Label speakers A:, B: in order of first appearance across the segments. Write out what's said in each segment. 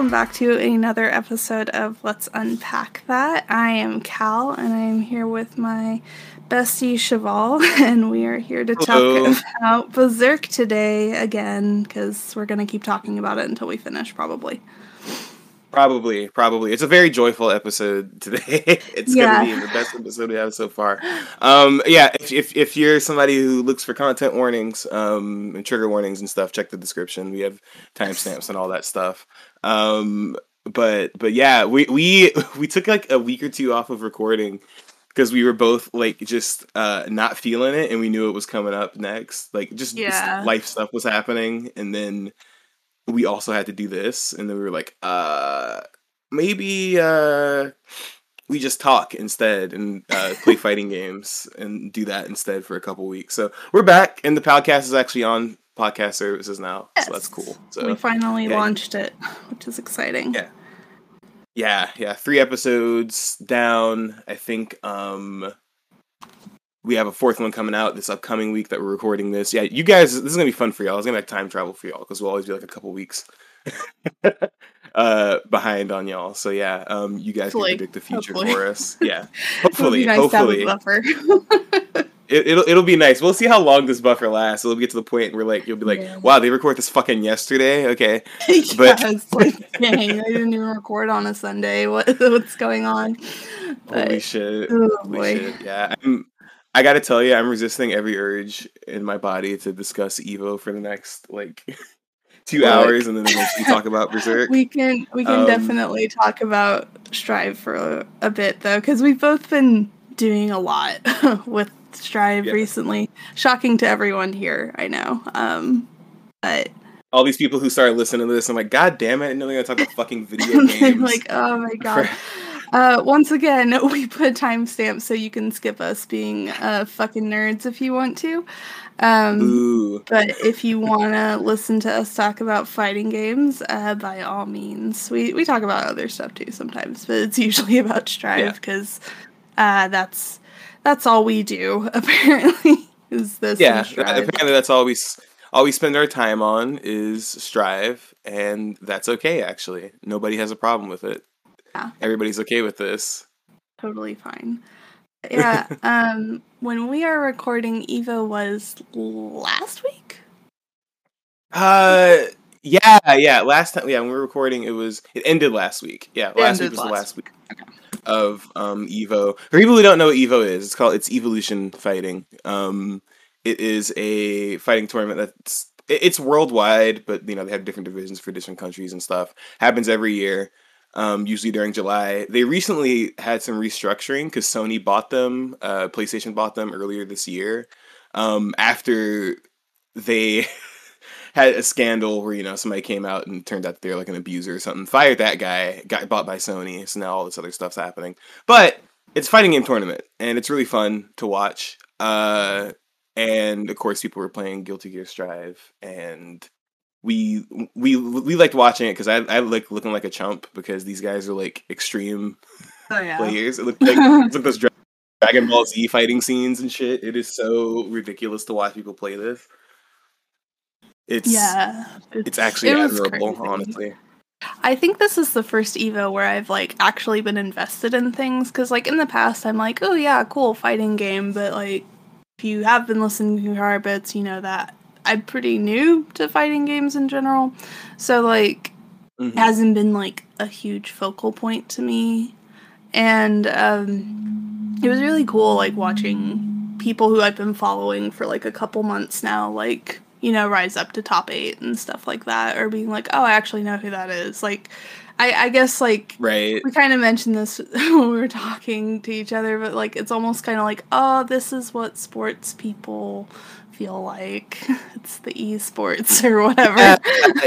A: welcome back to another episode of Let's Unpack That. I am Cal, and I am here with my bestie Chevall, and we are here to
B: Hello.
A: talk about Berserk today again, because we're going to keep talking about it until we finish, probably.
B: Probably, probably. It's a very joyful episode today. it's
A: Yeah.
B: gonna be the best episode we have so far. Um, yeah, if, if if you're somebody who looks for content warnings, um, and trigger warnings and stuff, check the description. We have timestamps and all that stuff. Um, but but yeah, we we we took like a week or two off of recording because we were both like just uh not feeling it, and we knew it was coming up next. Like just just
A: Yeah.
B: life stuff was happening, and then we also had to do this and then we were like uh maybe uh we just talk instead and uh, play fighting games and do that instead for a couple weeks so we're back and the podcast is actually on podcast services now so that's cool so
A: we finally
B: yeah.
A: launched it, which is exciting.
B: Yeah. yeah yeah three episodes down i think um we have a fourth one coming out this upcoming week that we're recording this yeah you guys this is gonna be fun for y'all it's gonna be like time travel for y'all because we'll always be like a couple weeks uh behind on y'all so yeah um you guys
A: Hopefully.
B: can predict the future
A: Hopefully.
B: for us yeah hopefully
A: nice
B: hopefully
A: to have a buffer.
B: it, it'll it'll be nice we'll see how long this buffer lasts it'll get to the point where like you'll be like
A: Yeah.
B: wow they record this fucking yesterday okay But-
A: like, dang, I didn't even record on a Sunday. What, what's going on? But,
B: holy shit
A: oh
B: Holy
A: boy.
B: shit, Yeah, I'm, I gotta tell you, I'm resisting every urge in my body to discuss Evo for the next like two
A: Look.
B: hours, and then eventually talk about Berserk.
A: We can we can
B: Um,
A: definitely talk about Strive for a, a bit though, because we've both been doing a lot with Strive
B: Yeah.
A: recently. Shocking to everyone here, I know. Um, but
B: All these people who started listening to this, I'm like, God damn it! I know they're gonna talk about fucking video games.
A: like, oh my god. Uh, once again, we put timestamps so you can skip us being uh, fucking nerds if you want to. Um,
B: Ooh,
A: But if you want to listen to us talk about fighting games, uh, by all means, we, we talk about other stuff too sometimes, but it's usually about Strive because uh, that's that's all we do apparently. Is this
B: yeah. Apparently, that's all we all we spend our time on is Strive, and that's okay. Actually, nobody has a problem with it.
A: Yeah.
B: Everybody's okay with this.
A: totally fine. Yeah. um, when we are recording, Evo was last week.
B: Uh, yeah, yeah. Last time, yeah, when we were recording, it was it ended last week. Yeah,
A: It
B: last week was the
A: last
B: last week
A: Okay.
B: of um Evo. For people who don't know what Evo is, it's called it's Evolution Fighting. Um, it is a fighting tournament that's it's worldwide, but you know they have different divisions for different countries and stuff. Happens every year. Um, usually during July. They recently had some restructuring because Sony bought them. Uh, PlayStation bought them earlier this year. Um, after they had a scandal where you know somebody came out and turned out they're like an abuser or something, fired that guy, got bought by Sony, so now all this other stuff's happening. But it's fighting game tournament, and it's really fun to watch. Uh, and of course, people were playing Guilty Gear Strive, and we we we liked watching it because I I like looking like a chump because these guys are like extreme
A: Oh yeah.
B: players. It looked like it's like those Dra- Dragon Ball Z fighting scenes and shit. It is so ridiculous to watch people play this. It's
A: Yeah.
B: it's actually
A: it
B: admirable,
A: crazy.
B: honestly.
A: I think this is the first Evo where I've like actually been invested in things because like in the past I'm like, oh yeah, cool fighting game, but like if you have been listening to our bits, you know that I'm pretty new to fighting games in general, so like
B: Mhm.
A: it hasn't been like a huge focal point to me, and um, it was really cool like watching people who I've been following for like a couple months now, like you know, rise up to top eight and stuff like that, or being like, oh, I actually know who that is. Like, I, I guess like
B: Right.
A: we kind of mentioned this when we were talking to each other, but like it's almost kind of like, oh, this is what sports people feel like. It's the esports or whatever.
B: Yeah, uh,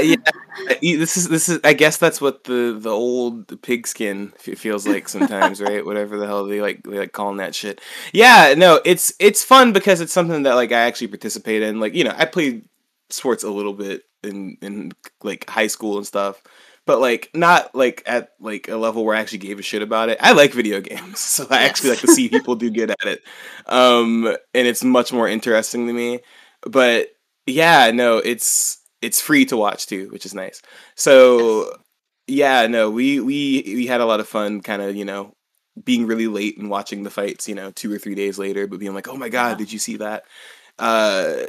B: yeah. This is this is. I guess that's what the the old pigskin feels like sometimes, right? Whatever the hell they like they like calling that shit. Yeah, no, it's it's fun because it's something that like I actually participate in. Like you know, I played sports a little bit in in like high school and stuff, but like not like at like a level where I actually gave a shit about it. I like video games, so I actually like to see people do good at it, um, and it's much more interesting to me. But yeah, no, it's it's free to watch too, which is nice. So yeah, no, we we we had a lot of fun, kind of you know, being really late and watching the fights, you know, two or three days later, but being like, oh my god, did you see that? Uh,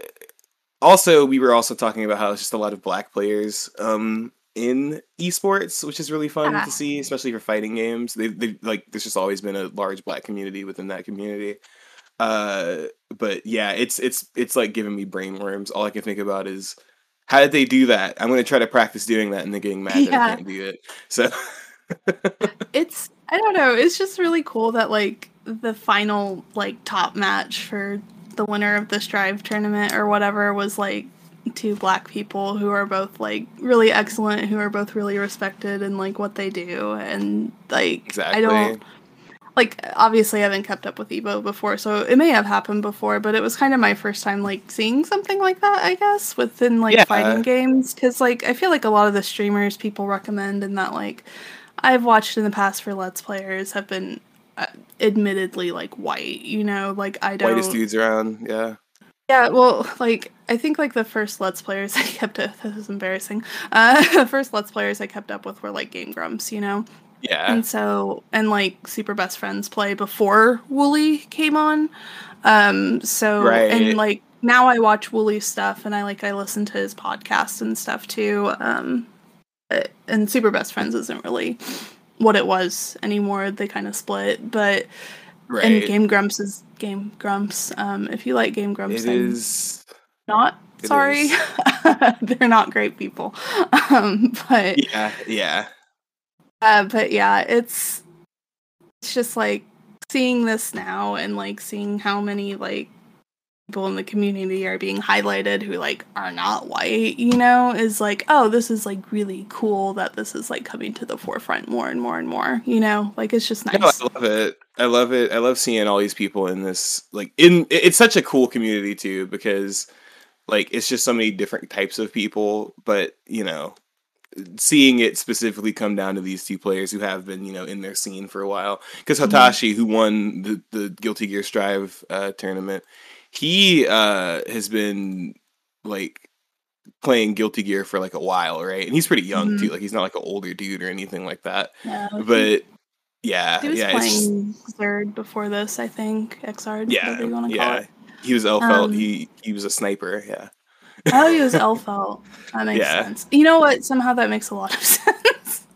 B: also, we were also talking about how it's just a lot of black players um, in esports, which is really fun
A: Yeah.
B: to see, especially for fighting games. They, they like there's just always been a large black community within that community. Uh, but yeah, it's it's it's like giving me brain worms. All I can think about is how did they do that? I'm gonna try to practice doing that and then getting mad that I can't do it. So
A: It's I don't know. It's just really cool that like the final like top match for the winner of the Strive tournament or whatever was like two black people who are both like really excellent, who are both really respected in like what they do, and like
B: exactly.
A: I don't like obviously I haven't kept up with Evo before, so it may have happened before, but it was kind of my first time like seeing something like that, I guess, within like
B: Yeah.
A: fighting games cuz like I feel like a lot of the streamers people recommend and that like I've watched in the past for let's players have been uh, admittedly like white, you know, like I don't
B: Whitest dudes around, yeah.
A: Yeah, well, like I think like the first Let's Players I kept up. This is embarrassing. Uh, the first Let's Players I kept up with were like Game Grumps, you know,
B: Yeah.
A: and so and like Super Best Friends play before Woolie came on. Um, so
B: Right.
A: and like now I watch Woolie stuff and I like I listen to his podcast and stuff too. Um, uh, and Super Best Friends isn't really what it was anymore. They kind of split, but
B: right.
A: and Game Grumps is Game Grumps. Um, if you like Game Grumps,
B: it is
A: not
B: It
A: sorry
B: is.
A: they're not great people um but
B: yeah, yeah.
A: uh but yeah it's it's just like seeing this now and like seeing how many like people in the community are being highlighted who like are not white you know is like oh this is like really cool that this is like coming to the forefront more and more and more you know like it's just nice
B: No, I love it. I love it. I love seeing all these people in this like in it's such a cool community too because like it's just so many different types of people, but you know, seeing it specifically come down to these two players who have been, you know, in their scene for a while. Cuz
A: Mhm.
B: Hotashi who won the the Guilty Gear Strive uh tournament, he uh has been like playing Guilty Gear for like a while, right? And he's pretty young
A: Mhm.
B: too. Like he's not like an older dude or anything like that.
A: yeah,
B: But yeah,
A: he was
B: yeah, it's just-
A: playing Xrd before this i think xrd
B: yeah,
A: whatever you want to call
B: yeah.
A: it
B: He was Elphelt.
A: Um,
B: he he was a sniper. Yeah,
A: Oh, he was Elphelt. That makes
B: Yeah.
A: sense. You know what? Somehow that makes a lot of sense.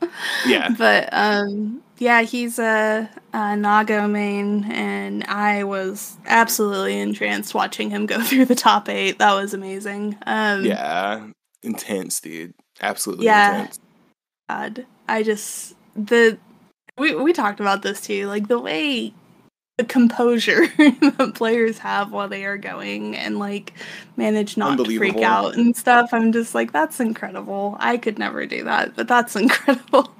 B: Yeah.
A: But um, yeah, he's a, a Nago main, and I was absolutely entranced watching him go through the top eight. That was amazing. Um,
B: yeah, intense, dude. Absolutely
A: Yeah.
B: intense.
A: God, I just the we we talked about this too. Like the way the composure the players have while they are going and like manage not to freak out and stuff. I'm just like that's incredible. I could never do that, but that's incredible.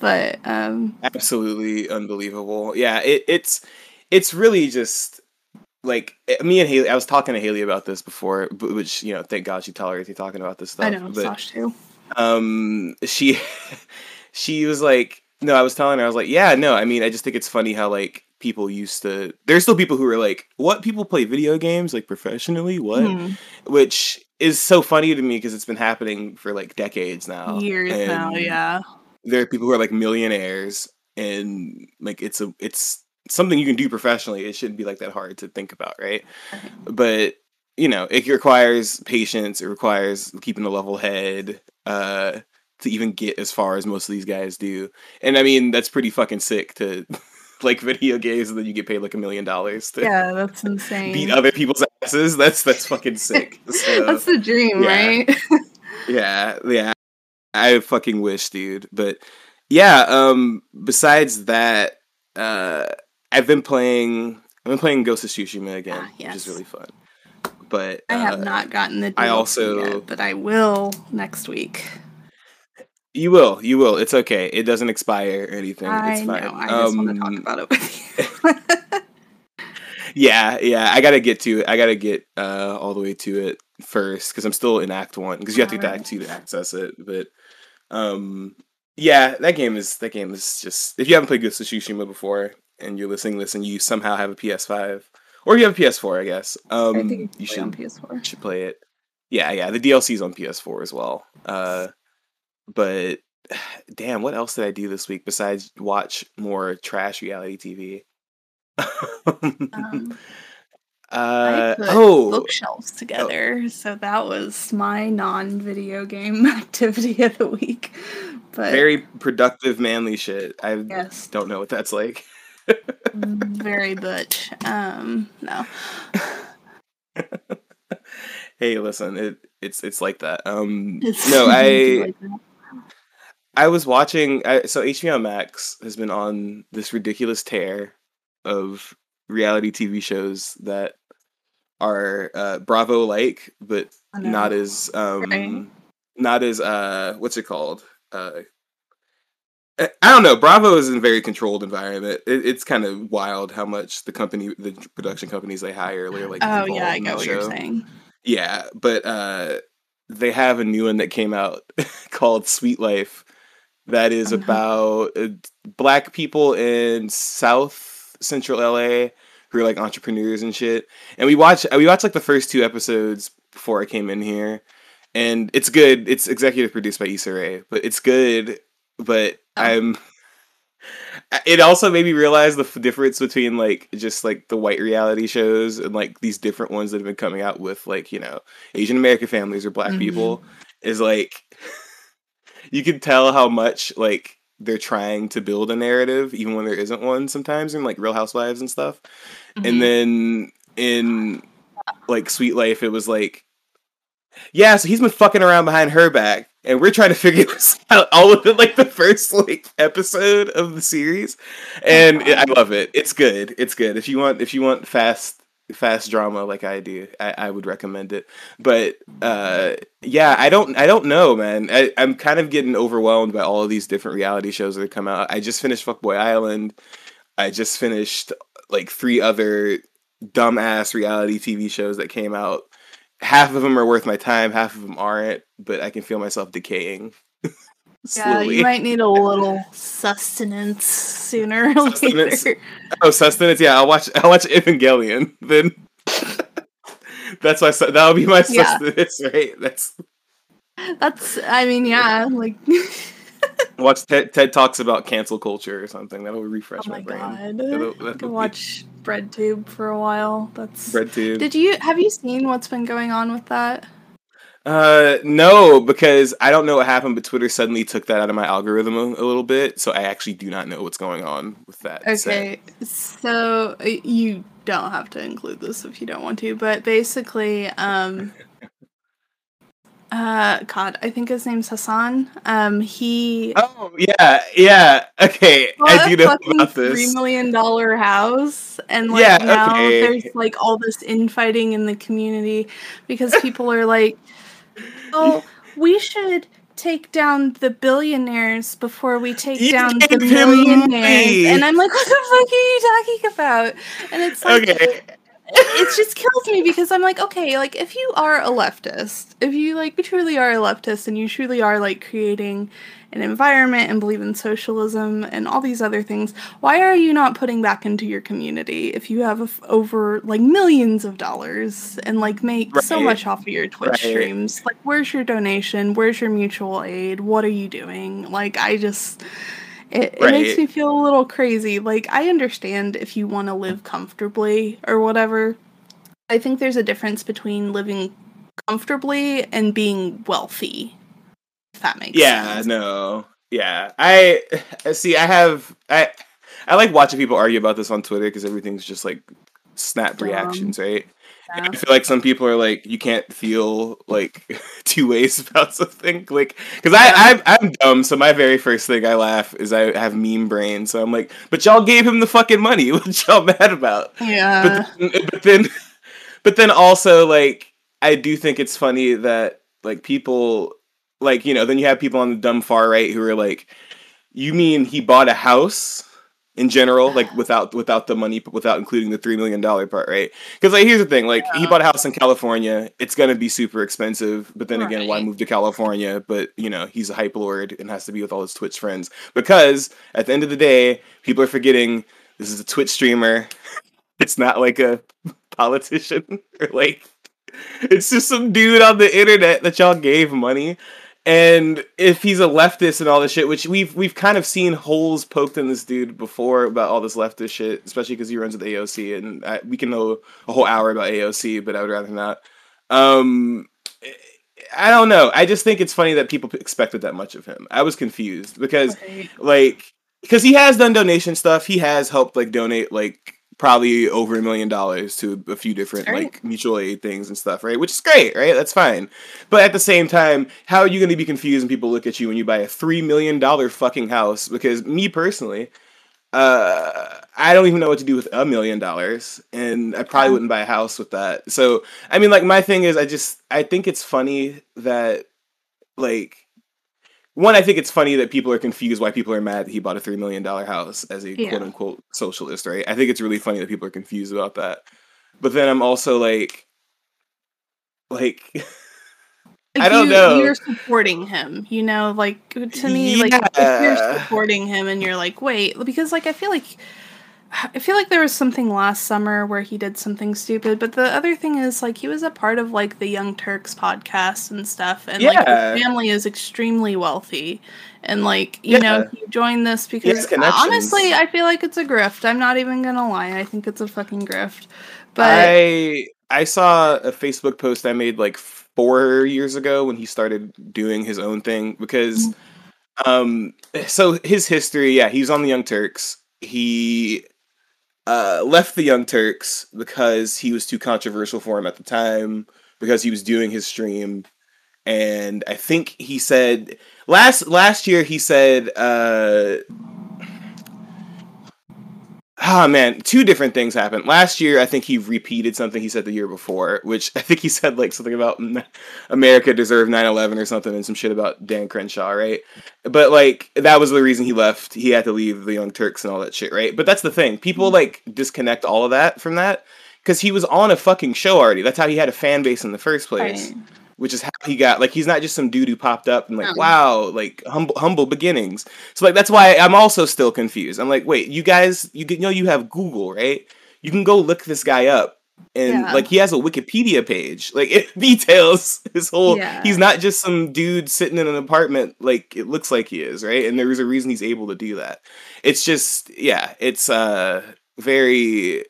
A: but um
B: Absolutely unbelievable. Yeah, it, it's it's really just like eh, me and Haley. I was talking to Haley about this before, which you know, thank God she tolerates me talking about this stuff.
A: I know
B: but
A: Sash too.
B: um she she was like no i was telling her i was like yeah no i mean i just think it's funny how like people used to there's still people who are like what? People play video games like professionally? What?
A: Mhm.
B: which is so funny to me because it's been happening for like decades now
A: Years now, yeah.
B: there are people who are like millionaires and like it's a it's something you can do professionally it shouldn't be like that hard to think about right. But you know it requires patience it requires keeping a level head uh to even get as far as most of these guys do and i mean that's pretty fucking sick to like video games and then you get paid like a million dollars to
A: Yeah, that's insane.
B: beat other people's asses that's that's fucking sick so
A: that's the dream,
B: yeah.
A: right?
B: yeah yeah i fucking wish dude but yeah um besides that uh i've been playing i've been playing ghost of tsushima again
A: Ah,
B: which is really fun but
A: I have
B: uh,
A: not gotten the
B: I also-
A: yet, but I will next week.
B: You will you will. It's okay. It doesn't expire or anything.
A: I
B: it's fine.
A: Know. I just want to talk
B: Um,
A: about it with you.
B: yeah yeah. I gotta get to it i gotta get uh all the way to it first because i'm still in act one because you have to get to act two to access it but um yeah that game is that game is just if you haven't played Ghost of Tsushima before and you're listening to this and you somehow have a ps5 or you have a ps4 i guess. Um
A: I think
B: you should
A: PS4.
B: should play it. Yeah yeah. The dlc's on ps4 as well. Uh but damn, what else did I do this week besides watch more trash reality TV?
A: Um, I
B: uh
A: put
B: oh
A: bookshelves together, so that was my non-video game activity of the week. But
B: very productive manly shit. I
A: yes,
B: don't know what that's like.
A: very butch. Um, no.
B: hey, listen, it it's it's like that. Um
A: It's
B: no, I
A: like that.
B: I was watching I, so HBO Max has been on this ridiculous tear of reality TV shows that are uh Bravo like but not as um
A: Right.
B: not as uh what's it called? Uh I don't know. Bravo is a very controlled environment. It, it's kind of wild how much the company, the production companies they hire, are like.
A: Oh yeah, I
B: in
A: get what you're saying.
B: Yeah, but uh, they have a new one that came out called Sweet Life that is
A: no.
B: about uh, black people in South Central LA who are like entrepreneurs and shit. And we watch we watched like the first two episodes before I came in here, and it's good. It's executive produced by Issa Rae, but it's good. But
A: Oh.
B: I'm. It also made me realize the f- difference between like just like the white reality shows and like these different ones that have been coming out with like you know Asian American families or black
A: Mhm.
B: people is like you can tell how much like they're trying to build a narrative even when there isn't one sometimes in like Real Housewives and stuff.
A: Mhm.
B: And then in like Sweet Life, it was like, yeah, so he's been fucking around behind her back, and we're trying to figure this out all within like the first like episode of the series, and it, I love it. It's good. It's good. If you want, if you want fast fast drama like I do, I, I would recommend it. But uh, yeah, I don't I don't know, man. I, I'm kind of getting overwhelmed by all of these different reality shows that have come out. I just finished Fuckboy Island. I just finished like three other dumbass reality TV shows that came out. Half of them are worth my time, half of them aren't, but I can feel myself decaying.
A: Yeah,
B: slowly.
A: you might need a little sustenance sooner or
B: Sustenance.
A: later.
B: Oh, sustenance. Yeah, I'll watch. I'll watch Evangelion. Then that's my. That'll be my
A: Yeah.
B: sustenance, right? That's
A: That's, I mean, yeah, like,
B: watch TED, TED talks about cancel culture or something. That'll refresh
A: oh
B: my,
A: my
B: brain.
A: god.
B: That'll-
A: I
B: that'll
A: could
B: be-
A: watch BreadTube for a while. That's.
B: BreadTube.
A: Did you have you seen what's been going on with that?
B: Uh, no, because I don't know what happened, but Twitter suddenly took that out of my algorithm a, a little bit, so I actually do not know what's going on with that. set.
A: Okay, so uh, you don't have to include this if you don't want to, but basically, um, uh, God, I think his name's Hasan. Um, he
B: Oh yeah, yeah. Okay, I do know about this.
A: Three million dollar house, and like
B: Yeah,
A: now
B: okay.
A: there's like all this infighting in the community because people are like, "Oh, we should." Take down the billionaires before we take
B: You
A: down the millionaires, and I'm like, "What the fuck are you talking about?" And it's like,
B: Okay,
A: it just kills me because I'm like, okay, like if you are a leftist, if you like truly are a leftist and you truly are like creating an environment and believe in socialism and all these other things, why are you not putting back into your community if you have f- over like millions of dollars and like make so much off of your Twitch
B: Right.
A: streams? Like, where's your donation? Where's your mutual aid? What are you doing? Like, I just. It, it makes me feel a little crazy. Like, I understand if you want to live comfortably or whatever. I think there's a difference between living comfortably and being wealthy. That makes
B: yeah,
A: sense.
B: no, yeah. I see. I have. I I like watching people argue about this on Twitter because everything's just like snap
A: Dumb.
B: reactions, right?
A: Yeah.
B: I feel like some people are like, you can't feel like two ways about something, like because I I'm, I'm dumb. So my very first thing I laugh is I have meme brain. So I'm like, but y'all gave him the fucking money. What y'all mad about?
A: Yeah.
B: but then, but then but then also like I do think it's funny that like people like you know then you have people on the dumb far right who are like you mean he bought a house in general like without without the money without including the 3 million dollar part right? Because like here's the thing like he bought a house in California. It's going to be super expensive but then again why move to California? But you know he's a hype lord and has to be with all his Twitch friends. Because at the end of the day people are forgetting this is a Twitch streamer. It's not like a politician or like it's just some dude on the internet that y'all gave money and if he's a leftist and all this shit, which we've we've kind of seen holes poked in this dude before about all this leftist shit, especially because he runs with AOC, and I, we can know a whole hour about AOC, but I would rather not. Um, I don't know. I just think it's funny that people expected that much of him. I was confused because, okay. like, because he has done donation stuff. He has helped like donate like probably over a million dollars to a few different right. like mutual aid things and stuff, right? Which is great, right? That's fine. But at the same time, how are you going to be confused when people look at you when you buy a three million dollar fucking house? Because me personally, uh, I don't even know what to do with a million dollars, and I probably wouldn't buy a house with that. So, I mean, like my thing is, I just I think it's funny that like one, I think it's funny that people are confused why people are mad that he bought a three million dollar house as a yeah. quote unquote socialist, right? I think it's really funny that people are confused about that. But then I'm also like, like, I don't
A: you,
B: know.
A: You're supporting him, you know, like to me, yeah. like if you're supporting him and you're like, wait, because like I feel like I feel like there was something last summer where he did something stupid, but the other thing is like he was a part of like the Young Turks podcast and stuff, and yeah. like his family is extremely wealthy, and like you yeah. know he joined this because honestly I feel like it's a grift. I'm not even gonna lie, I think it's a fucking grift. But
B: I I saw a Facebook post I made like four years ago when he started doing his own thing because, mm-hmm. um, so his history, yeah, he's on the Young Turks. He uh, left the Young Turks because he was too controversial for him at the time because he was doing his stream, and I think he said last last year he said uh, Ah man, two different things happened. Last year, I think he repeated something he said the year before, which I think he said like something about America deserved 9/11 or something and some shit about Dan Crenshaw, right? But like that was the reason he left. He had to leave the Young Turks and all that shit, right? But that's the thing. People like disconnect all of that from that cuz he was on a fucking show already. That's how he had a fan base in the first place. Right which is how he got like he's not just some dude who popped up and like wow like humble humble beginnings. So like that's why i'm also still confused. I'm like wait you guys you, you know you have google right? You can go look this guy up and yeah. like he has a wikipedia page. Like it details his whole yeah. he's not just some dude sitting in an apartment like it looks like he is right? And there's a reason he's able to do that. It's just yeah it's uh very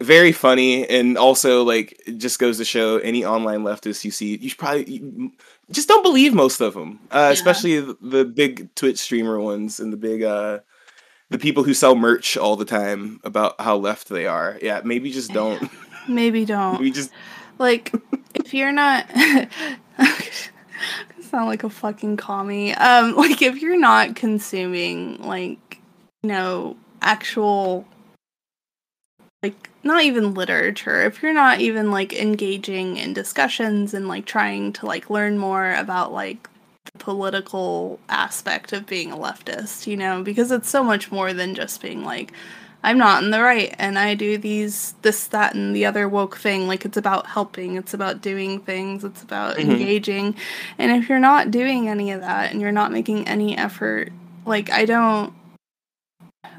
B: very funny and also like it just goes to show any online leftists you see you probably you just don't believe most of them uh, yeah. especially the, the, big twitch streamer ones and the big uh the people who sell merch all the time about how left they are. Yeah maybe just don't.
A: Maybe don't.
B: We just
A: like if you're not sound like a fucking commie. Um like if you're not consuming like you know actual like not even literature. If you're not even like engaging in discussions and like trying to like learn more about like the political aspect of being a leftist you know because it's so much more than just being like i'm not in the right and i do these this that and the other woke thing. Like it's about helping. It's about doing things. It's about mm-hmm. engaging. And if you're not doing any of that and you're not making any effort like i don't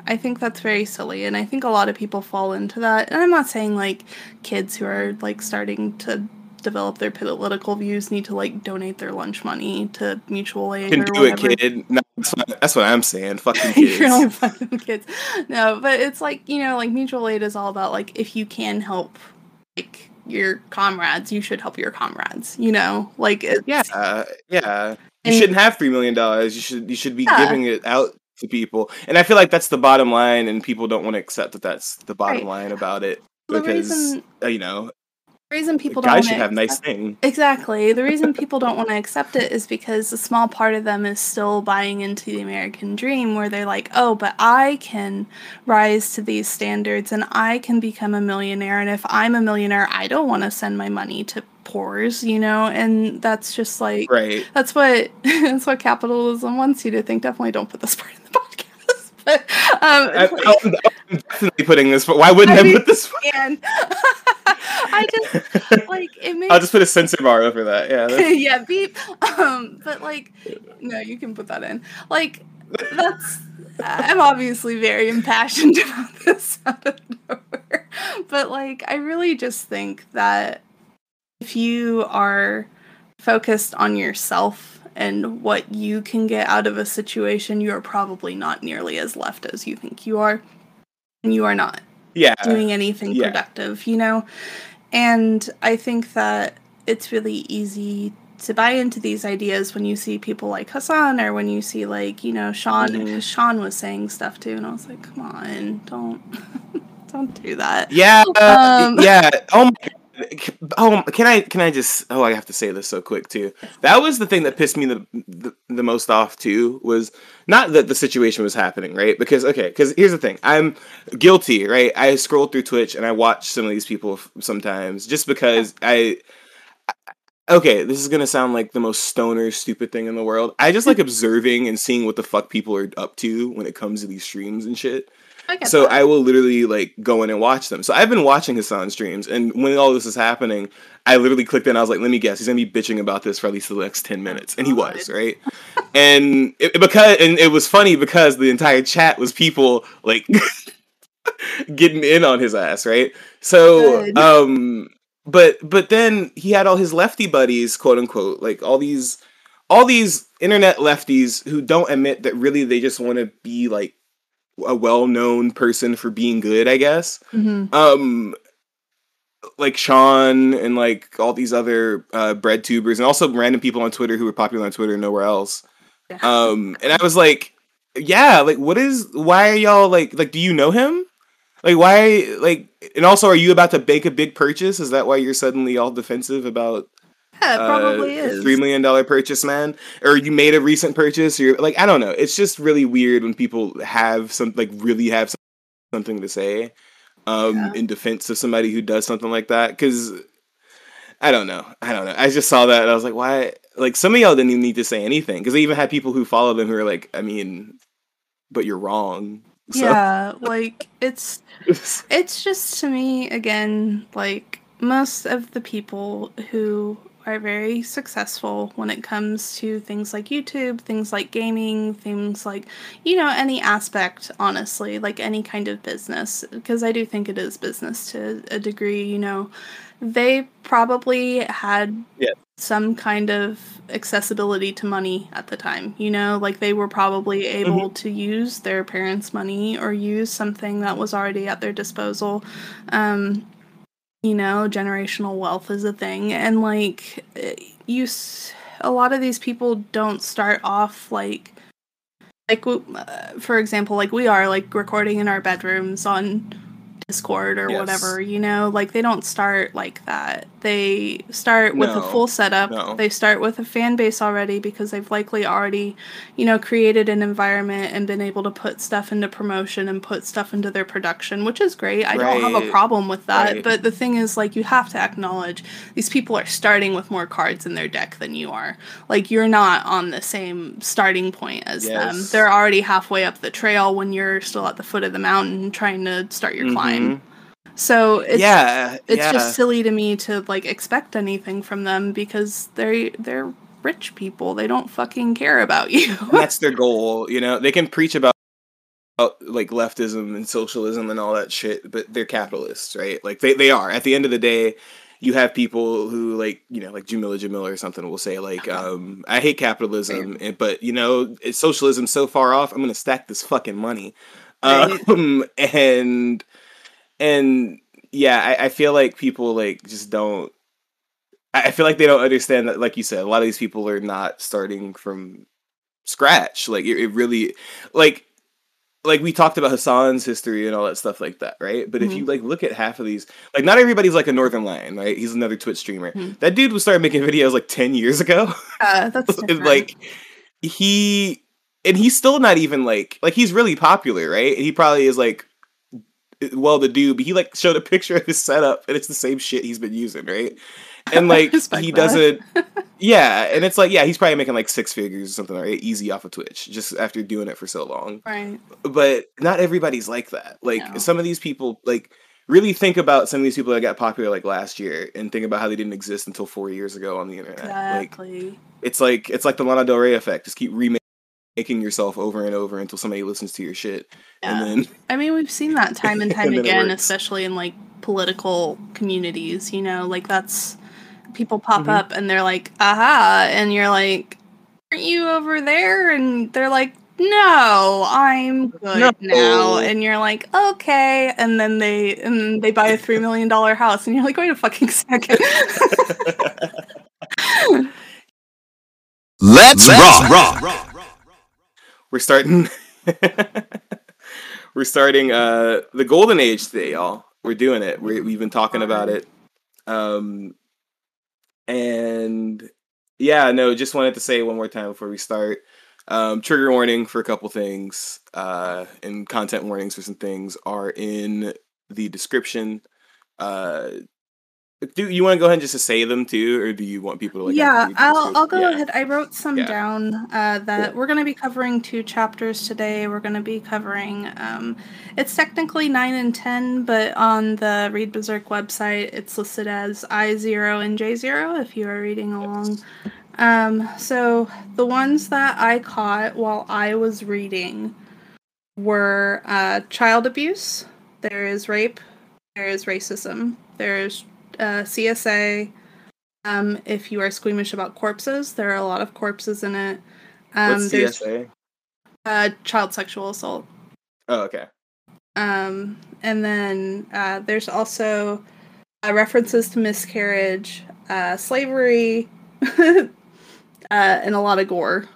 A: I think that's very silly, and I think a lot of people fall into that. And I'm not saying like kids who are like starting to develop their political views need to like donate their lunch money to mutual aid.
B: Can do whatever. it, kid. No, that's, what, that's what I'm saying. Fucking kids. You're
A: fucking kids. No, but it's like you know, like mutual aid is all about like if you can help, like your comrades, you should help your comrades. You know, like
B: yeah, uh, yeah. You and, shouldn't have three million dollars. You should you should be yeah. giving it out to people. And I feel like that's the bottom line, and people don't want to accept that that's the bottom right. line about it because reason, uh, you know.
A: The reason people guys
B: should have nice things.
A: Exactly. The reason people don't want to accept it is because a small part of them is still buying into the American dream, where they're like, "Oh, but I can rise to these standards, and I can become a millionaire. And if I'm a millionaire, I don't want to send my money to pores, you know, and that's just like
B: right.
A: That's what that's what capitalism wants you to think. Definitely don't put this part in the podcast. But um, I,
B: am definitely putting this. But why wouldn't I, I put this?
A: And I just like it makes.
B: I'll just put a censor bar over that. Yeah.
A: yeah. Beep. Um, but like, no, you can put that in. Like, that's. I'm obviously very impassioned about this out of nowhere, but like, I really just think that if you are focused on yourself and what you can get out of a situation, you are probably not nearly as left as you think you are. And you are not
B: yeah
A: doing anything
B: yeah.
A: productive, you know? And I think that it's really easy to buy into these ideas when you see people like Hasan or when you see like, you know, Shaun
B: Mhm.
A: because Shaun was saying stuff too and I was like, come on, don't don't do that.
B: Yeah, uh,
A: Um.
B: yeah. Oh my. Oh, can I? Can I just? Oh, I have to say this so quick too. That was the thing that pissed me the the, the most off too. Was not that the situation was happening, right? Because okay, because here's the thing. I'm guilty, right? I scroll through Twitch and I watch some of these people f- sometimes just because I. Okay, this is gonna sound like the most stoner, stupid thing in the world. I just like observing and seeing what the fuck people are up to when it comes to these streams and shit.
A: I
B: So
A: that.
B: I will literally like go in and watch them. So I've been watching Hasan streams, and when all this is happening, I literally clicked in. I was like, "Let me guess, he's gonna be bitching about this for at least the next ten minutes," and he was right. and it, because and it was funny because the entire chat was people like getting in on his ass, right? So
A: Good.
B: um, but but then he had all his lefty buddies, quote unquote, like all these all these internet lefties who don't admit that really they just want to be like a well-known person for being good, I guess.
A: Mhm.
B: Um like Shaun and like all these other uh bread tubers and also random people on Twitter who were popular on Twitter and nowhere else.
A: Yeah.
B: Um and I was like, yeah, like what is why are y'all like like do you know him? Like why like and also are you about to bake a big purchase? Is that why you're suddenly all defensive about
A: yeah, probably
B: uh,
A: is.
B: three million dollar purchase, man, or you made a recent purchase, or you're like, I don't know. It's just really weird when people have some like really have something to say, um,
A: Yeah.
B: in defense of somebody who does something like that. Because I don't know, I don't know. I just saw that and I was like, why? Like some of y'all didn't even need to say anything because they even had people who follow them who are like, I mean, but you're wrong. So,
A: Yeah, like it's it's just to me again like most of the people who are very successful when it comes to things like YouTube, things like gaming, things like you know any aspect honestly, like any kind of business because I do think it is business to a degree, you know. They probably had
B: Yeah.
A: some kind of accessibility to money at the time, you know, like they were probably able to use their parents' money or use something that was already at their disposal. Um, you know, generational wealth is a thing, and like you, a lot of these people don't start off like, like uh, for example, like we are like recording in our bedrooms on Discord or
B: Yes.
A: whatever, you know, like they don't start like that. They start with a full setup.
B: No.
A: They start with a fan base already because they've likely already, you know, created an environment and been able to put stuff into promotion and put stuff into their production, which is great. I don't have a problem with that.
B: Right.
A: But the thing is, like, you have to acknowledge these people are starting with more cards in their deck than you are. Like, you're not on the same starting point as them. They're already halfway up the trail when you're still at the foot of the mountain trying to start your mm-hmm. climb.
B: Mhm.
A: So it's
B: yeah,
A: it's
B: yeah.
A: just silly to me to like expect anything from them because they're they're rich people. They don't fucking care about you.
B: That's their goal. You know, they can preach about, about like leftism and socialism and all that shit, but they're capitalists, right? Like they, they are. At the end of the day, you have people who like you know like Jameela Jamila or something will say like um I hate capitalism, and, but you know it's socialism so far off. I'm gonna stack this fucking money, um, and and yeah, I, I feel like people like just don't. I feel like they don't understand that, like you said, a lot of these people are not starting from scratch. Like it, it really, like, like we talked about Hasan's history and all that stuff like that, right? But if
A: Mhm.
B: you like look at half of these, like not everybody's like a Northernlion, right? He's another Twitch streamer.
A: Mhm.
B: That dude was started making videos like ten years ago.
A: Yeah, that's
B: And, like he and he's still not even like like he's really popular, right? And he probably is like well to do, but he like showed a picture of his setup and it's the same shit he's been using, right? And like he doesn't Yeah, and it's like yeah, he's probably making like six figures or something, right? Easy off of Twitch, just after doing it for so long.
A: right.
B: But not everybody's like that. Like
A: No.
B: some of these people like really think about some of these people that got popular like last year and think about how they didn't exist until four years ago on the internet. Like
A: Exactly.
B: it's like it's like the Lana Del Rey effect. Just keep remaking yourself over and over until somebody listens to your shit,
A: Yeah.
B: and then
A: I mean, we've seen that time and time
B: And
A: again, especially in like political communities, you know, like that's people pop
B: Mhm.
A: up and they're like, aha, and you're like, aren't you over there? And they're like, no, I'm good
B: No.
A: now. And you're like, okay. And then they and they buy a three million dollar house, and you're like, wait a fucking second.
C: Let's, rock rock. rock.
B: We're starting. We're starting uh the golden age today, y'all. We're doing it. we we've been talking about it. Um, and yeah, no, just wanted to say one more time before we start. Um, trigger warning for a couple things, uh, and content warnings for some things are in the description. Uh, do you want to go ahead and just say them too, or do you want people to like?
A: yeah,
B: actually read the
A: I'll? I'll go
B: Yeah.
A: ahead. I wrote some
B: Yeah.
A: down uh, that
B: Cool.
A: we're going to be covering two chapters today. We're going to be covering. Um, it's technically nine and ten, but on the Read Berserk website, it's listed as I zero and J zero. If you are reading along. Um, so the ones that I caught while I was reading were uh, child abuse. There is rape. There is racism. There is uh, CSA. Um, if you are squeamish about corpses, there are a lot of corpses in it. Um,
B: What's CSA?
A: uh, child sexual assault.
B: Oh, okay.
A: Um, and then uh, there's also uh, references to miscarriage, uh, slavery, uh, and a lot of gore.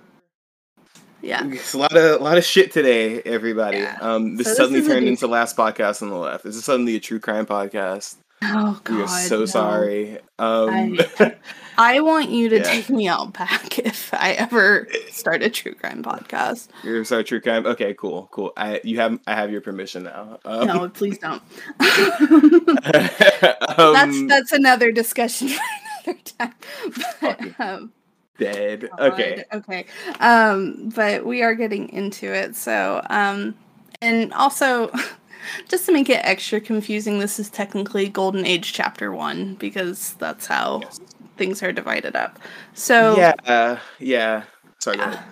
A: Yeah.
B: It's a lot of a lot of shit today, everybody.
A: Yeah.
B: Um, this
A: So
B: suddenly turned into last podcast on the left. This is suddenly a true crime podcast.
A: Oh
B: we are
A: God.
B: so
A: no.
B: sorry. Um,
A: I, I want you to
B: Yeah.
A: take me out back if I ever start a true crime podcast.
B: you're sorry, true crime. Okay, cool, cool. I you have I have your permission now. Um,
A: No, please don't. that's
B: um,
A: that's another discussion for another time. But, um,
B: dead.
A: God,
B: Okay.
A: Okay. Um, but we are getting into it. So, um, and also, just to make it extra confusing, this is technically Golden Age Chapter One because that's how
B: Yes.
A: things are divided up. So
B: Yeah. Uh, yeah. Sorry. Ahead.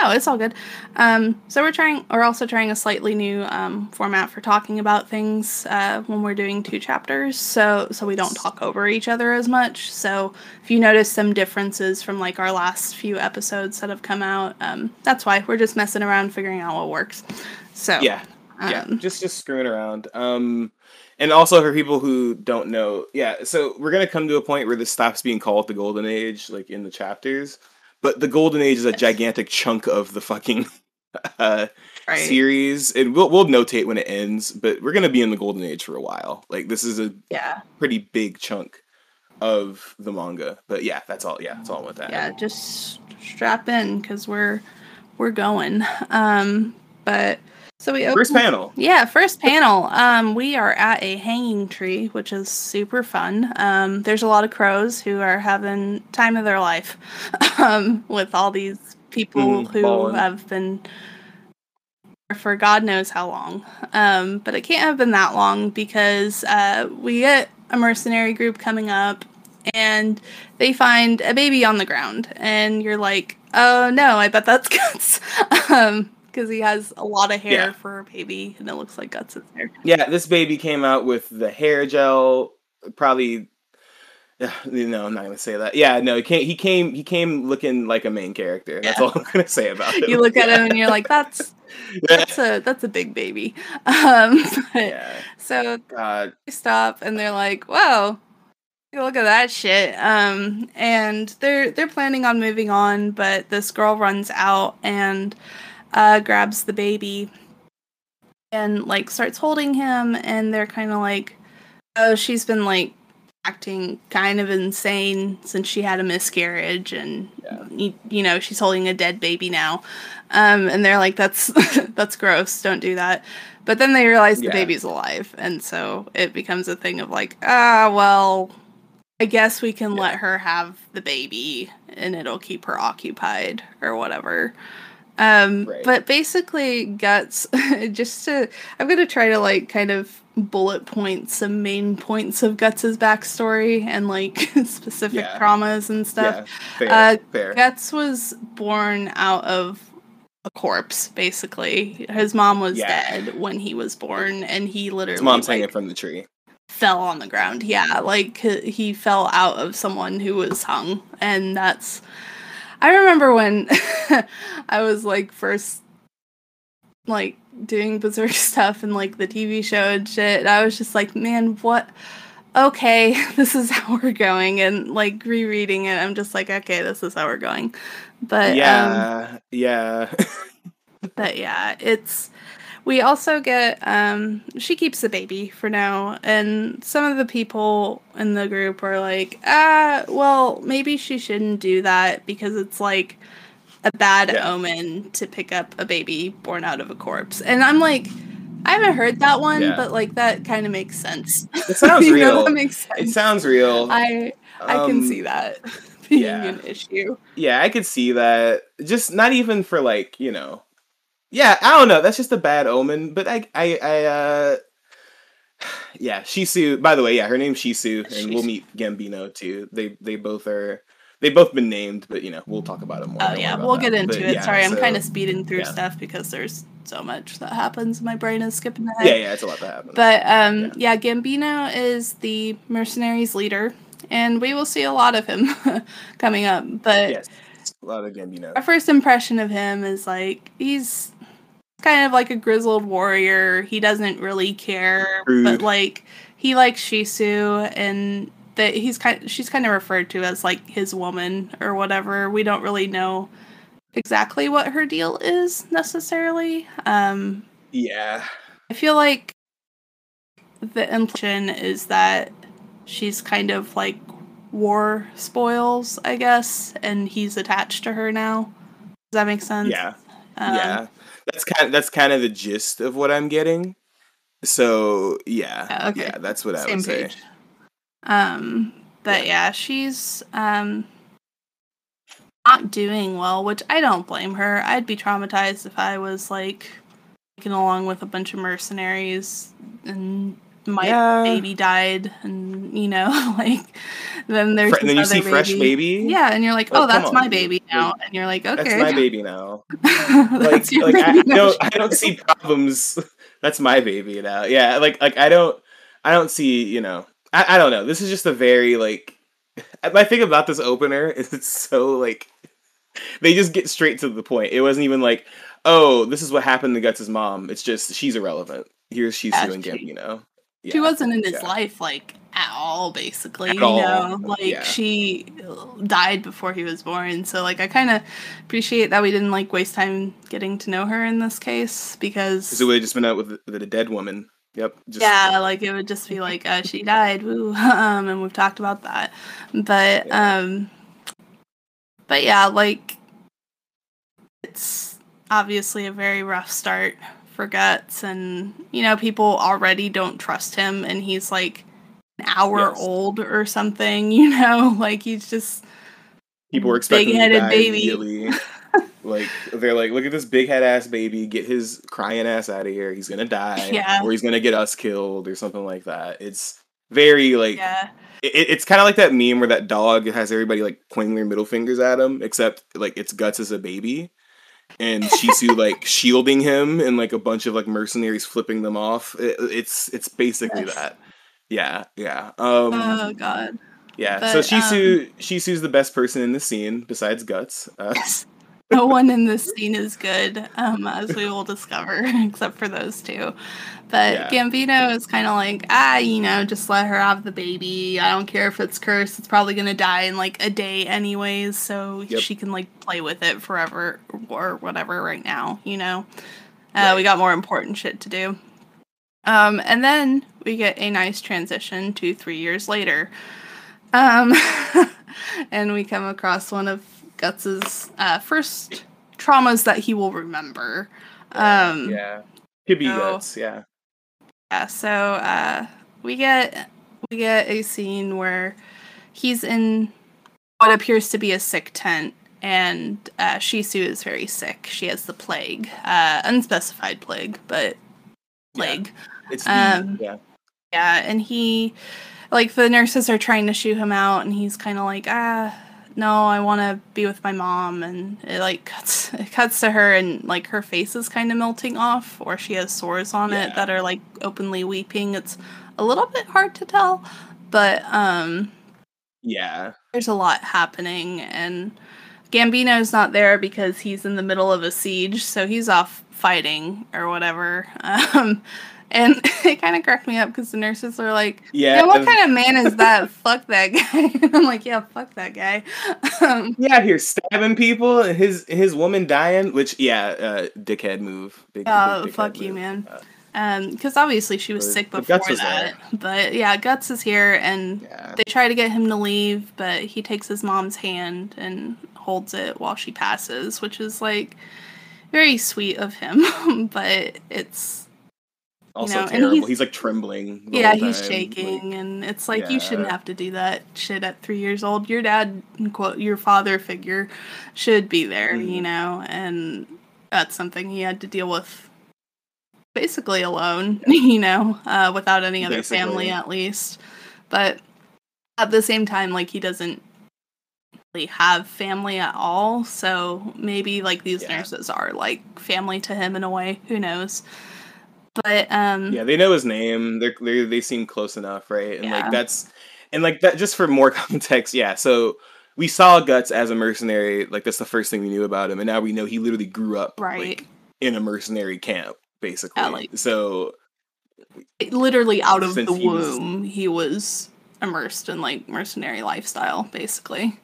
A: No, it's all good. Um, so we're trying. We're also trying a slightly new um, format for talking about things uh, when we're doing two chapters. So so we don't talk over each other as much. So if you notice some differences from like our last few episodes that have come out, um, that's why we're just messing around, figuring out what works. So
B: Yeah. Yeah
A: um,
B: just just screwing around. Um and also for people who don't know yeah so we're gonna come to a point where this stops being called the golden age like in the chapters but the golden age is a gigantic chunk of the fucking uh
A: right.
B: series and we'll, we'll notate when it ends but we're gonna be in the golden age for a while. Like this is a
A: Yeah.
B: pretty big chunk of the manga but yeah that's all yeah that's all with that.
A: Yeah just strap in because we're we're going. Um but so we
B: first panel.
A: Yeah first panel. Um we are at a hanging tree which is super fun. Um there's a lot of crows who are having time of their life um with all these people
B: Mhm,
A: who have been for god knows how long. Um but it can't have been that long because uh we get a mercenary group coming up and they find a baby on the ground and you're like oh no i bet that's guts. Um because he has a lot of hair
B: Yeah.
A: for a baby and it looks like guts is there
B: Yeah, this baby came out with the hair gel. Probably, no, I'm not gonna say that. Yeah, no, he came. He came. He came looking like a main character. That's
A: Yeah.
B: all I'm gonna say about it.
A: you look at him and you're like that's that's a that's a big baby um but-
B: yeah,
A: so
B: God,
A: they stop and they're like whoa look at that shit um and they're they're planning on moving on but this girl runs out and uh grabs the baby and like starts holding him and they're kind of like oh she's been like acting kind of insane since she had a miscarriage and
B: Yeah.
A: you, you know she's holding a dead baby now um and they're like that's that's gross don't do that but then they realize
B: Yeah.
A: the baby's alive and so it becomes a thing of like ah well i guess we can let her have the baby and it'll keep her occupied or whatever um
B: Right.
A: but basically guts just to i'm gonna try to like kind of bullet point some main points of guts's backstory and like specific
B: Yeah.
A: traumas and stuff
B: yeah, fair,
A: Uh,
B: fair.
A: Guts was born out of a corpse, basically. His mom was
B: Yeah.
A: dead when he was born, and he literally
B: His mom's
A: like,
B: hanging from the tree.
A: fell on the ground. Yeah, like he fell out of someone who was hung, and that's. I remember when I was like first like doing berserk stuff and like the TV show and shit. I was just like, man, what? Okay, this is how we're going. And like rereading it, I'm just like, okay, this is how we're going. But um,
B: yeah, yeah.
A: but yeah, it's we also get um she keeps the baby for now and some of the people in the group are like, ah, well, maybe she shouldn't do that because it's like a bad
B: Yeah.
A: omen to pick up a baby born out of a corpse. And I'm like, I haven't heard that one,
B: Yeah.
A: but like that kind of makes sense.
B: It sounds
A: You know,
B: real.
A: that makes sense.
B: It sounds real.
A: I I can
B: Um,
A: see that being
B: yeah.
A: an issue.
B: Yeah, I could see that. Just not even for like, you know. Yeah, I don't know. That's just a bad omen. But I I I uh Yeah, Shisu by the way, yeah, her name's Shisu, and we'll meet Gambino too. They they both are they've both been named, but you know, we'll talk about it more.
A: Oh yeah, we'll
B: that.
A: get into
B: But,
A: it.
B: yeah,
A: Sorry, I'm
B: so-
A: kind of speeding through
B: yeah.
A: stuff because there's so much that happens. My brain is skipping ahead.
B: Yeah, yeah, it's a lot that happens.
A: But um, yeah. Gambino is the mercenaries leader, and we will see a lot of him coming up. But
B: yes. A lot of Gambino.
A: our first impression of him is like he's kind of like a grizzled warrior. He doesn't really care, but like he likes Shisu, and that he's kind. She's kind of referred to as like his woman or whatever. We don't really know exactly what her deal is necessarily. Um,
B: Yeah.
A: I feel like the implication is that she's kind of like war spoils, I guess, and he's attached to her now. Does that make sense?
B: Yeah.
A: Um,
B: yeah. That's kind of that's kind of the gist of what I'm getting. So yeah.
A: Yeah, okay.
B: Yeah, that's what I
A: Same
B: would say.
A: Um, but yeah, she's um not doing well, which I don't blame her. I'd be traumatized if I was like taken along with a bunch of mercenaries and my
B: Yeah.
A: baby died and you know, like then there's
B: Fre- and then you
A: this
B: see
A: other
B: fresh baby.
A: Yeah, and you're like,
B: Like,
A: oh, that's
B: come
A: my baby now, and you're like, okay,
B: That's my baby now.
A: That's
B: Like,
A: your
B: like I,
A: baby now.
B: don't, I don't see problems. That's my baby now. Yeah, like, like I don't, I don't see. You know, I, I don't know. This is just a very like. My thing about this opener is it's so like, they just get straight to the point. It wasn't even like, oh, this is what happened to Guts' mom. It's just she's irrelevant. Here's she's
A: Yeah,
B: and
A: she-
B: Gambino.
A: She wasn't in his
B: yeah.
A: life like at all basically
B: At
A: you
B: all,
A: know like
B: yeah.
A: she died before he was born so like i kind of appreciate that we didn't like waste time getting to know her in this case because
B: Because it would have just been out with, with a dead woman. Yep. Just,
A: yeah like it would just be like uh, she died woo um and we've talked about that but
B: Yeah.
A: um but yeah like it's obviously a very rough start for guts and you know people already don't trust him and he's like an hour
B: Yes.
A: old or something you know like he's just
B: people were expecting
A: Big-headed baby.
B: immediately. like they're like, look at this big head ass baby, get his crying ass out of here. He's gonna die,
A: Yeah.
B: or he's gonna get us killed, or something like that. It's very like
A: yeah
B: it, it's kind of like that meme where that dog has everybody like pointing their middle fingers at him, except like its guts as a baby. And Shisu like shielding him, and like a bunch of like mercenaries flipping them off. It, it's it's basically
A: Yes.
B: that. Yeah, yeah. Um,
A: oh god
B: yeah,
A: But, um,
B: so Shisu Shisu's the best person in the scene besides Guts. Uh,
A: no one in this scene is good, um, as we will discover, except for those two. But
B: Yeah.
A: Gambino is kind of like, ah, you know, just let her have the baby. I don't care if it's cursed; it's probably gonna die in like a day, anyways. So
B: Yep.
A: she can like play with it forever or whatever. Right now, you know, uh,
B: Right.
A: we got more important shit to do. Um, and then we get a nice transition to three years later. Um, and we come across one of Guts's uh, first traumas that he will remember. Um,
B: yeah, could be
A: so-
B: Guts. Yeah,
A: yeah, so uh, we get we get a scene where he's in what appears to be a sick tent, and uh, Shisu is very sick. She has the plague, uh, unspecified plague, but plague.
B: it's the,
A: Um,
B: yeah.
A: Yeah, and he, like, the nurses are trying to shoo him out, and he's kind of like, ah, no, I want to be with my mom, and it like cuts, it cuts to her, and like her face is kind of melting off, or she has sores on
B: Yeah.
A: it that are like openly weeping. It's a little bit hard to tell, but um,
B: Yeah,
A: there's a lot happening, and Gambino's not there because he's in the middle of a siege, so he's off fighting or whatever. Um, and it kind of cracked me up because the nurses are like,
B: Yeah,
A: "Yeah, what
B: uh,
A: kind of man is that? fuck that guy." And I'm like, "Yeah, fuck that guy." Um,
B: Yeah, here stabbing people, and his his woman dying. Which yeah, uh, dickhead move. Big,
A: Oh,
B: big dickhead
A: fuck you,
B: move.
A: man.
B: Uh,
A: um, because obviously she was
B: But-
A: sick before
B: was
A: that. But yeah, Guts is here, and
B: yeah,
A: they try to get him to leave, but he takes his mom's hand and holds it while she passes, which is like very sweet of him. but it's
B: also
A: know, and
B: terrible.
A: he's-
B: He's, like trembling.
A: yeah, he's shaking,
B: like-
A: and it's like you shouldn't have to do that shit at three years old. Your dad, quote, your father figure, should be there, you
B: Mhm.
A: know, and that's something he had to deal with basically alone, you know, uh, without any other family at least. But at the same time, like he doesn't really have family at all, so maybe like these
B: Yeah.
A: nurses are like family to him in a way. Who knows? But um,
B: yeah, they know his name. They're, they they seem close enough, right? And
A: Yeah.
B: like that's and like that. Just for more context, yeah. So we saw Guts as a mercenary. Like that's the first thing we knew about him, and now we know he literally grew up
A: Right.
B: like, in a mercenary camp, basically.
A: Yeah, like-
B: so
A: literally out of the
B: he was-
A: womb he was immersed in like mercenary lifestyle basically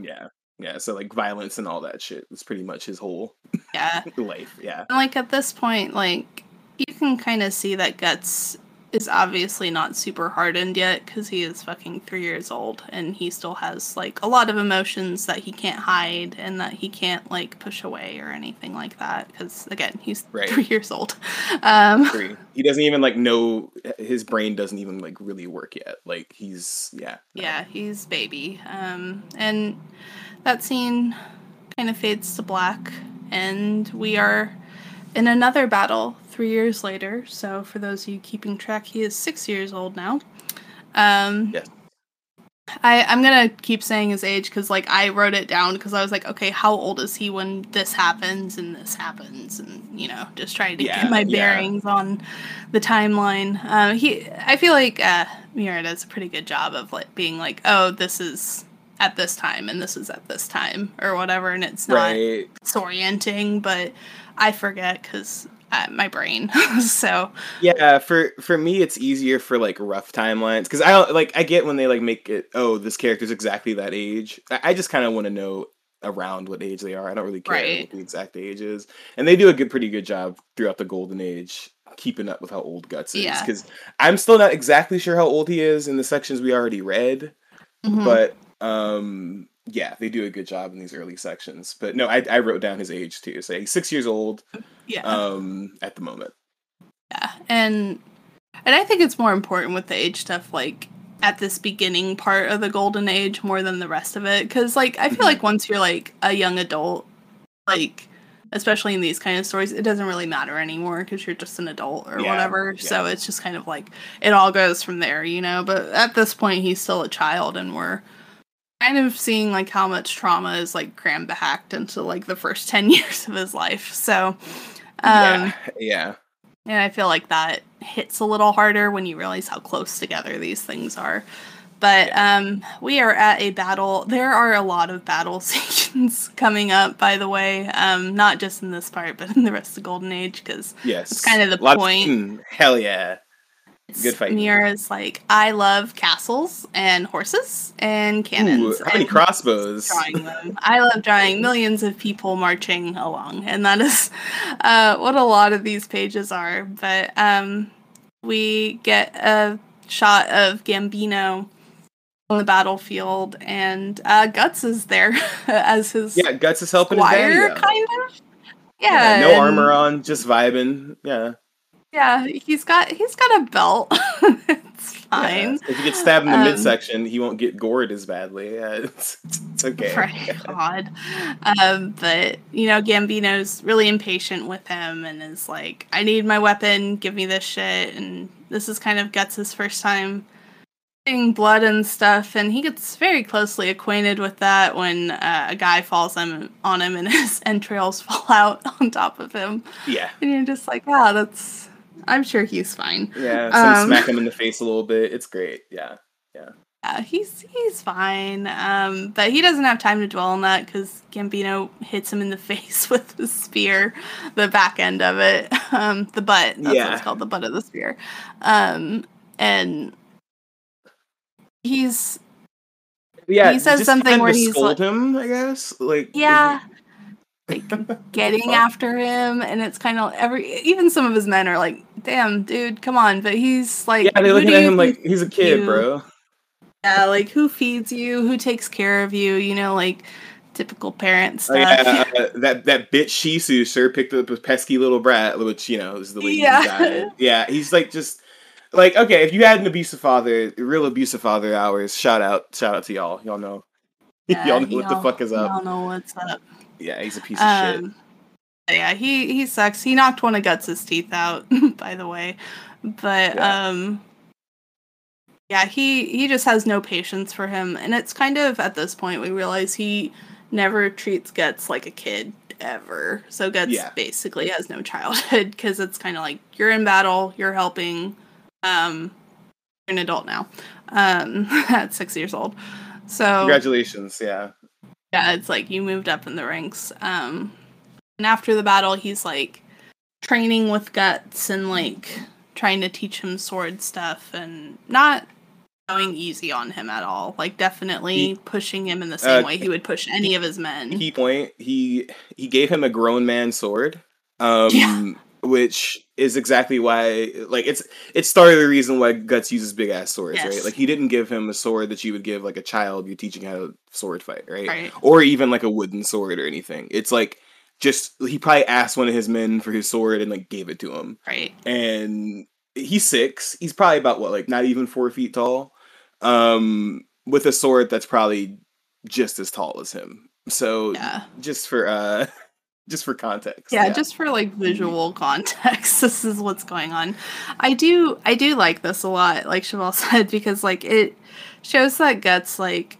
B: yeah, yeah. So like violence and all that shit was pretty much his whole
A: yeah
B: life. Yeah.
A: and like at this point like you can kind of see that guts is obviously not super hardened yet because he is fucking three years old and he still has like a lot of emotions that he can't hide and that he can't like push away or anything like that because again he's
B: Right.
A: three years old um
B: Agree. He doesn't even like know his brain doesn't even like really work yet. Like he's yeah. no.
A: Yeah, he's baby. Um, and that scene kind of fades to black, and we are in another battle three years later. So, for those of you keeping track, he is six years old now. Um,
B: Yes.
A: I, I'm gonna keep saying his age because, like, I wrote it down because I was like, okay, how old is he when this happens and this happens, and you know, just trying to
B: Yeah,
A: get my
B: yeah.
A: bearings on the timeline. Um, he, I feel like uh, Miura does a pretty good job of like being like, oh, this is at this time and this is at this time or whatever, and it's not
B: Right.
A: disorienting, but I forget because uh, my brain. so
B: Yeah, for for me, it's easier for like rough timelines because I don't like I get when they like make it. Oh, this character's exactly that age. I, I just kind of want to know around what age they are. I don't really care
A: Right.
B: what the exact age is, and they do a good, pretty good job throughout the golden age keeping up with how old Guts is.
A: Yeah.
B: Because I'm still not exactly sure how old he is in the sections we already read,
A: mhm.
B: but um yeah they do a good job in these early sections but no i, I wrote down his age too so he's six years old
A: yeah.
B: um at the moment
A: Yeah, and and I think it's more important with the age stuff, like at this beginning part of the golden age, more than the rest of it. Because like I feel
B: Mhm.
A: like once you're like a young adult, like especially in these kind of stories, it doesn't really matter anymore because you're just an adult or
B: Yeah,
A: whatever. So it's just kind of like it all goes from there, you know. But at this point, he's still a child, and we're kind of seeing like how much trauma is like crammed back into like the first 10 years of his life so um
B: yeah yeah
A: and I feel like that hits a little harder when you realize how close together these things are. But um, we are at a battle. There are a lot of battle scenes coming up, by the way. Um, not just in this part, but in the rest of Golden Age, because
B: yes
A: It's kind of the
B: lot of
A: point.
B: hell yeah Good fight.
A: Miura's like, I love castles and horses and
B: Ooh,
A: cannons.
B: how many crossbows
A: drawing them. I love drawing millions of people marching along, and that is uh, what a lot of these pages are. But um, we get a shot of Gambino on the battlefield, and uh, Guts is there as his
B: yeah guts is helping his daddy
A: kind of. Yeah,
B: no
A: and-
B: armor on just vibing yeah
A: Yeah, he's got he's got a belt. it's fine.
B: Yeah. if he gets stabbed in the
A: Um,
B: midsection he won't get gored as badly yeah it's, it's okay
A: Right, God. Um, but you know, Gambino's really impatient with him and is like, "I need my weapon. Give me this shit." And this is kind of Guts' first time seeing blood and stuff, and he gets very closely acquainted with that when uh, a guy falls on, on him and his entrails fall out on top of him,
B: yeah
A: and you're just like, "Wow, that's." I'm sure he's fine.
B: yeah some
A: Um,
B: smack him in the face a little bit it's great yeah
A: Yeah, Yeah, he's he's fine. Um, but he doesn't have time to dwell on that because Gambino hits him in the face with the spear, the back end of it, um, the butt. That's what
B: Yeah.
A: it's called, the butt of the spear. Um, and he's
B: Yeah,
A: He says something where he's
B: scold
A: like-
B: him. I guess like
A: yeah, like getting after him, and it's kind of every even some of his men are like, "Damn, dude, come on!" But he's like,
B: Yeah, they're looking at him like he's a kid,
A: you-
B: bro.
A: Yeah, like who feeds you, who takes care of you, you know, like typical parent
B: Oh, yeah, uh, that that bitch Shisu sure picked up a pesky little brat, which you know is the way
A: Yeah.
B: Yeah, he's like just like okay, if you had an abusive father, real abusive father hours, shout out, shout out to y'all. Y'all know, y'all know what the fuck is up.
A: Y'all know what's up.
B: Yeah, he's a piece of shit.
A: Um, yeah, he he sucks. He knocked one of Guts' teeth out, by the way. But
B: Yeah.
A: um yeah, he he just has no patience for him and it's kind of at this point we realize he never treats Guts like a kid ever. So Guts
B: Yeah.
A: basically has no childhood cuz it's kind of like you're in battle, you're helping um you're an adult now. Um at 6 years old. So
B: Congratulations, yeah.
A: Yeah, it's like you moved up in the ranks. Um, and after the battle, he's like training with guts and like trying to teach him sword stuff and not going easy on him at all. Like definitely
B: He-
A: pushing him in the same
B: uh,
A: way he would push any of his men.
B: Key point: he he gave him a grown man sword, um,
A: Yeah.
B: which is exactly why like it's it's started the reason why Guts uses big ass swords, right? Like he didn't give him a sword that you would give like a child you're teaching how to sword fight, right?
A: right.
B: Or even like a wooden sword or anything. It's like just he probably asked one of his men for his sword and like gave it to him.
A: Right.
B: And he's six. He's probably about what, like not even four feet tall. Um with a sword that's probably just as tall as him. So
A: Yeah.
B: just for uh just for context.
A: Yeah, just for like visual context, this is what's going on. I do I do like this a lot, like Chevall said, because like it shows that Guts like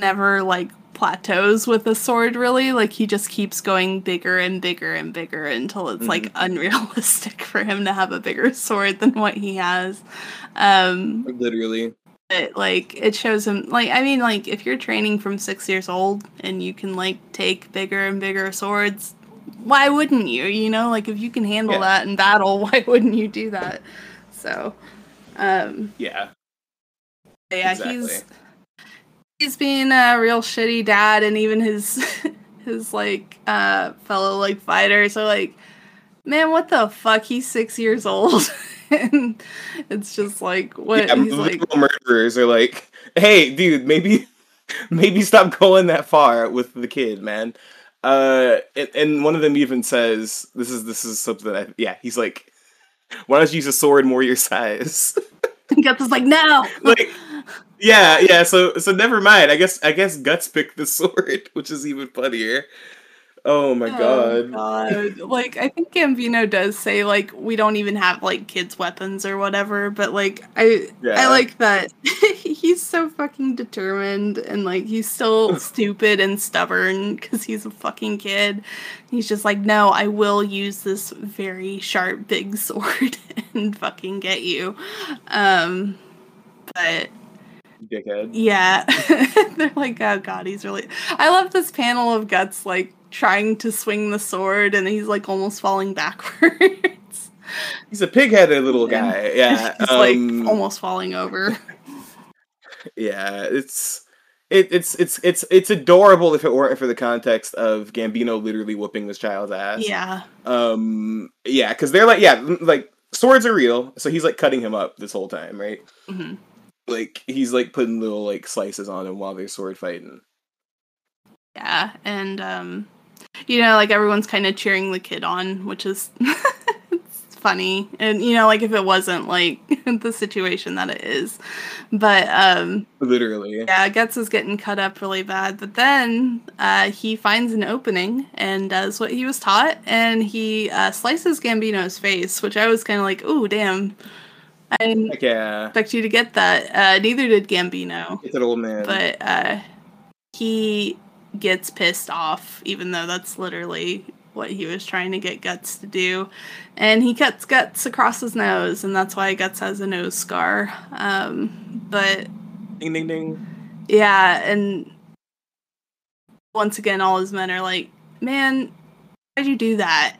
A: never like plateaus with a sword really. Like he just keeps going bigger and bigger and bigger until it's like unrealistic for him to have a bigger sword than what he has. Um
B: literally.
A: It like it shows him like i mean like if you're training from six years old and you can like take bigger and bigger swords why wouldn't you you know like if you can handle
B: Yeah.
A: that in battle why wouldn't you do that so um
B: Yeah.
A: yeah
B: Exactly.
A: he's he's being a real shitty dad and even his his like uh fellow like fighters are like man what the fuck he's six years old and it's just like what
B: yeah,
A: he's like
B: murderers are like, hey, dude, maybe maybe stop going that far with the kid, man. Uh, and, and one of them even says, "This is this is something." I, yeah, he's like, "Why don't you use a sword more your size?"
A: Guts is like, no.
B: like, yeah, yeah. So so never mind. I guess I guess Guts picked the sword, which is even funnier. Oh my
A: Oh,
B: god.
A: God. Like, I think Gambino does say like we don't even have like kids' weapons or whatever, but like I I like that he's so fucking determined and like he's still stupid and stubborn because he's a fucking kid. He's just like, no, I will use this very sharp big sword and fucking get you. Um, but
B: Dickhead.
A: yeah, they're like, oh god, he's really. I love this panel of guts like trying to swing the sword, and he's like almost falling backwards.
B: He's a pig-headed little guy. Yeah.
A: he's
B: um,
A: like almost falling over.
B: Yeah, it's it, it's it's it's it's adorable if it weren't for the context of Gambino literally whooping this child's ass.
A: Yeah,
B: Um. Yeah, because they're like, yeah, like swords are real. So he's like cutting him up this whole time, right?
A: hmm
B: Like he's like putting little like slices on him while they're sword fighting.
A: yeah, and um, you know, like everyone's kind of cheering the kid on, which is. it's funny and you know like if it wasn't like the situation that it is but um
B: Literally.
A: Yeah, Guts is getting cut up really bad, but then uh, he finds an opening and does what he was taught, and he uh, slices Gambino's face, which I was kind of like, "Ooh, damn!" I didn't
B: Heck yeah.
A: expect you to get that. Uh, neither did Gambino,
B: It's an old man.
A: but uh, he gets pissed off, even though that's literally what he was trying to get Guts to do, and he cuts Guts across his nose, and that's why Guts has a nose scar. Um, but
B: Ding ding ding.
A: Yeah, and once again, all his men are like, "Man, why'd you do that?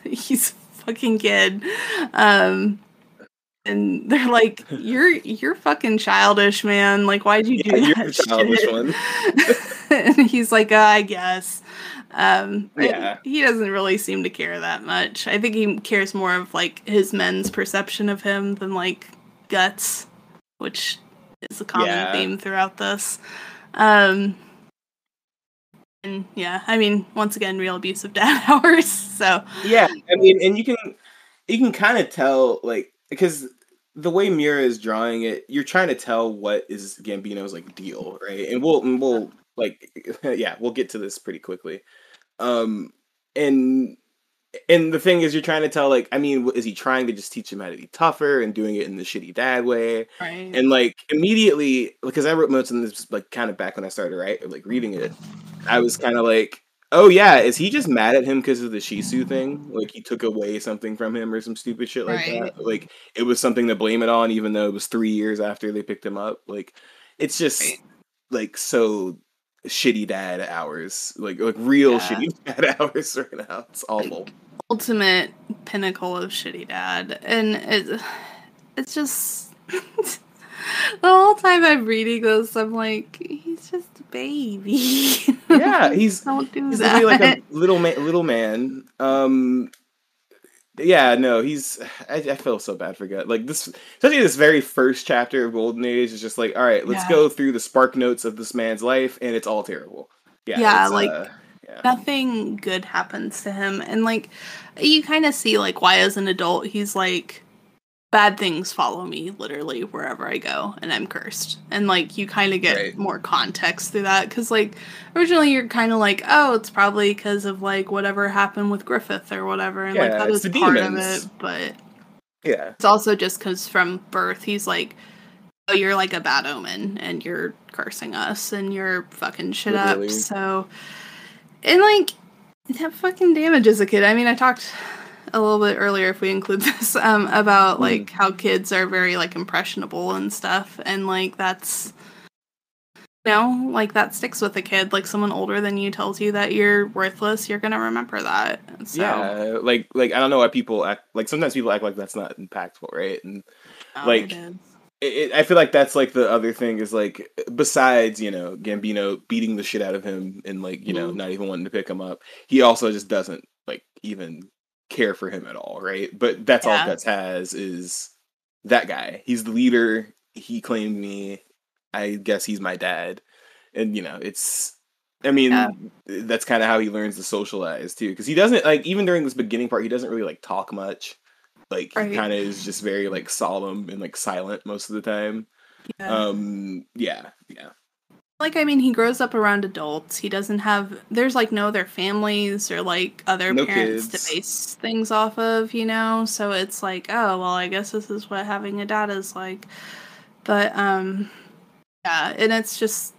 A: He's a fucking kid." Um, and they're like, "You're you're fucking childish, man. Like, why'd you do
B: Yeah, you're
A: that?"
B: the childish
A: shit?"
B: one.
A: and he's like, uh, "I guess." Um,
B: Yeah.
A: he doesn't really seem to care that much. I think he cares more of like his men's perception of him than like guts, which is a common
B: Yeah.
A: theme throughout this. Um, and yeah, I mean, once again, real abusive dad hours. So
B: Yeah, I mean, and you can you can kind of tell like because the way Miura is drawing it, you're trying to tell what is Gambino's like deal, right? And we'll and we'll like yeah, we'll get to this pretty quickly. Um, and and the thing is, you're trying to tell like, I mean, is he trying to just teach him how to be tougher and doing it in the shitty dad way?
A: right,
B: And like immediately, because I wrote notes on this like kind of back when I started right, like reading it, I was kind of like, oh yeah, is he just mad at him because of the Shisu thing? Like he took away something from him or some stupid shit like
A: Right.
B: that. Like it was something to blame it on, even though it was three years after they picked him up. Like it's just
A: Right.
B: like so shitty dad hours, like like real
A: Yeah.
B: shitty dad hours right now. It's awful.
A: ultimate pinnacle of shitty dad, and it, it's just the whole time I'm reading this, I'm like, he's just a baby.
B: Yeah, he's
A: don't do
B: he's
A: that.
B: like a little man. Little man. Um, yeah, no, he's. I, I feel so bad for God. Like this, especially this very first chapter of Golden Age is just like, all right, let's
A: Yeah.
B: go through the spark notes of this man's life, and it's all terrible. Yeah,
A: Yeah, like,
B: uh, yeah,
A: nothing good happens to him and like you kind of see like why as an adult he's like bad things follow me literally wherever i go and i'm cursed and like you kind of get
B: Right.
A: more context through that because like originally you're kind of like oh it's probably because of like whatever happened with griffith or whatever and like
B: Yeah,
A: that
B: it's
A: is part
B: demons.
A: of it but
B: yeah,
A: it's also just because from birth he's like oh you're like a bad omen and you're cursing us and you're fucking shit
B: Literally.
A: up so and like that fucking damages a kid i mean i talked a little bit earlier if we include this um about
B: Hmm.
A: like how kids are very like impressionable and stuff and like that's you know like that sticks with a kid like someone older than you tells you that you're worthless you're gonna remember that so
B: yeah. Like, like I don't know why people act like. Sometimes people act like that's not impactful, right? And
A: no,
B: like,
A: it is.
B: it, it, I feel like that's like the other thing is like besides you know Gambino beating the shit out of him and like you know
A: Mhm.
B: not even wanting to pick him up, he also just doesn't like even care for him at all, right? But that's
A: Yeah.
B: all Guts has is that guy. He's the leader. He claimed me. I guess he's my dad, and you know it's. I mean,
A: Yeah.
B: that's kind of how he learns to socialize too, because he doesn't like even during this beginning part, he doesn't really like talk much. Like
A: Right.
B: he kind of is just very like solemn and like silent most of the time.
A: Yeah.
B: Um, yeah, yeah,
A: like I mean, he grows up around adults. He doesn't have there's like no other families or like other
B: No
A: parents
B: kids.
A: to base things off of, you know. So it's like, oh well, I guess this is what having a dad is like. But um, yeah, and it's just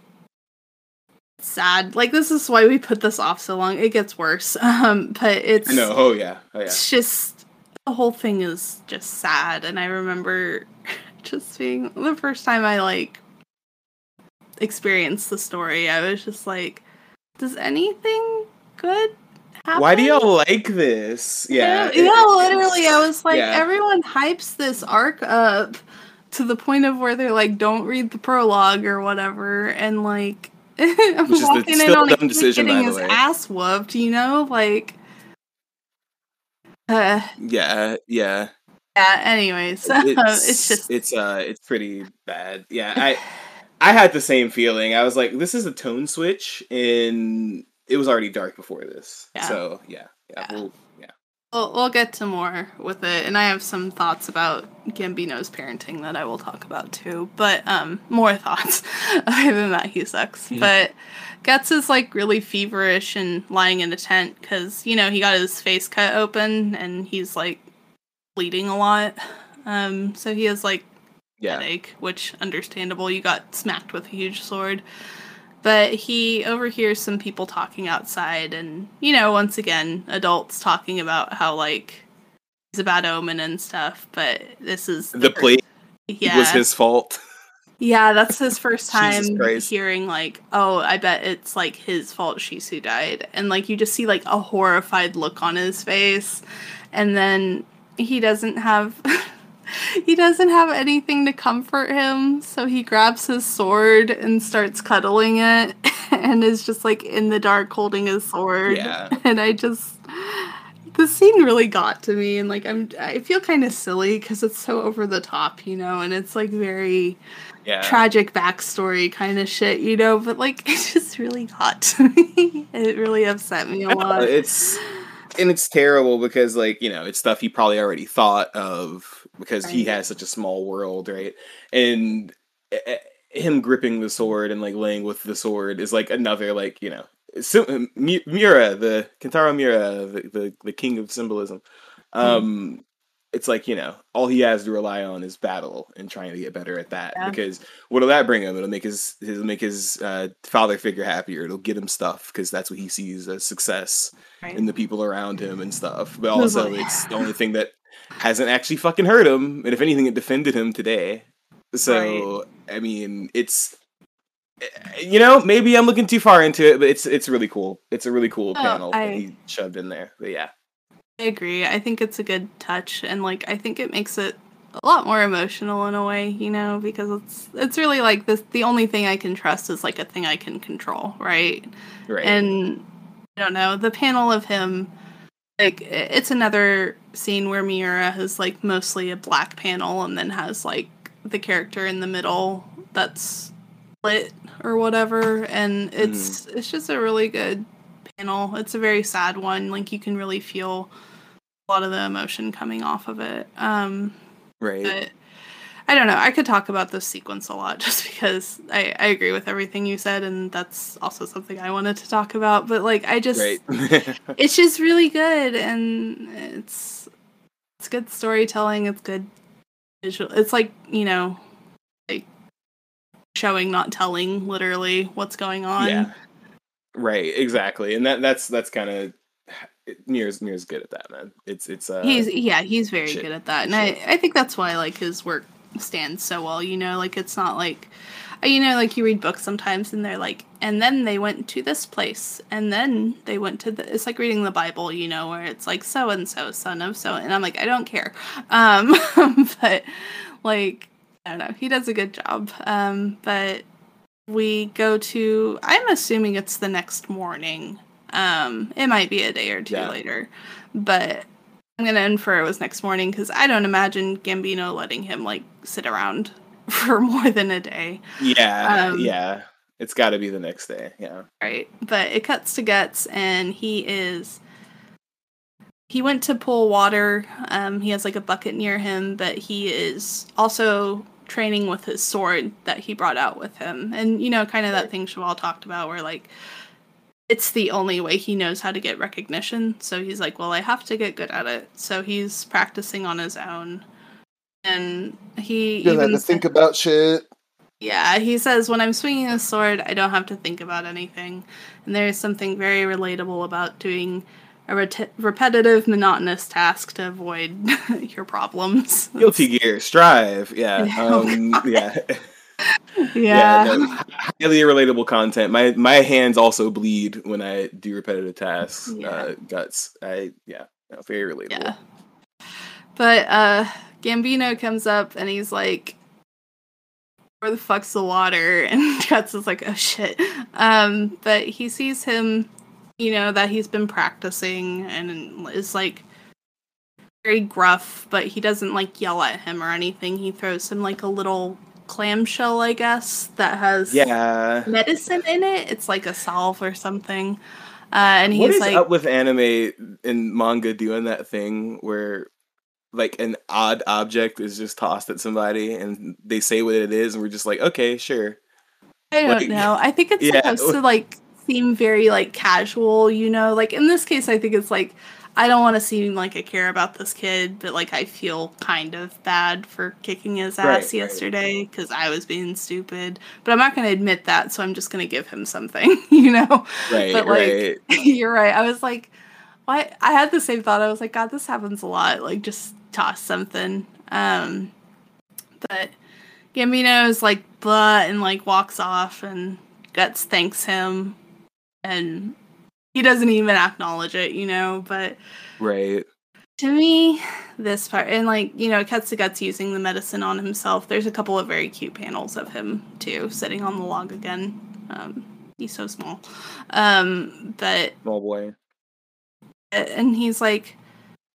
A: sad. Like this is why we put this off so long. It gets worse. Um, but it's
B: no, know. Oh yeah, oh yeah.
A: it's just the whole thing is just sad and i remember just being the first time i like experienced the story i was just like does anything good happen
B: Why do y'all like this? Yeah,
A: yeah, yeah literally i was like
B: yeah.
A: everyone hypes this arc up to the point of where they're like don't read the prologue or whatever and like i'm
B: Which is the-
A: walking in on
B: dumb decision,
A: getting his
B: way.
A: ass whooped you know like uh
B: yeah, yeah.
A: yeah anyways it's,
B: It's,
A: just
B: it's uh it's pretty bad. Yeah, I I had the same feeling. I was like, this is a tone switch, and it was already dark before this.
A: Yeah.
B: So yeah, yeah,
A: Yeah.
B: We'll, yeah.
A: we'll, we'll get to more with it and i have some thoughts about gambino's parenting that i will talk about too but um more thoughts other than that he sucks but guts is like really feverish and lying in a tent because you know he got his face cut open and he's like bleeding a lot um so he has like
B: Yeah,
A: headache, which understandable. You got smacked with a huge sword. But he overhears some people talking outside, and you know, once again, adults talking about how like he's a bad omen and stuff. But this is
B: the
A: fir-
B: plate
A: yeah,
B: was his fault.
A: Yeah, that's his first time hearing like, oh, I bet it's like his fault Shisu died. And like you just see like a horrified look on his face. And then he doesn't have he doesn't have anything to comfort him, so he grabs his sword and starts cuddling it and is just like in the dark holding his sword.
B: Yeah.
A: And I just the scene really got to me and like I'm I feel kind of silly cuz it's so over the top, you know, and it's like very
B: Yeah.
A: tragic backstory kind of shit, you know, but like it just really got to me. It really upset me a lot.
B: it's and it's terrible because like you know it's stuff he probably already thought of because he has such a small world right? And eh, him gripping the sword and like laying with the sword is like another like you know Sim- Miura the Kentaro Miura the, the the king of symbolism. Um it's like you know all he has to rely on is battle and trying to get better at that
A: Yeah.
B: because what'll that bring him? It'll make his it'll make his uh, father figure happier. It'll get him stuff because that's what he sees as success
A: Right.
B: and the people around him and stuff. But also, it's the only thing that hasn't actually fucking hurt him. And if anything, it defended him today. So I mean, it's you know maybe I'm looking too far into it, but it's it's really cool. It's a really cool
A: Oh,
B: panel
A: I-
B: that he shoved in there. But yeah,
A: I agree. I think it's a good touch and like I think it makes it a lot more emotional in a way, you know, because it's it's really like this the only thing I can trust is like a thing I can control, right?
B: right.
A: And I don't know, the panel of him like it's another scene where Miura has like mostly a black panel and then has like the character in the middle that's lit or whatever and it's it's just a really good panel. It's a very sad one. Like you can really feel a lot of the emotion coming off of it. Um
B: right.
A: I don't know. I could talk about this sequence a lot just because I, I agree with everything you said, and that's also something I wanted to talk about. But like, I just, it's just really good, and it's it's good storytelling. It's good visual. It's like you know, like showing, not telling, literally what's going on.
B: yeah. Right. Exactly. And that that's that's kind of Mir's Mir's good at that, man. It's it's uh
A: he's yeah, he's very
B: shit.
A: good at that, and
B: Shit.
A: I I think that's why I like his work stands so well. You know, like it's not like you know like you read books sometimes and they're like and then they went to this place and then they went to the it's like reading the bible you know where it's like so and so son of so and i'm like i don't care um but like i don't know he does a good job um but we go to i'm assuming it's the next morning um it might be a day or two
B: Yeah.
A: later but i'm gonna infer it was next morning because i don't imagine gambino letting him like sit around for more than a day
B: yeah
A: um,
B: yeah. It's got to be the next day. Yeah.
A: right? But it cuts to Guts, and he is. He went to pull water. Um, he has like a bucket near him, but he is also training with his sword that he brought out with him. And you know, kind of that thing Chevall talked about, where like it's the only way he knows how to get recognition. So he's like, well, I have to get good at it. So he's practicing on his own. And he
D: You don't have
A: even
D: to
A: said-
D: think about shit.
A: yeah, he says, when I'm swinging a sword, I don't have to think about anything. And there is something very relatable about doing a ret- repetitive, monotonous task to avoid your problems.
B: Guilty Gear, Strive. Yeah.
A: Oh,
B: Um,
A: God.
B: yeah.
A: Yeah.
B: no, highly relatable content. My my hands also bleed when I do repetitive tasks.
A: Yeah.
B: Uh, guts. I yeah, no, very relatable.
A: Yeah. But uh Gambino comes up and he's like where the fuck's the water? And Guts is like, oh shit. Um, but he sees him, you know, that he's been practicing and is like very gruff, but he doesn't like yell at him or anything. He throws him like a little clamshell, I guess, that has
B: Yeah.
A: medicine in it. It's like a salve or something. Uh, and he's
B: is
A: like,
B: up with anime and manga doing that thing where like an odd object is just tossed at somebody and they say what it is and we're just like, okay, sure.
A: I don't
B: Like-
A: know. I think it's
B: Yeah.
A: supposed to like seem very like casual, you know. Like in this case, I think it's like I don't want to seem like I care about this kid, but like I feel kind of bad for kicking his ass
B: right.
A: yesterday because I was being stupid. But I'm not going to admit that, so I'm just going to give him something, you know.
B: Right,
A: But, like,
B: right.
A: You're right. I was like, why? I had the same thought. I was like, God, this happens a lot. Like, just toss something. Um, but Gambino's like blah and like walks off and Guts thanks him and he doesn't even acknowledge it, you know, but
B: Right.
A: to me this part and like you know it cuts to guts using the medicine on himself there's a couple of very cute panels of him too sitting on the log again um he's so small um but
B: Small boy.
A: and he's like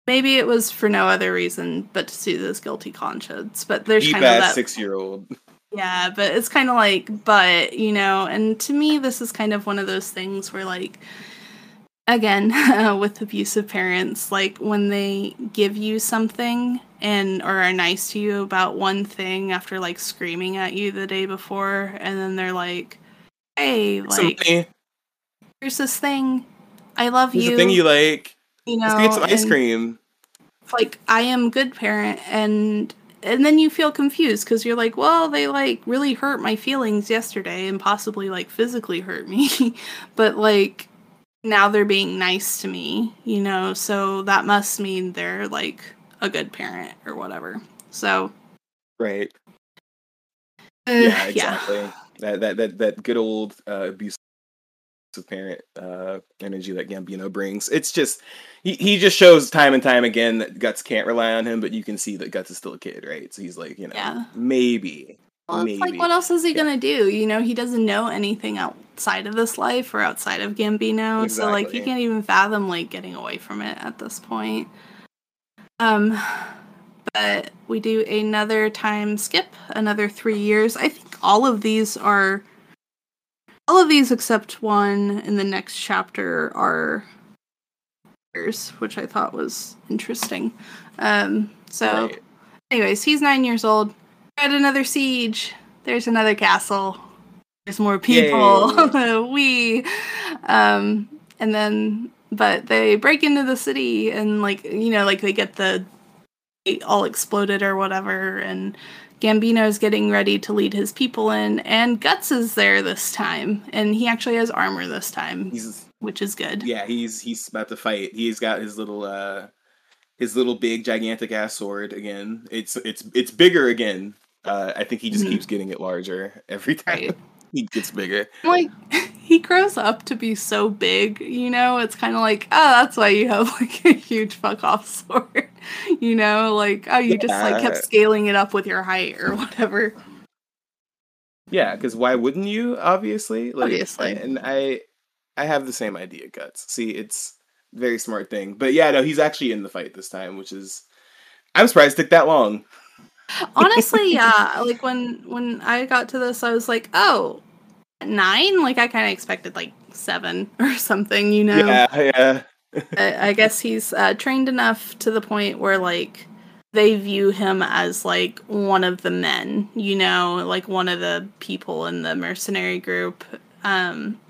A: maybe it was for no other reason but to soothe his guilty conscience but there's
B: Deep
A: kind of that
B: six year old.
A: yeah, but it's kind of like, but, you know, and to me, this is kind of one of those things where, like, again, with abusive parents, like, when they give you something and or are nice to you about one thing after, like, screaming at you the day before, and then they're like, hey, like, here's this thing. I love
B: Here's
A: you.
B: the thing you like.
A: you know,
B: Let's get some ice cream.
A: like I am good parent and and then you feel confused because you're like, well, they like really hurt my feelings yesterday and possibly like physically hurt me, but like now they're being nice to me, you know, so that must mean they're like a good parent or whatever. So
B: Right.
A: uh,
B: Yeah, exactly. That that that that good old uh, abusive parent uh, energy that Gambino brings. It's just he, he just shows time and time again that Guts can't rely on him, but you can see that Guts is still a kid, right? So he's like, you know,
A: Yeah.
B: maybe.
A: Well, it's like, what else is he
B: Yeah.
A: gonna do? You know, he doesn't know anything outside of this life or outside of Gambino, so like he can't even fathom like getting away from it at this point. Um, but we do another time skip, another three years. I think all of these are, all of these except one in the next chapter are years, which I thought was interesting. Um, so
B: Right.
A: anyways, he's nine years old. At another siege. There's another castle. There's more people. we, um, and then, but they break into the city and like you know, like they get the all exploded or whatever, and Gambino's getting ready to lead his people in, and Guts is there this time, and he actually has armor this time,
B: He's
A: which is good.
B: yeah, he's he's about to fight. He's got his little uh his little big gigantic ass sword again. It's it's it's bigger again. Uh I think he just
A: Mhm.
B: keeps getting it larger every time.
A: Right.
B: He gets bigger.
A: like he grows up to be so big, you know, it's kind of like, oh, that's why you have like a huge fuck off sword, you know, like oh, you just like kept scaling it up with your height or whatever.
B: Yeah, because why wouldn't you? Obviously, like,
A: Obviously.
B: and I, I have the same idea, guts. See, it's a very smart thing, but yeah, no, he's actually in the fight this time, which is, I'm surprised it took that long.
A: Honestly, yeah, like when when I got to this, I was like, oh, nine. Like I kind of expected like seven or something, you know.
B: Yeah, yeah,
A: I, I guess he's uh, trained enough to the point where like they view him as like one of the men, you know, like one of the people in the mercenary group. Um,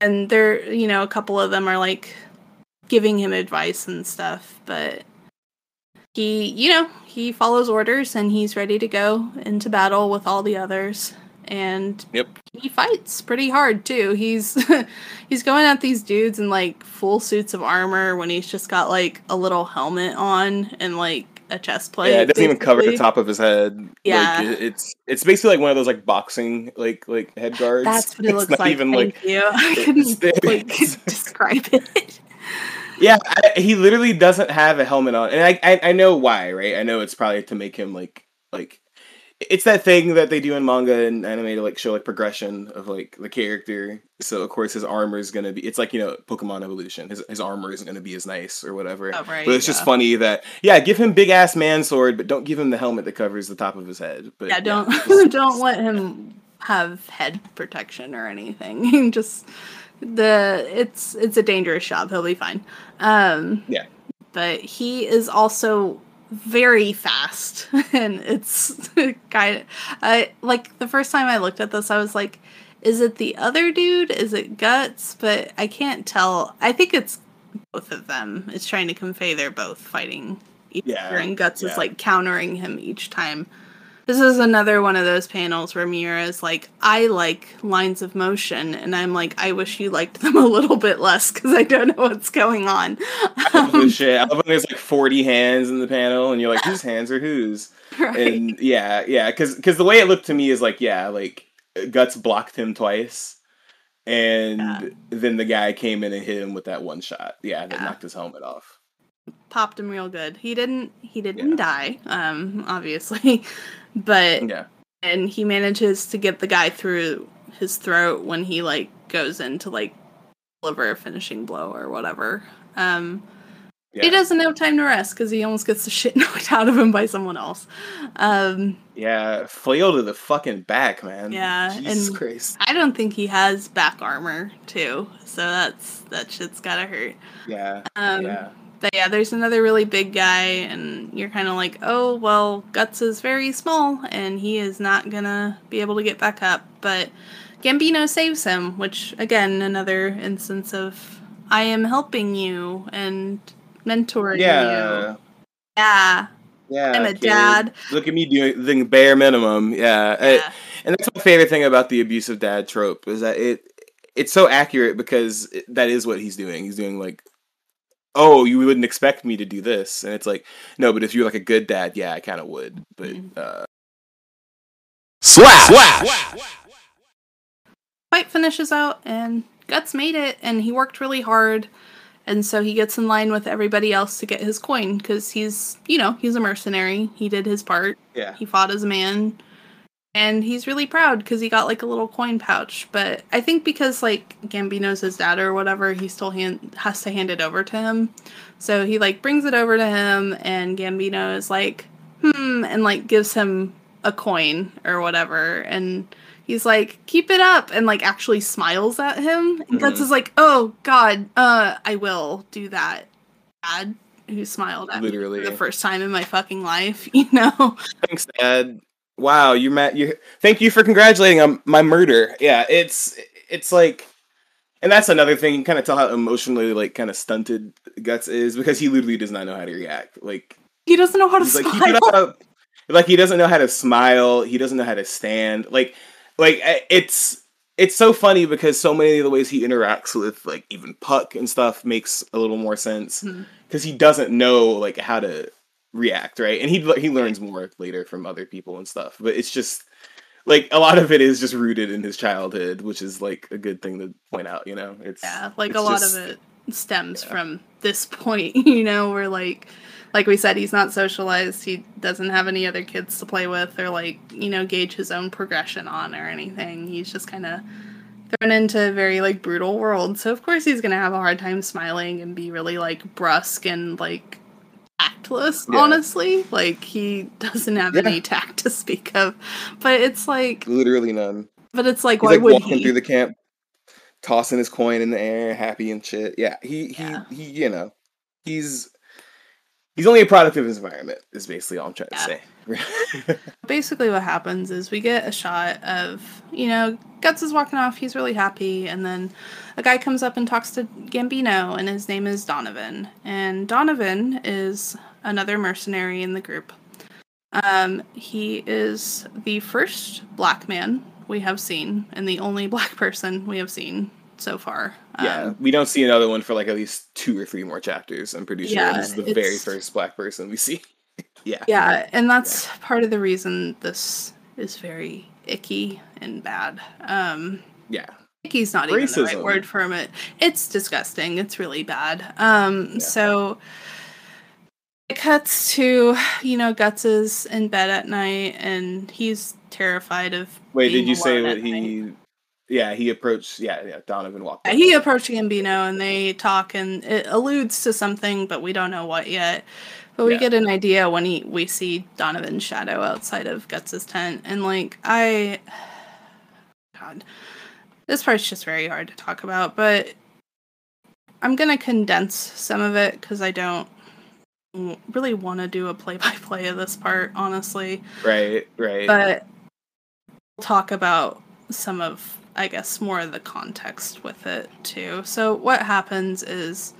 A: and they're, you know, a couple of them are like giving him advice and stuff, but he, you know, he follows orders and he's ready to go into battle with all the others. And
B: Yep.
A: he fights pretty hard too. He's he's going at these dudes in like full suits of armor when he's just got like a little helmet on and like a chest plate.
B: yeah. It doesn't even cover the top of his head.
A: Yeah.
B: like, it- it's it's basically like one of those like boxing like like head guards.
A: That's what it
B: It's
A: looks
B: not
A: like.
B: Even
A: Thank
B: like
A: you. I couldn't like describe it.
B: Yeah, I, he literally doesn't have a helmet on, and I, I I know why, right? I know it's probably to make him like like it's that thing that they do in manga and anime to like show like progression of like the character. So of course his armor is gonna be it's like you know Pokemon evolution. His his armor isn't gonna be as nice or whatever.
A: Oh, right,
B: but it's just funny that yeah, give him big ass man sword, but don't give him the helmet that covers the top of his head. But
A: Yeah, don't
B: just-
A: don't let him have head protection or anything. just the it's it's a dangerous job. He'll be fine. Um
B: Yeah.
A: But he is also very fast and it's kind of I like the first time I looked at this I was like is it the other dude? Is it Guts? But I can't tell. I think it's both of them. It's trying to convey they're both fighting each
B: Yeah,
A: and Guts is like countering him each time. This is another one of those panels where Miura is like, I like lines of motion, and I'm like, I wish you liked them a little bit less because I don't know what's going on.
B: I love shit. I love when there's like 40 hands in the panel, and you're like, whose hands are whose?
A: Right.
B: And yeah, yeah, because because the way it looked to me is like, yeah, like Guts blocked him twice, and
A: Yeah.
B: then the guy came in and hit him with that one shot. Yeah, that
A: Yeah.
B: knocked his helmet off.
A: Popped him real good. He didn't. He didn't
B: Yeah.
A: die. Um, obviously, but
B: Yeah,
A: and he manages to get the guy through his throat when he like goes into like deliver a finishing blow or whatever. Um,
B: yeah,
A: He doesn't have time to rest because he almost gets the shit knocked out of him by someone else. Um,
B: yeah. Flail to the fucking back, man.
A: Yeah,
B: Jesus
A: and-
B: Christ.
A: I don't think he has back armor too, so that's that shit's gotta hurt.
B: Yeah,
A: Um,
B: yeah,
A: yeah, there's another really big guy, and you're kind of like, oh well, Guts is very small, and he is not gonna be able to get back up. But Gambino saves him, which again, another instance of I am helping you and mentoring
B: yeah.
A: you. Yeah,
B: Yeah,
A: I'm a
B: kid.
A: dad.
B: Look at me doing the bare minimum. Yeah, I-
A: yeah.
B: and that's my favorite thing about the abusive dad trope is that it it's so accurate because it, that is what he's doing. He's doing like, oh, you wouldn't expect me to do this, and it's like, no, but if you're like a good dad, yeah, I kind of would. But
A: Mhm.
B: uh,
C: Slash. Slash.
A: fight finishes out and Guts made it and he worked really hard and so he gets in line with everybody else to get his coin because he's you know he's a mercenary he did his part
B: yeah,
A: he fought as a man and he's really proud because he got like a little coin pouch but i think because like gambino's his dad or whatever he still hand, has to hand it over to him so he like brings it over to him and gambino is like hmm and like gives him a coin or whatever and he's like keep it up and like actually smiles at him and guts
B: Mhm.
A: is like oh god uh i will do that dad who smiled at me
B: literally.
A: for the first time in my fucking life you know
B: Thanks, Dad. Wow, you met you. Thank you for congratulating on my murder. Yeah, it's it's like, and that's another thing. You kind of tell how emotionally like kind of stunted Guts is because he literally does not know how to react. Like
A: he doesn't know how to
B: like
A: smile.
B: up. Like he doesn't know how to smile. He doesn't know how to stand. Like like eh, it's it's so funny because so many of the ways he interacts with like even Puck and stuff makes a little more sense
A: mm-hmm.
B: because he doesn't know like how to react, right? And he he learns more later from other people and stuff. But it's just like a lot of it is just rooted in his childhood, which is like a good thing to point out. You know, it's
A: Yeah, like
B: it's
A: a lot
B: just-
A: of it stems
B: yeah.
A: from this point, you know, where like like we said, he's not socialized, he doesn't have any other kids to play with or like, you know, gauge his own progression on or anything. He's just kinda thrown into a very like brutal world. So of course he's gonna have a hard time smiling and be really like brusque and like tactless,
B: Yeah.
A: honestly. Like he doesn't have
B: Yeah.
A: any tact to speak of. But it's like
B: literally none.
A: but it's like
B: He's
A: why
B: like
A: would
B: walking
A: he?
B: through the camp, tossing his coin in the air, happy and shit. Yeah, he he
A: Yeah.
B: he. You know, he's he's only a product of his environment. Is basically all I'm trying to say.
A: basically what happens is we get a shot of you know guts is walking off he's really happy and then a guy comes up and talks to gambino and his name is donovan and donovan is another mercenary in the group um, he is the first black man we have seen and the only black person we have seen so far
B: yeah,
A: Um,
B: we don't see another one for like at least two or three more chapters. I'm pretty sure
A: Yeah,
B: this is the very first black person we see. Yeah,
A: Yeah, and that's part of the reason this is very icky and bad. Um,
B: yeah,
A: icky's not even the
B: Racism.
A: right word for it. It's disgusting. It's really bad. Um,
B: Yeah.
A: so it cuts to you know Guts is in bed at night and he's terrified of.
B: Wait, did you say that
A: at night.
B: he? Yeah, he approached. Yeah, yeah. Donovan walked.
A: Yeah, he approached Gambino and they talk and it alludes to something, but we don't know what yet. But we
B: Yeah.
A: get an idea when he we see Donovan's shadow outside of Guts's tent, and like I, God, this part's just very hard to talk about. But I'm gonna condense some of it because I don't w- really want to do a play-by-play of this part, honestly
B: Right, right.
A: but we'll talk about some of i guess more of the context with it too so what happens is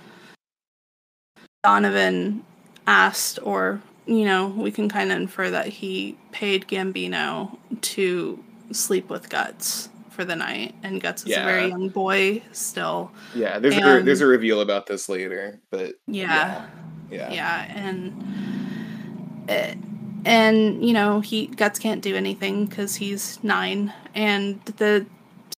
A: donovan asked or you know, we can kind of infer that he paid Gambino to sleep with Guts for the night, and Guts is a very young boy still.
B: Yeah, there's a, there's a reveal about this later, but
A: Yeah,
B: yeah,
A: yeah, and eh, and you know he Guts can't do anything because he's nine, and the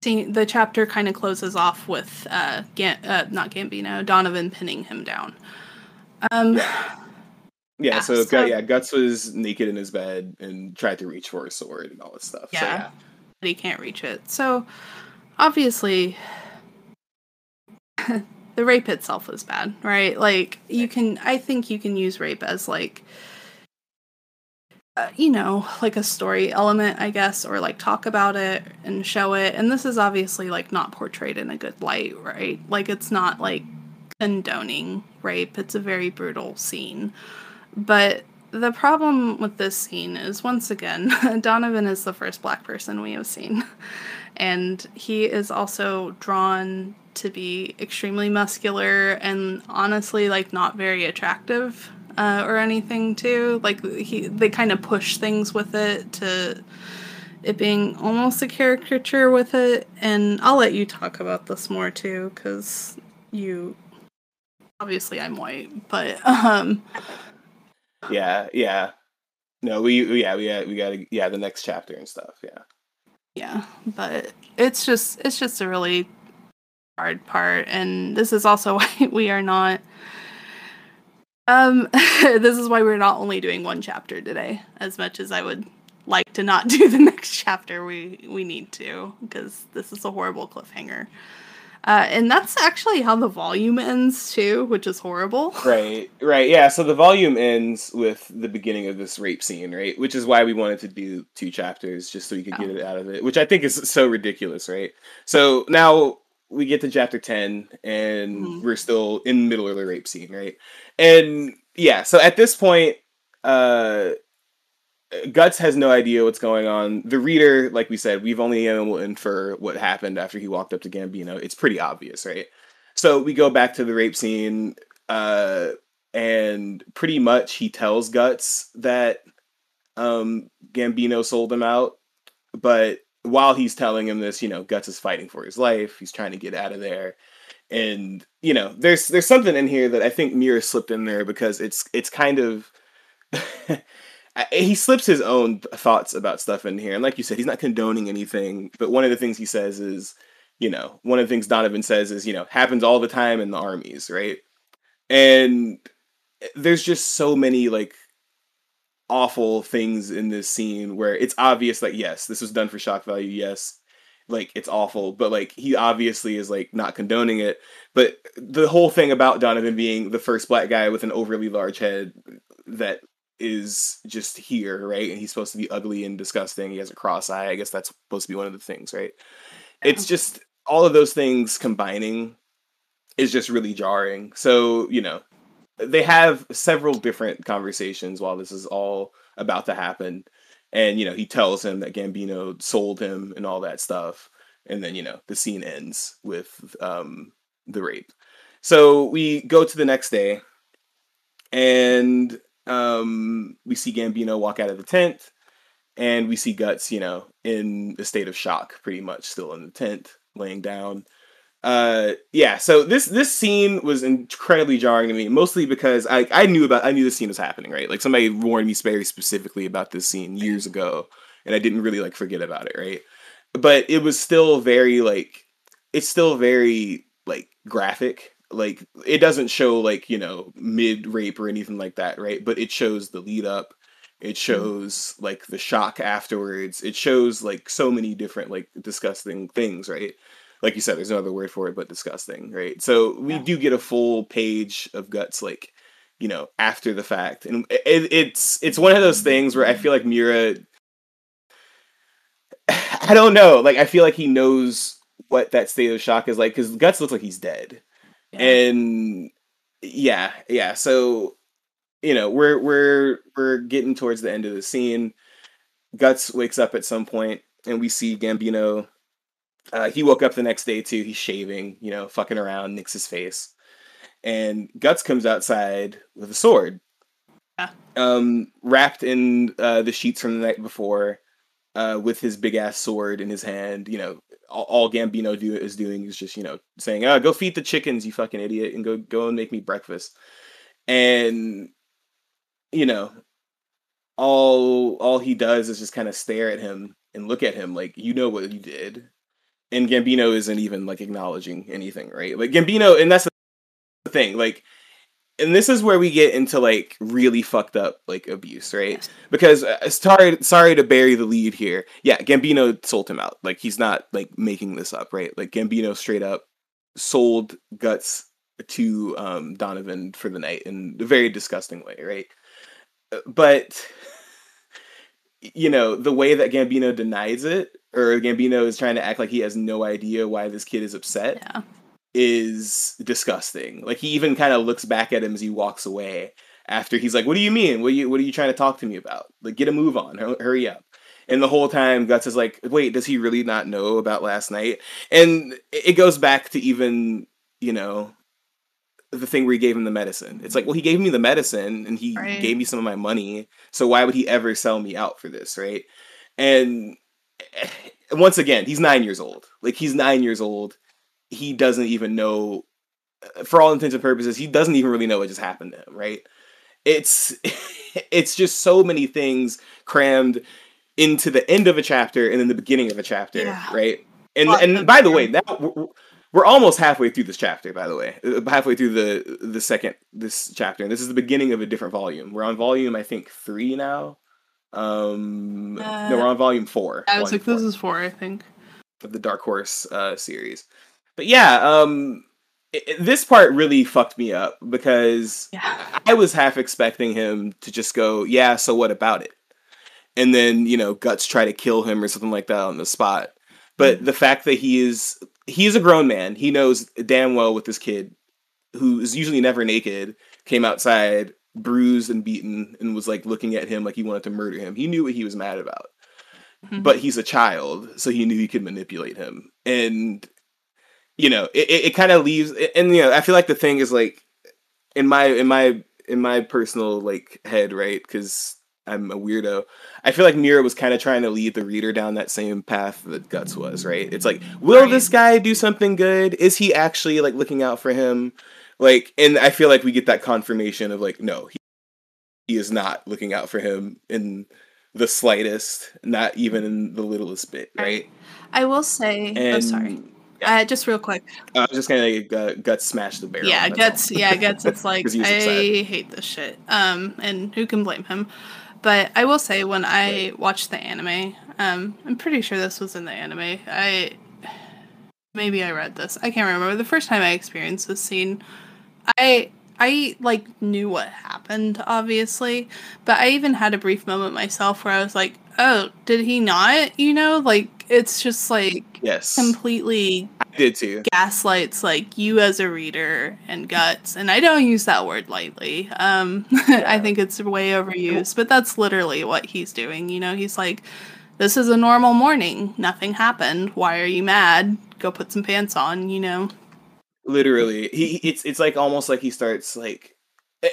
A: scene, the chapter kind of closes off with uh, Gan- uh not Gambino, Donovan pinning him down. Um,
B: yeah.
A: Yeah,
B: so,
A: so-
B: yeah, Guts was naked in his bed and tried to reach for a sword and all this stuff. So,
A: Yeah.
B: yeah.
A: but he can't reach it. So obviously the rape itself is bad, right? Like you can I think you can use rape as like uh, you know, like a story element, I guess, or like talk about it and show it. And this is obviously like not portrayed in a good light, right? Like it's not like condoning rape. It's a very brutal scene. But the problem with this scene is once again, Donovan is the first black person we have seen. And he is also drawn to be extremely muscular and honestly like not very attractive uh, or anything too. Like he they kind of push things with it to it being almost a caricature with it and I'll let you talk about this more too cuz you obviously I'm white, but um
B: yeah, yeah. No, we yeah we got we got yeah the next chapter and stuff. Yeah,
A: yeah but it's just it's just a really hard part and this is also why we are not um this is why we're not only doing one chapter today as much as i would like to not do the next chapter we we need to because this is a horrible cliffhanger uh, and that's actually how the volume ends too which is horrible
B: right, right. Yeah, so the volume ends with the beginning of this rape scene, right? Which is why we wanted to do two chapters just so we could get it out of it, which I think is so ridiculous, right? So now we get to chapter 10 and
A: Mhm.
B: we're still in the middle of the rape scene, right? And yeah, so at this point uh Guts has no idea what's going on. The reader, like we said, we've only been able to infer what happened after he walked up to Gambino. It's pretty obvious, right? So we go back to the rape scene, uh, and pretty much he tells Guts that um, Gambino sold him out. But while he's telling him this, you know, Guts is fighting for his life. He's trying to get out of there. And you know, there's there's something in here that I think Miura slipped in there because it's it's kind of He slips his own thoughts about stuff in here. And like you said, he's not condoning anything. But one of the things he says is, you know, one of the things Donovan says is, you know, happens all the time in the armies, right? And eh, there's just so many like awful things in this scene where it's obvious like yes, this was done for shock value, yes. Like it's awful, but like he obviously is like not condoning it. But the whole thing about Donovan being the first black guy with an overly large head that is just here, right? And he's supposed to be ugly and disgusting. He has a cross eye. I guess that's supposed to be one of the things, right? It's just all of those things combining is just really jarring. So, you know, they have several different conversations while this is all about to happen. And, you know, he tells him that Gambino sold him and all that stuff. And then, you know, the scene ends with um, the rape. So we go to the next day and um, we see Gambino walk out of the tent and we see Guts, you know, in a state of shock, pretty much still in the tent, laying down. Uh, yeah. So this this scene was incredibly jarring to me, mostly because I I knew about I knew this scene was happening, right? Like somebody warned me very specifically about this scene years ago, and I didn't really like forget about it, right? But it was still very like it's still very like graphic. Like it doesn't show like you know mid rape or anything like that, right? But it shows the lead up. It mm-hmm. shows like the shock afterwards. It shows like so many different like disgusting things right? Like you said there's no other word for it but disgusting right? So we
A: Yeah.
B: do get a full page of guts like you know after the fact. And eh, it, it's it's one of those mm-hmm. things where i feel mm-hmm. like miura i don't know. Like i feel like he knows what that state of shock is like because guts looks like he's dead and yeah yeah so you know we're we're we're getting towards the end of the scene guts wakes up at some point and we see gambino uh, he woke up the next day too he's shaving you know fucking around nicks his face and guts comes outside with a sword
A: Yeah.
B: Um, wrapped in uh, the sheets from the night before, uh, with his big ass sword in his hand. You know, all, Gambino do is doing is just you know saying, "Oh, go feed the chickens, you fucking idiot, and go go and make me breakfast." And you know, all all he does is just kind of stare at him and look at him like you know what you did and gambino isn't even like acknowledging anything right like gambino and that's the thing like and this is where we get into like really fucked up like abuse right?
A: Yes.
B: because uh, sorry sorry to bury the lead here. Yeah gambino sold him out. Like he's not like making this up right? Like gambino straight up sold guts to um donovan for the night in a very disgusting way right? Uh, but you know the way that gambino denies it or gambino is trying to act like he has no idea why this kid is upset
A: Yeah.
B: Is disgusting. Like he even kind of looks back at him as he walks away after he's like, "What do you mean? What are you What are you trying to talk to me about? Like, get a move on. Hurry up." And the whole time, Guts is like, "Wait, does he really not know about last night?" And it goes back to even you know the thing where he gave him the medicine. It's like, well, he gave me the medicine and he
A: Right.
B: gave me some of my money. So why would he ever sell me out for this, right? And eh, once again, he's nine years old. Like he's nine years old. He doesn't even know, uh, for all intents and purposes, he doesn't even really know what just happened to him, right? It's it's just so many things crammed into the end of a chapter and then the beginning of a chapter,
A: Yeah.
B: right? And
A: Lot
B: and
A: of
B: by the way, that we're, we're almost halfway through this chapter. By the way, Uh, halfway through the the second this chapter, and this is the beginning of a different volume. We're on volume, I think, three now. Um, no,
A: Uh,
B: we're on volume four.
A: I was like, this is four, I think.
B: of the Dark Horse uh, series. But yeah, um, i i- this part really fucked me up because
A: Yeah.
B: I was half expecting him to just go, "Yeah, so what about it?" And then you know, guts try to kill him or something like that on the spot. But the fact that he is he is a grown man, he knows damn well with this kid who is usually never naked came outside bruised and beaten and was like looking at him like he wanted to murder him. He knew what he was mad about
A: Mhm.
B: but he's a child, so he knew he could manipulate him. And you know, it, it, it kind of leaves and you know, I feel like the thing is like in my in my in my personal like head, right? Because I'm a weirdo. I feel like Miura was kind of trying to lead the reader down that same path that Guts was, right? It's like, will
A: Right.
B: this guy do something good? Is he actually like looking out for him? Like, and I feel like we get that confirmation of like, no, he, he is not looking out for him in the slightest, not even in the littlest bit, right?
A: I will say, oh,
B: And
A: sorry. Uh, just real quick.
B: I was just gonna uh, guts smash the barrel.
A: yeah,
B: all.
A: Guts. Yeah, Guts. It's like I
B: upset.
A: hate this shit. Um, and who can blame him? But I will say, when I watched the anime, um, I'm pretty sure this was in the anime. I maybe I read this. I can't remember the first time I experienced this scene. I I like knew what happened, obviously, but I even had a brief moment myself where I was like, "Oh, did he not?" You know, like it's just like
B: Yes,
A: completely
B: I did too.
A: gaslights like you as a reader and guts. And i don't use that word lightly. Um i think it's way overused but that's literally what he's doing. You know he's like this is a normal morning. Nothing happened. Why are you mad? Go put some pants on you know?
B: Literally. He- it's it's like almost like he starts like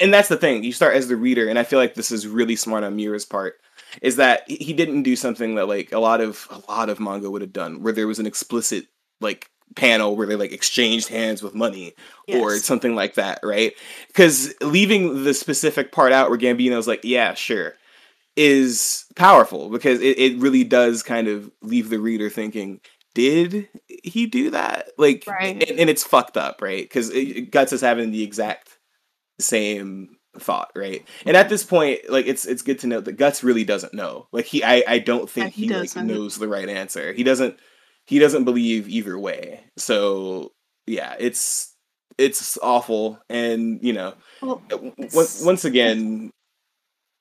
B: and that's the thing. You start as the reader and i feel like this is really smart on miura's part is that he- didn't do something that like a lot of a lot of manga would have done where there was an explicit like panel where they like exchanged hands with money or something like that right? Because leaving the specific part out where gambino's like yeah sure is powerful because it, it really does kind of leave the reader thinking did he do that? Like
A: Right.
B: and, and it's fucked up right? Because it guts is having the exact same thought right? And at this point like it's it's good to note that guts really doesn't know. Like he i i don't think
A: he
B: he, like knows the right answer. He doesn't he doesn't believe either way. So yeah it's it's awful. And you know
A: well, uh,
B: once once again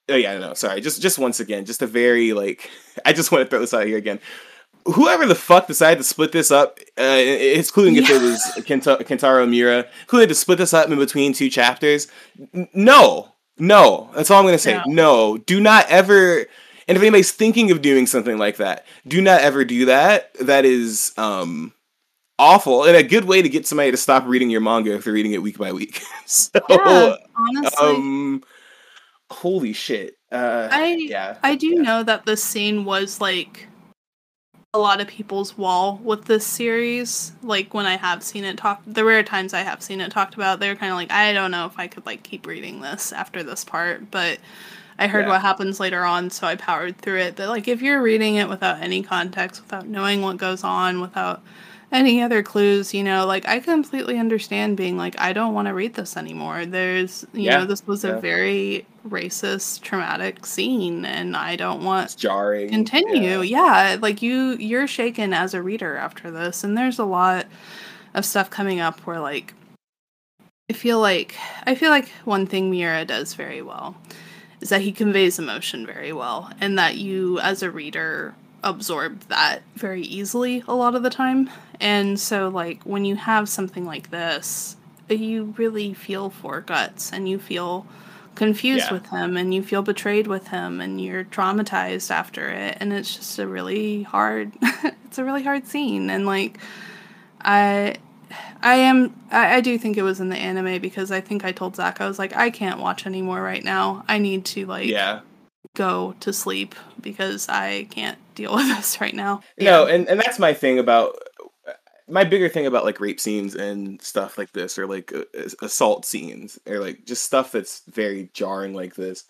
B: oh yeah no sorry. Just just once again just a very like i just want to throw this out here again whoever the fuck decided to split this up uh including if it was Kenta- kentaro miura who had to split this up in between two chapters. No no. That's all i'm gonna say.
A: No.
B: no. Do not ever and if anybody's thinking of doing something like that do not ever do that. That is um awful and a good way to get somebody to stop reading your manga if they're reading it week by week. So
A: yeah, honestly.
B: um holy shit. Uh,
A: I
B: yeah,
A: I do
B: yeah.
A: know that this scene was like a lot of people's wall with this series. Like when I have seen it talked, the rare times I have seen it talked about, they're kind of like, I don't know if I could like keep reading this after this part, but I heard
B: Yeah.
A: what happens later on, so I powered through it. But like if you're reading it without any context, without knowing what goes on, without any other clues, you know, like I completely understand being like, I don't want to read this anymore. There's, you
B: Yeah,
A: know, this was
B: yeah.
A: a very racist, traumatic scene, and I don't want
B: It's jarring.
A: continue
B: yeah.
A: yeah. like you you're shaken as a reader after this and there's a lot of stuff coming up where like i feel like i feel like one thing miura does very well is that he conveys emotion very well and that you as a reader absorb that very easily a lot of the time and so like when you have something like this you really feel for guts and you feel confused
B: Yeah.
A: with him and you feel betrayed with him and you're traumatized after it. And it's just a really hard it's a really hard scene. And like i i am I, I do think it was in the anime because i think i told zach i was like i can't watch anymore right now. I need to like
B: Yeah.
A: go to sleep because i can't deal with this right now.
B: No, and, and that's my thing about my bigger thing about like rape scenes and stuff like this, or like uh, assault scenes, or like just stuff that's very jarring like this,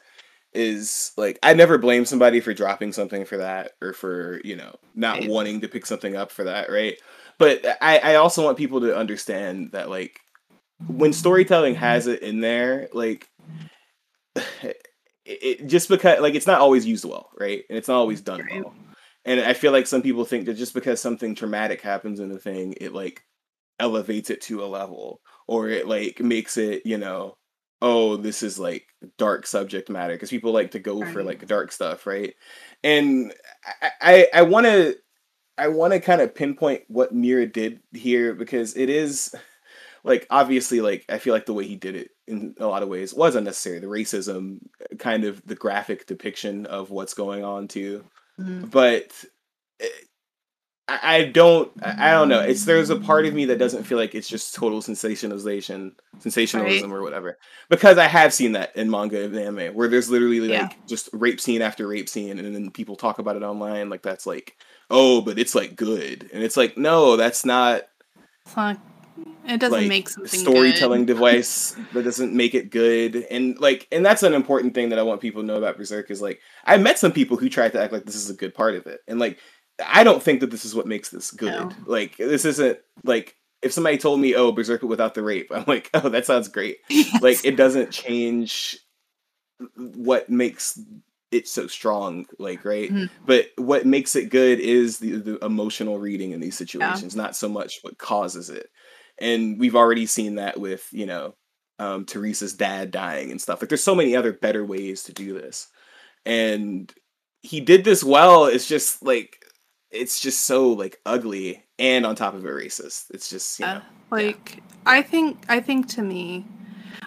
B: is like I never blame somebody for dropping something for that, or for you know not
A: Right.
B: wanting to pick something up for that, right? But I I also want people to understand that like when storytelling has it in there, like it, it just because like it's not always used well, right? And it's not always done well. And I feel like some people think that just because something traumatic happens in a thing, it like elevates it to a level or it like makes it, you know, oh, this is like dark subject matter because people like to go for like dark stuff, right? And I I, I want to I want to kind of pinpoint what Miura did here because it is like obviously like I feel like the way he did it in a lot of ways was unnecessary. The racism, uh, kind of the graphic depiction of what's going on too
A: Mhm.
B: but eh, I, I don't I don't know. It's there's a part of me that doesn't feel like it's just total sensationalization, sensationalism or whatever. Because I have seen that in manga and anime where there's literally like
A: Yeah.
B: just rape scene after rape scene and then people talk about it online like that's like oh but it's like good and it's like no that's not
A: It's not, it doesn't
B: like
A: make something
B: storytelling
A: good.
B: device that doesn't make it good. And like and that's an important thing that i want people to know about berserk is like i met some people who tried to act like this is a good part of it. And like i don't think that this is what makes this good.
A: No.
B: like this isn't like if somebody told me oh berserk without the rape i'm like oh that sounds great. Like it doesn't change what makes it so strong like right?
A: Mhm.
B: but what makes it good is the, the emotional reading in these situations not so much what causes it and we've already seen that with you know um teresa's dad dying and stuff like there's so many other better ways to do this and he did this well it's just like it's just so like ugly and on top of it racist it's just you know
A: Yeah. Like I think I think to me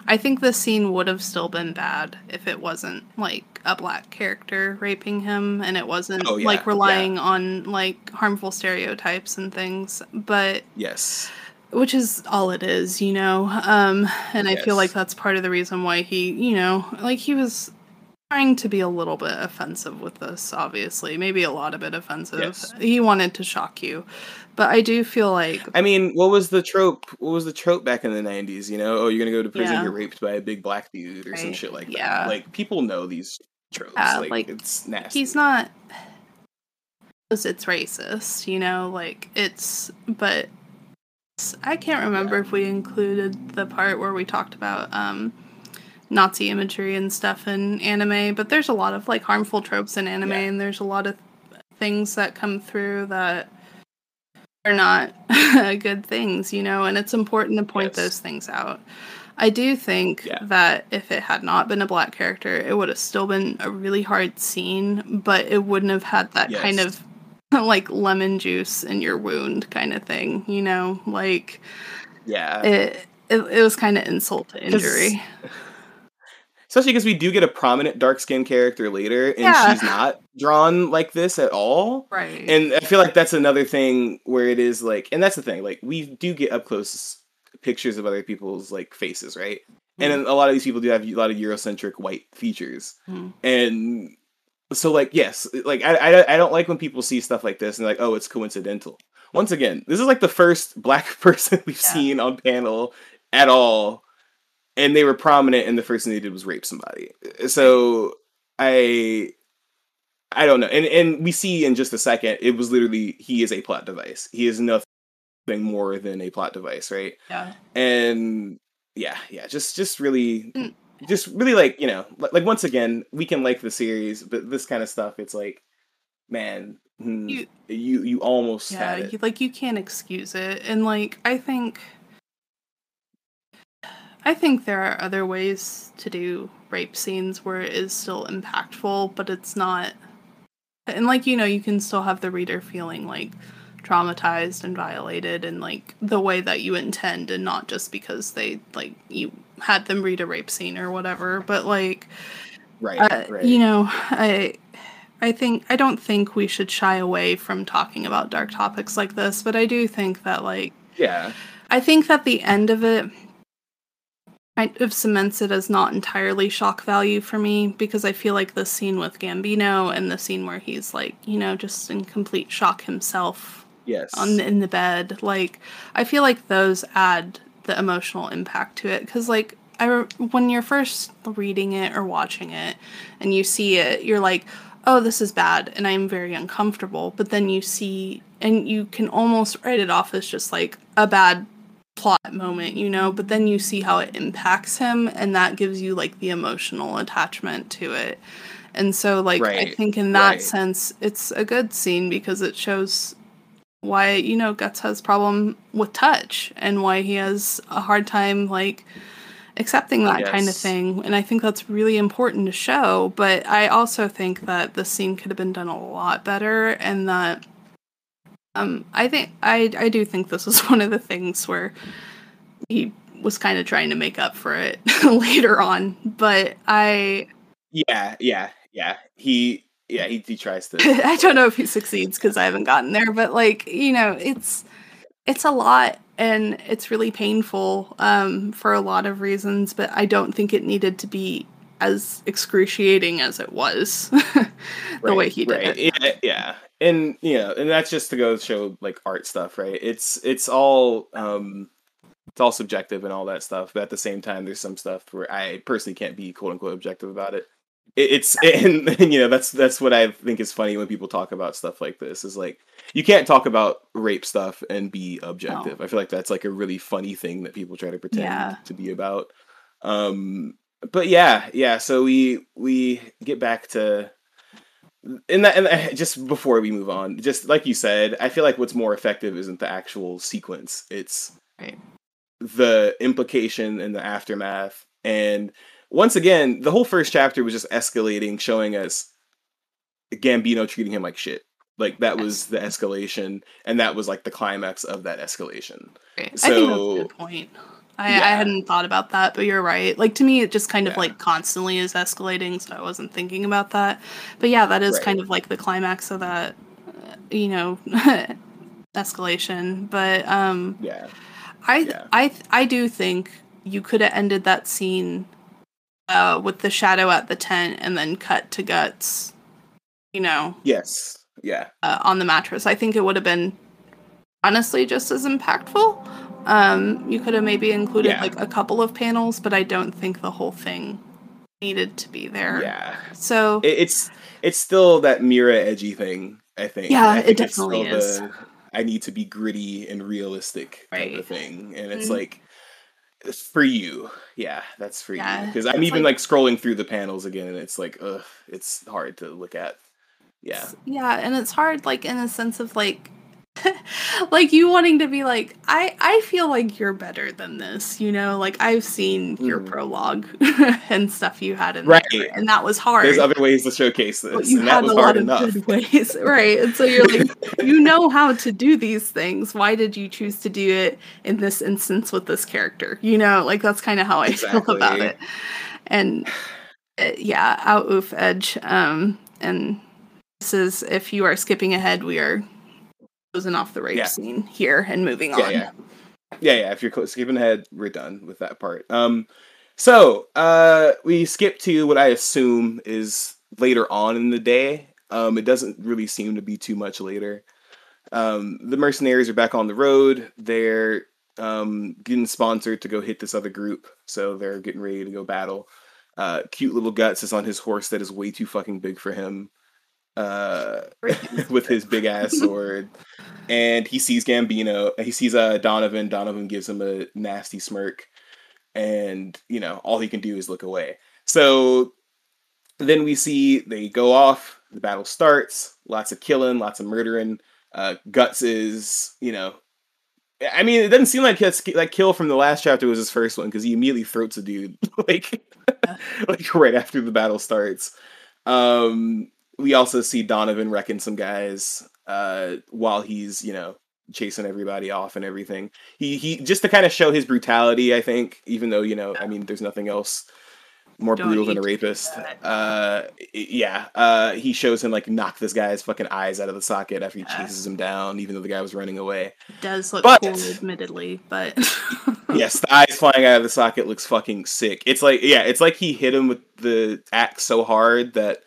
A: I think the scene would have still been bad if it wasn't like a black character raping him and it wasn't
B: Oh, yeah,
A: like
B: yeah.
A: relying on like harmful stereotypes and things. But
B: yes
A: which is all it is, you know. Um and I feel like that's part of the reason why he, you know, like he was trying to be a little bit offensive with this, obviously. Maybe a lot of bit offensive.
B: Yes.
A: He wanted to shock you. But I do feel like
B: I mean, what was the trope? What was the trope back in the '90s? You know, oh, you're gonna go to prison,
A: Yeah.
B: get raped by a big black dude or some shit like
A: yeah.
B: that. Like people know these tropes.
A: Yeah,
B: like,
A: like,
B: it's nasty.
A: he's not because it's racist, you know, like it's but I can't remember if we included the part where we talked about um Nazi imagery and stuff in anime, but there's a lot of like harmful tropes in anime
B: Yeah.
A: and there's a lot of things that come through that are not good things, you know, and it's important to point
B: Yes.
A: those things out. I do think
B: Yeah.
A: that if it had not been a black character, it would have still been a really hard scene, but it wouldn't have had that kind of like lemon juice in your wound kind of thing, you know? Like
B: Yeah,
A: it it, it was kind of insult to injury.
B: especially because we do get a prominent dark skinned character later, and
A: Yeah.
B: she's not drawn like this at all.
A: Right.
B: And I feel like that's another thing where it is like, and that's the thing, like we do get up close pictures of other people's like faces, right? and a lot of these people do have a lot of Eurocentric white features,
A: Mhm.
B: and so like yes, like I, I I don't like when people see stuff like this and like oh it's coincidental. Once again, this is like the first black person we've
A: Yeah.
B: seen on panel at all, and they were prominent, and the first thing they did was rape somebody. So I I don't know, and and we see in just a second it was literally he is a plot device. He is nothing more than a plot device, right?
A: Yeah.
B: and yeah yeah just just really
A: Mm.
B: Just really like you know like once again we can like the series but this kind of stuff it's like man hmm,
A: You-
B: you you, almost
A: Yeah,
B: had it
A: you, like you can't excuse it. And like I think I think there are other ways to do rape scenes where it is still impactful, but it's not and like you know, you can still have the reader feeling like traumatized and violated in like the way that you intend and not just because they like you had them read a rape scene or whatever, but like
B: right
A: uh,
B: right.
A: you know i i think i don't think we should shy away from talking about dark topics like this but i do think that like
B: yeah.
A: I think that the end of it kind of cements it as not entirely shock value for me because i feel like the scene with gambino and the scene where he's like you know just in complete shock himself
B: yes
A: on in the bed like i feel like those add the emotional impact to it because like i re- when you're first reading it or watching it and you see it you're like oh this is bad and i'm very uncomfortable but then you see and you can almost write it off as just like a bad plot moment you know but then you see how it impacts him and that gives you like the emotional attachment to it and so like i think in that
B: right.
A: sense it's a good scene because it shows why you know guts has problem with touch and why he has a hard time like accepting that kind of thing. And i think that's really important to show but i also think that the scene could have been done a lot better and that um i think i i do think this is one of the things where he was kind of trying to make up for it later on but i
B: yeah yeah yeah. He yeah he, he tries to
A: I don't know if he succeeds because I haven't gotten there, but like you know, it's it's a lot and it's really painful um, for a lot of reasons. But I don't think it needed to be as excruciating as it was the way he did it.
B: Yeah, yeah, and you know, and that's just to go show like art stuff, right? It's it's all um it's all subjective and all that stuff, but at the same time, there's some stuff where I personally can't be quote unquote objective about it. It- It's and, and you know that's that's what I think is funny when people talk about stuff like this is like you can't talk about rape stuff and be objective. I feel like that's like a really funny thing that people try to pretend
A: Yeah.
B: to be about. Um, but yeah, yeah. So we we get back to in that, and just before we move on, just like you said, I feel like what's more effective isn't the actual sequence; it's
A: Right.
B: the implication and the aftermath. And once again, the whole first chapter was just escalating, showing us Gambino treating him like shit. Like that was the escalation, and that was like the climax of that escalation.
A: Right. I think that's a
B: So-
A: good point. I, I hadn't thought about that, but you're right. Like to me, it just kind of
B: Yeah.
A: like constantly is escalating, so I wasn't thinking about that. But yeah, that is
B: Right.
A: kind of like the climax of that, uh, you know, escalation. But um,
B: Yeah,
A: I
B: Yeah.
A: I I do think you could have ended that scene uh, with the shadow at the tent and then cut to guts. You know,
B: yes, yeah,
A: uh, on the mattress. I think it would have been honestly just as impactful. Um, you could have maybe included
B: Yeah.
A: like a couple of panels, but I don't think the whole thing needed to be there.
B: yeah.
A: So
B: It, it's it's still that Miura edgy thing. I think.
A: Yeah,
B: I
A: it
B: think it's
A: definitely is.
B: the, I need to be gritty and realistic type
A: Right.
B: of thing, and it's
A: Mhm.
B: like it's for you. Yeah, that's for you. Because I'm even
A: like-
B: like, scrolling through the panels again, and it's like, ugh, it's hard to look at. Yeah,
A: yeah, and it's hard like in a sense of like like you wanting to be like I I feel like you're better than this, you know? Like I've seen your
B: Mhm.
A: prologue and stuff you had in
B: Right.
A: there, and that was hard.
B: there's other ways to showcase
A: but
B: this,
A: you
B: and
A: had
B: that was
A: a lot
B: hard
A: of
B: enough.
A: good ways, right? And so you're like, you know how to do these things. Why did you choose to do it in this instance with this character? You know, like that's kind of how I feel about it. And uh, yeah, out oof edge. Um, and this is if you are skipping ahead, we are closing off the rape
B: Yeah.
A: scene here and moving
B: Yeah,
A: on.
B: yeah. Yeah, yeah. If you're skipping ahead, we're done with that part. Um, So uh, we skip to what I assume is later on in the day. Um, it doesn't really seem to be too much later. Um, the mercenaries are back on the road. They're um, getting sponsored to go hit this other group, so they're getting ready to go battle. Uh, cute little guts is on his horse that is way too fucking big for him, uh, with his big ass sword. And he sees Gambino. He sees uh, Donovan. Donovan gives him a nasty smirk, and you know all he can do is look away. So then we see they go off. The battle starts. Lots of killing, lots of murdering. Uh, Guts is, you know, I mean, it doesn't seem like his, like kill from the last chapter was his first one because he immediately throats a dude like like right after the battle starts. Um, we also see Donovan wrecking some guys uh, while he's you know chasing everybody off and everything. He he just to kind of show his brutality. I think even though you know I mean there's nothing else more
A: Don't
B: brutal than a rapist. Uh, yeah. Uh, he shows him like knock this guy's fucking eyes out of the socket after he
A: Yeah.
B: chases him down, even though the guy was running away.
A: It does look
B: But-
A: cool, admittedly, but
B: yes, the eyes flying out of the socket looks fucking sick. It's like yeah, it's like he hit him with the axe so hard that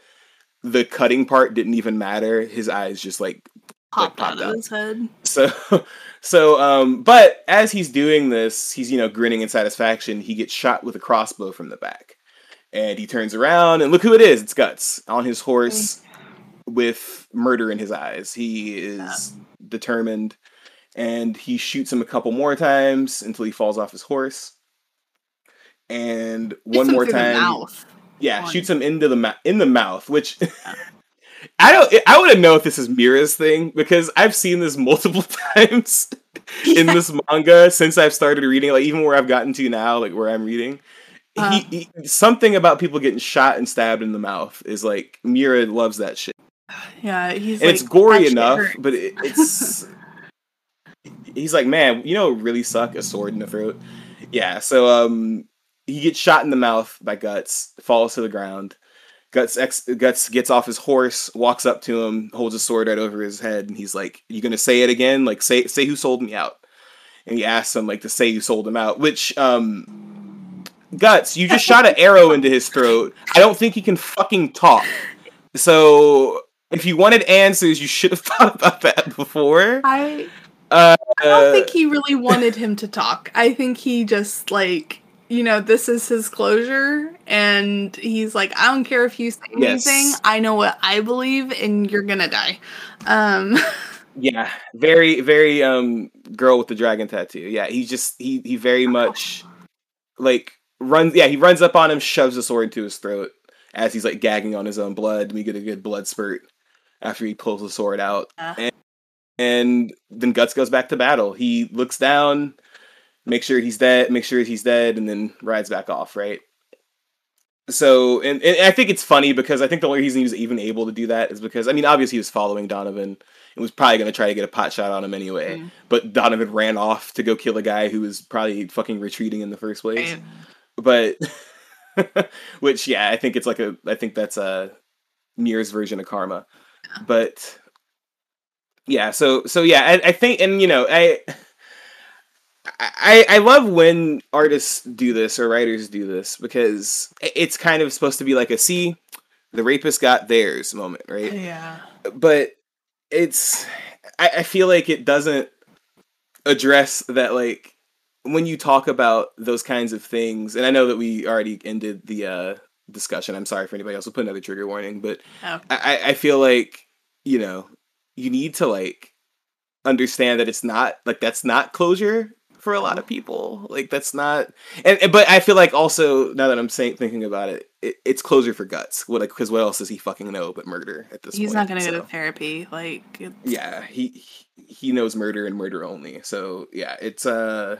B: the cutting part didn't even matter. His eyes just like
A: popped
B: popped
A: out
B: out.
A: of his head.
B: so so um but as he's doing this he's you know grinning in satisfaction he gets shot with a crossbow from the back and he turns around and look who it is it's guts on his horse with murder in his eyes he is determined and he shoots him a couple more times until he falls off his horse and one more time. Yeah,
A: One.
B: shoots him into the mouth in the mouth, which I don't. I want to know if this is Miura's thing because I've seen this multiple times in this manga since I've started reading. Like even where I've gotten to now, like where I'm reading,
A: Uh.
B: he, he something about people getting shot and stabbed in the mouth is like Miura loves that shit,
A: Yeah, he's
B: and
A: like,
B: it's gory enough,
A: hurts."
B: but it, it's. He's like, man, you know, what really suck a sword in the throat. Yeah, so um, he gets shot in the mouth by Guts, falls to the ground. Guts ex- Guts gets off his horse, walks up to him, holds his sword right over his head, and he's like, "You gonna say it again? Like, say say who sold me out?" And he asks him like to say you sold him out, which um, Guts, you just shot an arrow into his throat. I don't think he can fucking talk. So if you wanted answers, you should have thought about that before.
A: I
B: Uh,
A: I don't think he really wanted him to talk. I think he just like you know this is his closure, and he's like, I don't care if you say
B: Yes.
A: anything. I know what I believe, and you're gonna die. Um,
B: Yeah, very, very um girl with the dragon tattoo. Yeah, he just he he very much like runs yeah, he runs up on him, shoves the sword into his throat as he's like gagging on his own blood. We get a good blood spurt after he pulls the sword out.
A: Yeah.
B: And, and then Guts goes back to battle. He looks down, makes sure he's dead, make sure he's dead, and then rides back off, right? So, and, and I think it's funny because I think the only reason he was even able to do that is because, I mean, obviously he was following Donovan and was probably going to try to get a pot shot on him anyway.
A: Mm.
B: But Donovan ran off to go kill a guy who was probably fucking retreating in the first place. But, which, yeah, I think it's like a, I think that's a Miura's version of karma. But, yeah, so, so yeah, I, I think, and you know, I, I, I love when artists do this or writers do this because it's kind of supposed to be like a see, the rapist got theirs moment, right?
A: yeah.
B: but it's I, I feel like it doesn't address that like when you talk about those kinds of things and i know that we already ended the uh discussion i'm sorry for anybody else we'll put another trigger warning but
A: Oh.
B: I, I- I feel like you know you need to like understand that it's not like that's not closure for a lot of people like that's not and, but i feel like also now that i'm saying thinking about it, it it's closure for guts what like because what else does he fucking know but murder at this
A: He's
B: point
A: not gonna
B: so
A: go to therapy. Like, it's,
B: yeah he he knows murder and murder only so yeah it's uh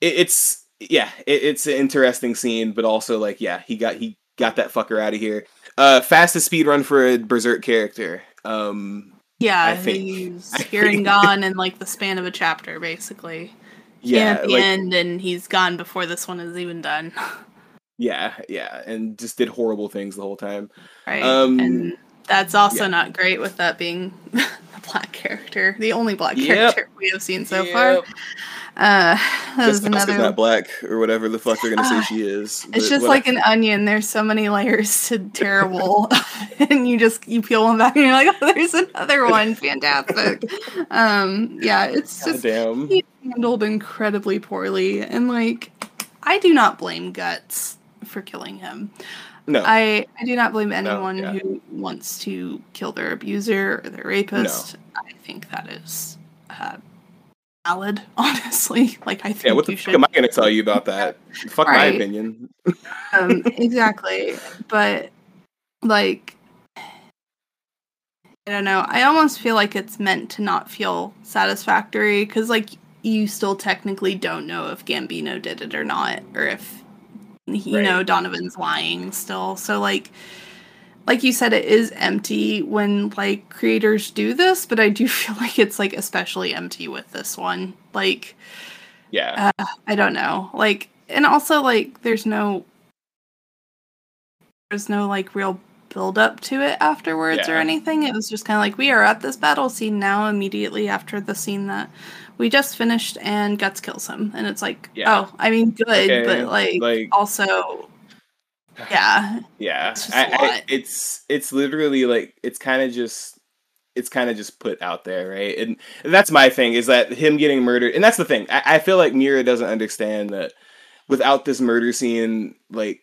B: it, it's yeah it, it's an interesting scene but also like yeah he got he got that fucker out of here uh fastest speed run for a berserk character um
A: yeah.
B: I think-
A: he's here and gone in like the span of a chapter, basically.
B: Yeah
A: and at the
B: like
A: end, and he's gone before this one is even done.
B: yeah yeah and just did horrible things the whole time
A: Right.
B: Um,
A: and that's also
B: yeah.
A: not great with that being a black character, the only black
B: Yep.
A: character we have seen so far.
B: Yep.
A: Uh, that
B: Just
A: another.
B: not black or whatever the fuck they're gonna say
A: Ah,
B: she is.
A: It's just like an onion. There's so many layers to terrible, and you just you peel them back, and you're like, oh, there's another one. Fantastic. um, yeah, it's just
B: goddamn.
A: he's handled incredibly poorly, and like, I do not blame Guts for killing him.
B: No,
A: I I do not blame anyone
B: yeah.
A: who wants to kill their abuser or their rapist. I think that is uh, valid, honestly. Like I think
B: yeah. What the fuck
A: should
B: am I gonna tell you about that? Fuck my opinion.
A: um, exactly. But like, I don't know. I almost feel like it's meant to not feel satisfactory because, like, you still technically don't know if Gambino did it or not, or if you know Donovan's lying still. So like. Like you said, it is empty when like creators do this, but I do feel like it's like especially empty with this one. Like,
B: Yeah,
A: uh, I don't know. Like, and also like, there's no, there's no like real build up to it afterwards or anything. It was just kind of like we are at this battle scene now. Immediately after the scene that we just finished, and Guts kills him, and it's like,
B: Yeah.
A: oh, I mean, good,
B: Okay,
A: but like,
B: like-
A: also, yeah,
B: yeah.
A: it's
B: I, I, it's it's literally like it's kind of just it's kind of just put out there, right? And that's my thing is that him getting murdered, and that's the thing. I, I feel like Miura doesn't understand that without this murder scene, like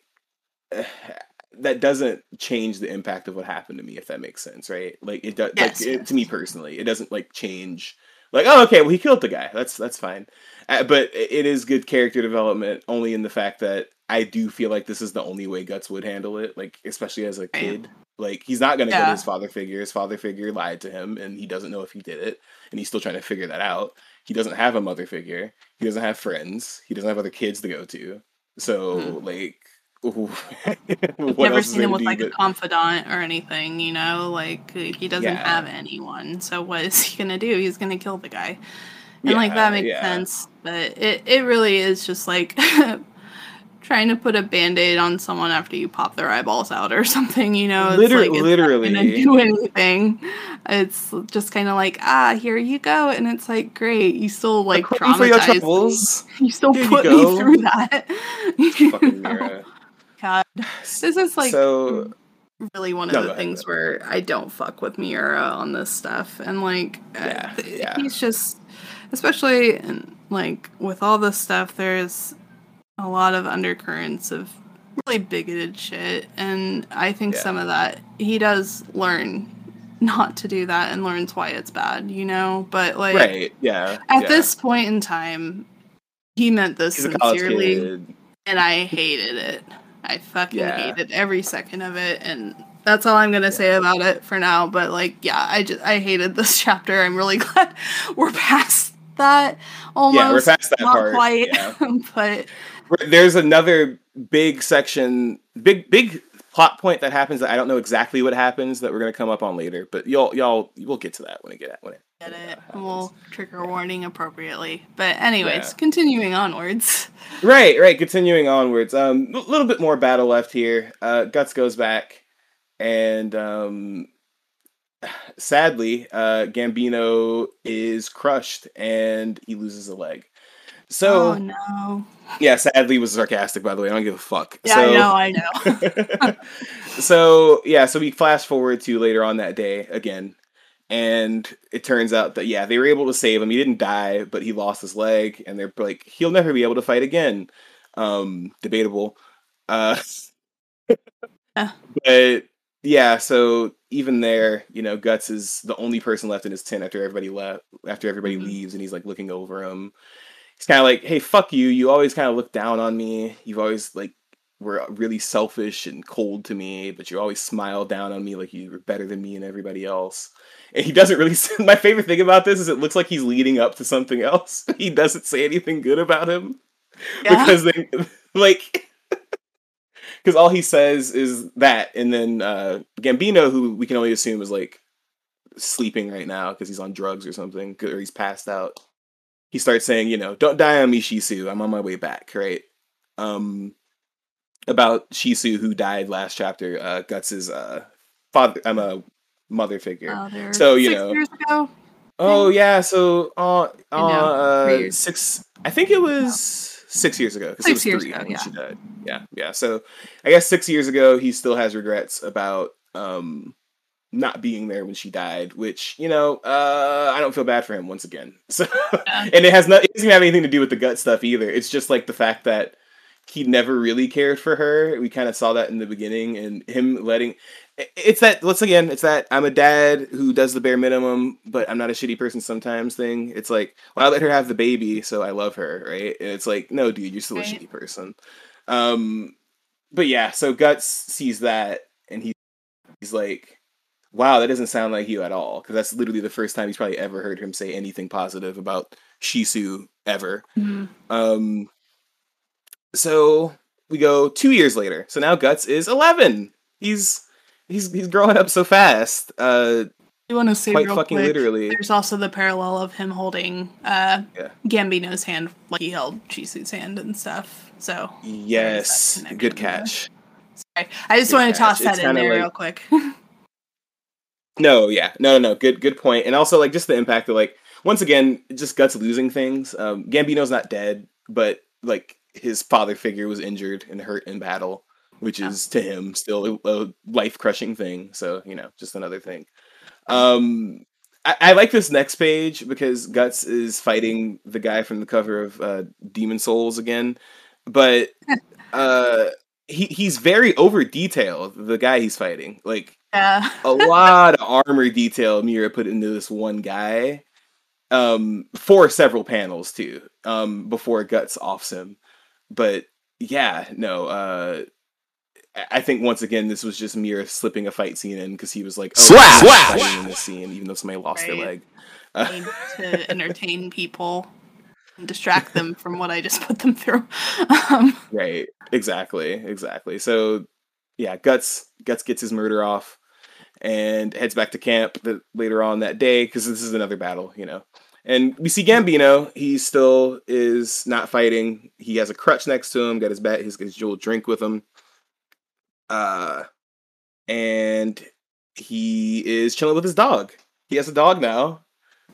B: that doesn't change the impact of what happened to me, if that makes sense, right? Like it does.
A: Yes,
B: like, it,
A: yes.
B: to me personally, it doesn't like change. Like, oh, okay, well, he killed the guy. That's that's fine. Uh, but it is good character development, only in the fact that I do feel like this is the only way Guts would handle it. Like, especially as a kid, like he's not gonna go to his father figure. His father figure lied to him, and he doesn't know if he did it, and he's still trying to figure that out. He doesn't have a mother figure. He doesn't have friends. He doesn't have other kids to go to. So,
A: Mhm.
B: like, what
A: never seen him with like a confidant or anything, you know, like he doesn't
B: Yeah.
A: have anyone. So what is he gonna do? He's gonna kill the guy, and like that makes
B: yeah.
A: sense. But it it really is just like trying to put a band-aid on someone after you pop their eyeballs out or something, you know. It's
B: Liter-
A: like, it's not gonna
B: literally.
A: do anything. It's just kind of like ah, here you go, and it's like great. You still like
B: According for your
A: traumatized me. You still
B: Here
A: put
B: go.
A: me through that. You
B: Fucking? Miura.
A: God, this is like
B: so
A: really one of
B: No,
A: the
B: go ahead,
A: things where I don't fuck with Miura on this stuff, and like, uh,
B: Yeah, yeah.
A: he's just, especially in, like with all this stuff, there's a lot of undercurrents of really bigoted shit, and I think
B: Yeah.
A: some of that he does learn not to do that and learns why it's bad, you know. But like
B: right, yeah.
A: at
B: yeah.
A: this point in time, he meant this
B: he's
A: sincerely and I hated it. I fucking
B: Yeah.
A: hated every second of it, and that's all I'm gonna say about it for now. But like, yeah, I just I hated this chapter. I'm really glad we're past that. Almost,
B: Yeah, we're past that
A: not
B: part.
A: quite,
B: Yeah.
A: but
B: There's another big section, big big plot point that happens that I don't know exactly what happens that we're gonna come up on later, but y'all y'all we'll get to that when it get when it.
A: get
B: when
A: it. we'll trigger warning appropriately. But anyways,
B: Yeah.
A: continuing onwards.
B: Right, right. Continuing onwards. Um, a little bit more battle left here. Uh, Guts goes back, and um, sadly, uh, Gambino is crushed, and he loses a leg. So
A: oh no.
B: yeah, sadly was sarcastic. By the way, I don't give a fuck.
A: Yeah,
B: so,
A: I know. I know.
B: so yeah, so we flash forward to later on that day again, and it turns out that yeah, they were able to save him. He didn't die, but he lost his leg, and they're like, he'll never be able to fight again. Um, debatable. Uh,
A: Yeah.
B: but yeah, so even there, you know, Guts is the only person left in his tent after everybody left, after everybody
A: Mhm.
B: leaves, and he's like looking over him. He's kind of like, "Hey, fuck you! You always kind of look down on me. You've always like were really selfish and cold to me, but you always smile down on me like you were better than me and everybody else." And he doesn't really. My favorite thing about this is it looks like he's leading up to something else. He doesn't say anything good about him
A: Yeah.
B: because they like because all he says is that and then uh gambino who we can only assume is like sleeping right now because he's on drugs or something or he's passed out he starts saying you know don't die on me shisu i'm on my way back right um about shisu who died last chapter uh guts's uh father i'm a mother figure
A: Oh, they're
B: So, you
A: six
B: know,
A: years ago.
B: Oh yeah, so uh, uh, six. I think it was six years ago. 'cause it was
A: years
B: three
A: ago,
B: when
A: yeah.
B: she died. Yeah, yeah. So I guess six years ago, he still has regrets about um not being there when she died. Which you know, uh, I don't feel bad for him once again. So
A: Yeah.
B: and it has not. It doesn't have anything to do with the gut stuff either. It's just like the fact that he never really cared for her. We kind of saw that in the beginning, and him letting. It's that once again. It's that I'm a dad who does the bare minimum, but I'm not a shitty person sometimes. Thing. It's like, well, I let her have the baby, so I love her, right? And it's like, no, dude, you're still a shitty person. Um, but yeah, so Guts sees that, and he he's like, wow, that doesn't sound like you at all, because that's literally the first time he's probably ever heard him say anything positive about Shisu ever.
A: Mhm.
B: Um, so we go two years later. So now Guts is eleven. He's he's he's growing up so fast. Uh,
A: You want to say
B: quite
A: real
B: fucking
A: quick?
B: literally.
A: There's also the parallel of him holding uh,
B: Yeah.
A: Gambino's hand, like he held Shisu's hand and stuff. So
B: Yes, good catch.
A: sorry. I just wanted to toss that
B: It's
A: in there
B: like-
A: real quick.
B: No, yeah, no, no, no. Good, good point. And also, like, just the impact of like once again, just guts losing things. Um, Gambino's not dead, but like his father figure was injured and hurt in battle, which
A: Yeah.
B: is to him still a, a life crushing thing. So you know, just another thing. Um, I, I like this next page because Guts is fighting the guy from the cover of uh, Demon Souls again, but uh, he he's very over detailed. The guy he's fighting, like
A: yeah.
B: a lot of armor detail Miura put into this one guy um for several panels too um before guts offs him but yeah no uh I- I think once again this was just Miura slipping a fight scene in because he was like,
C: Slash!
B: I'm
C: Slash!
B: fighting in this scene, even though somebody lost their leg. Uh,
A: to entertain people and distract them from what I just put them through. Um,
B: Right. Exactly. Exactly. So yeah, Guts Guts gets his murder off and heads back to camp the, later on that day because this is another battle, you know. And we see Gambino. He still is not fighting. He has a crutch next to him. Got his bat, his, his jewel drink with him. Uh, and he is chilling with his dog. He has a dog now.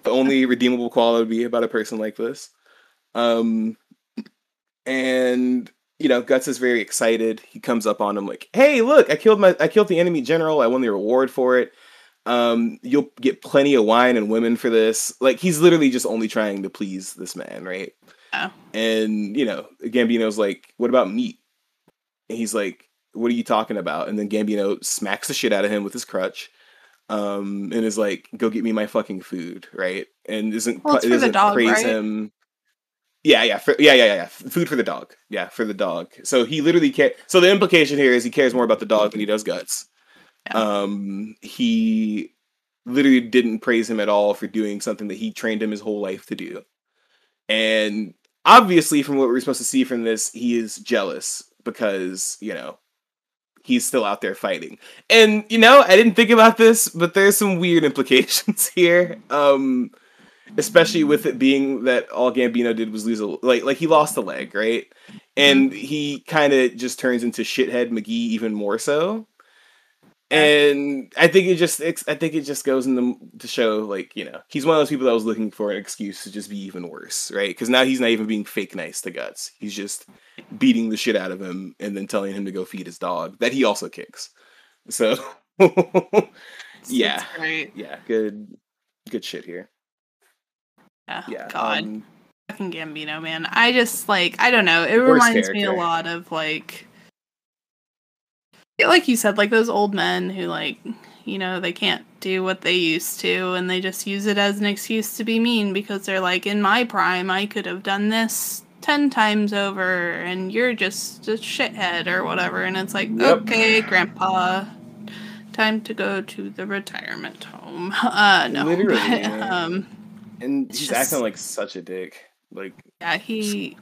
B: The only redeemable quality about a person like this. Um, and you know, Guts is very excited. He comes up on him like, "Hey, look! I killed my I killed the enemy general. I won the reward for it. Um, you'll get plenty of wine and women for this." Like he's literally just only trying to please this man, right?
A: Yeah.
B: And you know, Gambino's like, "What about meat?" And he's like, "What are you talking about?" And then Gambino smacks the shit out of him with his crutch. Um, and is like, "Go get me my fucking food," right? And isn't
A: Well, it's for the
B: doesn't
A: dog,
B: praise
A: right?
B: him. Yeah, yeah, for, yeah, yeah, yeah, yeah. Food for the dog. Yeah, for the dog. So he literally care. So the implication here is he cares more about the dog than he does guts.
A: Yeah.
B: Um, he literally didn't praise him at all for doing something that he trained him his whole life to do. And obviously, from what we're supposed to see from this, he is jealous because you know he's still out there fighting. And you know, I didn't think about this, but there's some weird implications here. Um especially with it being that all Gambino did was lose a like like he lost a leg, right? And mm-hmm. he kind of just turns into shithead McGee even more so. And I think it just it's, I think it just goes in the to show like you know he's one of those people that was looking for an excuse to just be even worse, right? Because now he's not even being fake nice to Guts. He's just beating the shit out of him and then telling him to go feed his dog that he also kicks. So yeah, yeah, good good shit here.
A: Yeah.
B: Yeah,
A: God.
B: um,
A: fucking Gambino, man. I just like I don't know. It reminds me a lot of like like you said, like those old men who like you know they can't do what they used to, and they just use it as an excuse to be mean because they're like, in my prime, I could have done this ten times over, and you're just a shithead or whatever. And it's like,
B: Yep.
A: okay, Grandpa, time to go to the retirement home. Uh, no,
B: Literally,
A: but, um.
B: And
A: It's
B: he's
A: just-
B: acting like such a dick. Like
A: Yeah, he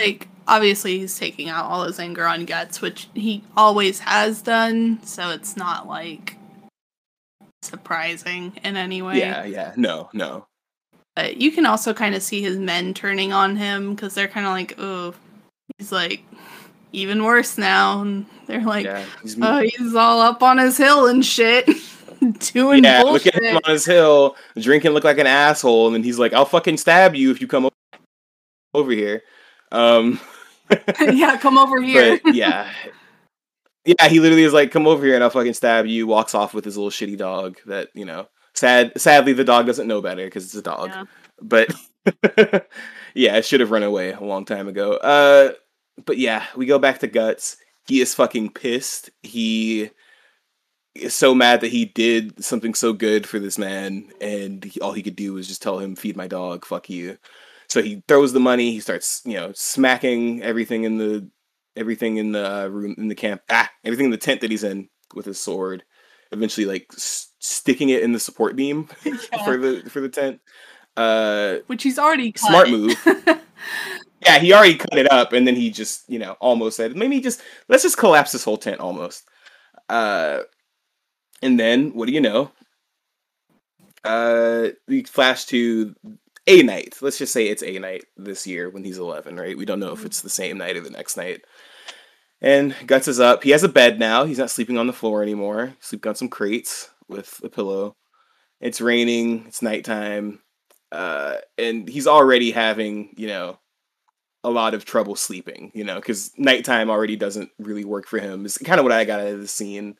A: like obviously he's taking out all his anger on Guts, which he always has done, so it's not like surprising in any way.
B: yeah, yeah, no, no.
A: But you can also kind of see his men turning on him because they're kind of like, oh, he's like even worse now, and they're like,
B: yeah, he's
A: oh, he's all up on his hill and shit, doing
B: yeah,
A: bullshit.
B: look at him on his hill, drinking, look like an asshole, and then he's like, "I'll fucking stab you if you come over here." Um,
A: yeah, come over here.
B: but yeah, yeah, he literally is like, "Come over here and I'll fucking stab you." Walks off with his little shitty dog. That you know, sad. Sadly, the dog doesn't know better because it's a dog.
A: Yeah.
B: But yeah, it should have run away a long time ago. Uh, but yeah, we go back to guts. He is fucking pissed. He is so mad that he did something so good for this man, and he, all he could do was just tell him, "Feed my dog, fuck you." So he throws the money. He starts, you know, smacking everything in the everything in the uh, room in the camp, ah, everything in the tent that he's in with his sword. Eventually, like s- sticking it in the support beam for the for the tent. Uh,
A: Which he's already cut.
B: Smart move. yeah, he already cut it up, and then he just, you know, almost said, maybe just let's just collapse this whole tent almost. Uh, and then what do you know? Uh, we flash to a night. Let's just say it's a night this year when he's eleven, right? We don't know if it's the same night or the next night. And Guts is up. He has a bed now. He's not sleeping on the floor anymore. He's sleeping on some crates with a pillow. It's raining. It's nighttime uh, and he's already having you know a lot of trouble sleeping you know because nighttime already doesn't really work for him is kind of what i got out of the scene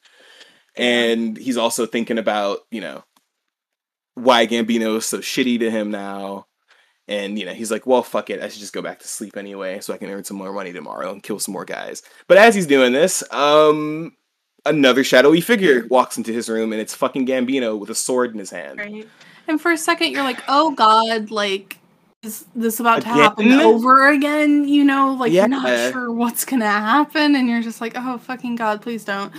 B: and he's also thinking about you know why gambino is so shitty to him now. And you know he's like well fuck it. I should just go back to sleep anyway so i can earn some more money tomorrow and kill some more guys. But as he's doing this um another shadowy figure walks into his room and it's fucking gambino with a sword in his hand.
A: Right. And for a second, you're like, oh god, like, is this about to happen over again? You know, like, you're
B: Yeah.
A: not sure what's gonna happen, and you're just like, oh fucking god, please don't.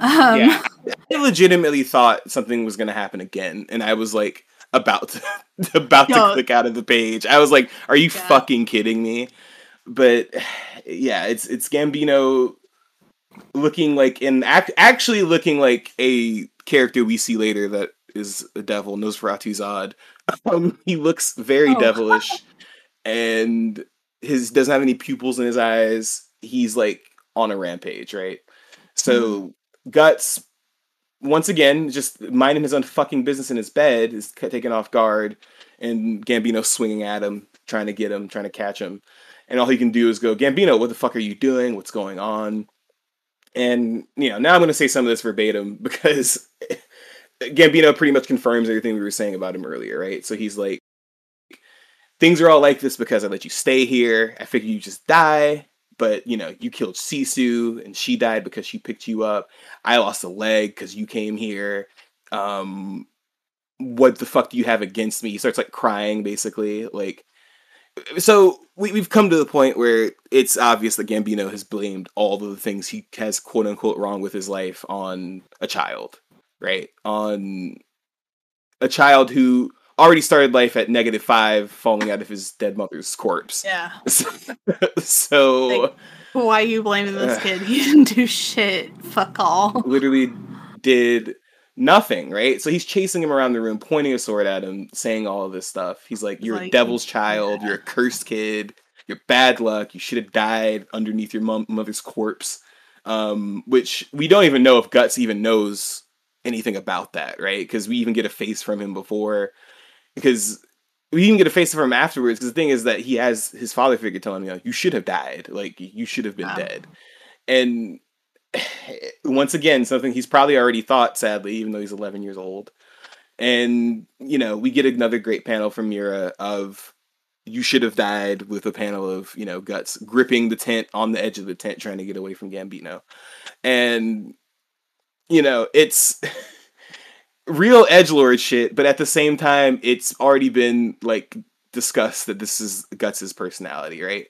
A: Um,
B: yeah, I legitimately thought something was gonna happen again, and I was like about to about to click out of the page. I was like, "Are you
A: Yeah.
B: fucking kidding me?" But yeah, it's it's Gambino looking like in act actually looking like a character we see later that is a devil, Nosferatu Zodd. Um, he looks very
A: Oh.
B: devilish, and his doesn't have any pupils in his eyes. He's like on a rampage, right? So guts once again just minding his own fucking business in his bed is taken off guard and gambino swinging at him trying to get him trying to catch him and all he can do is go gambino what the fuck are you doing what's going on and you know now i'm going to say some of this verbatim because gambino pretty much confirms everything we were saying about him earlier right so he's like things are all like this because i let you stay here i figured you just die but you know you killed shisu and she died because she picked you up I lost a leg because you came here. Um, what the fuck do you have against me? He starts like crying, basically. Like, so we, we've come to the point where it's obvious that Gambino has blamed all the things he has quote unquote wrong with his life on a child, right? On a child who already started life at negative five, falling out of his dead mother's corpse.
A: yeah.
B: so.
A: Like- Why are you blaming this kid? He didn't do shit. Fuck all.
B: literally did nothing, right? So he's chasing him around the room, pointing a sword at him, saying all of this stuff. He's like, You're a devil's child,
A: yeah.
B: you're a cursed kid, you're bad luck, you should have died underneath your mom- mother's corpse. Um, which we don't even know if Guts even knows anything about that, right? Because we even get a face from him before. Because we even get a face from him afterwards. Because the thing is that he has his father figure telling him, you should have died. Like, you should have been
A: Wow.
B: dead. And once again, something he's probably already thought, sadly, even though he's 11 years old. And, you know, we get another great panel from Miura of you should have died with a panel of, you know, guts gripping the tent on the edge of the tent trying to get away from Gambino. And, you know, it's real edge lord shit, but at the same time, it's already been like discussed that this is Guts's personality, right?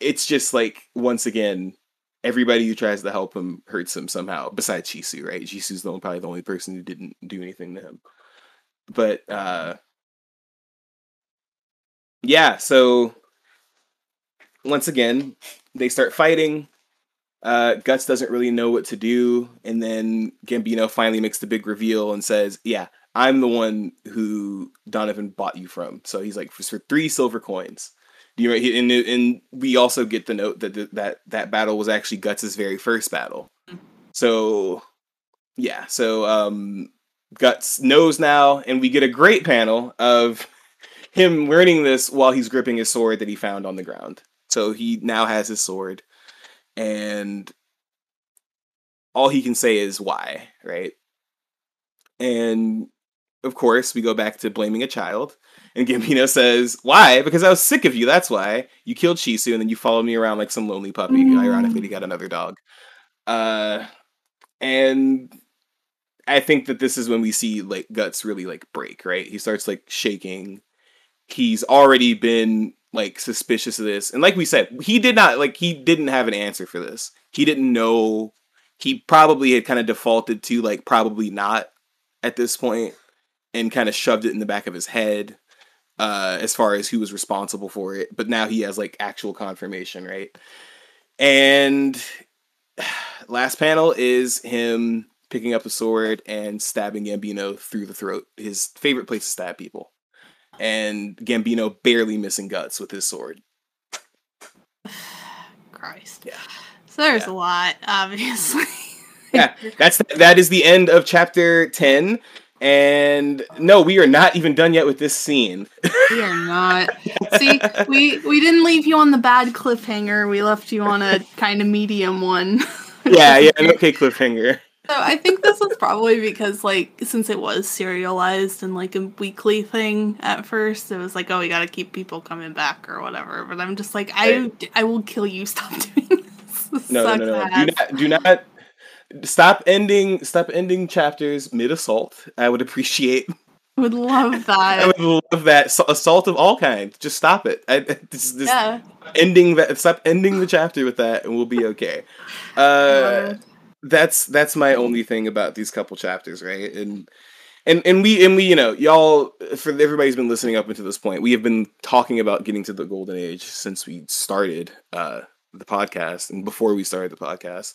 B: It's just like once again, everybody who tries to help him hurts him somehow. Besides Shisu, right? Shisu's the only, probably the only person who didn't do anything to him. But uh yeah, so once again, they start fighting. Uh, Guts doesn't really know what to do, and then Gambino finally makes the big reveal and says, "Yeah, I'm the one who Donovan bought you from." So he's like, "For, three silver coins." Do you and and we also get the note that th- that that battle was actually Guts's very first battle. So yeah, so um, Guts knows now, and we get a great panel of him learning this while he's gripping his sword that he found on the ground. So he now has his sword, and all he can say is why, right? And of course, we go back to blaming a child. And Gambino says, Why? Because I was sick of you. That's why. You killed Shisu and then you followed me around like some lonely puppy.
A: Mm.
B: Ironically, he got another dog. Uh, and I think that this is when we see like Guts really like break, right? He starts like shaking. He's already been like suspicious of this. And like we said, he did not like he didn't have an answer for this. He didn't know he probably had kind of defaulted to like probably not at this point and kind of shoved it in the back of his head uh as far as who was responsible for it but now he has like actual confirmation right and last panel is him picking up a sword and stabbing Gambino through the throat his favorite place to stab people and Gambino barely missing guts with his sword
A: Christ.
B: Yeah.
A: So there's
B: Yeah.
A: a lot, obviously.
B: yeah that's that is the end of chapter 10 and no we are not even done yet with this scene
A: we are not. See, we we didn't leave you on the bad cliffhanger. We left you on a kind of medium one.
B: yeah yeah an okay cliffhanger
A: So I think this was probably because, like, since it was serialized and like a weekly thing at first, it was like, oh, we got to keep people coming back or whatever. But I'm just like, I I will kill you. Stop doing this. This
B: no, no, no, no. Do not, do not stop ending, stop ending chapters mid assault. I would appreciate.
A: Would love that.
B: I would love that So- assault of all kinds. Just stop it. I, this, this
A: yeah.
B: ending that. Stop ending the chapter with that, and we'll be okay. Uh, that's that's my only thing about these couple chapters, right? And and and we and we, you know, y'all for everybody's been listening up until this point. We have been talking about getting to the golden age since we started uh the podcast and before we started the podcast.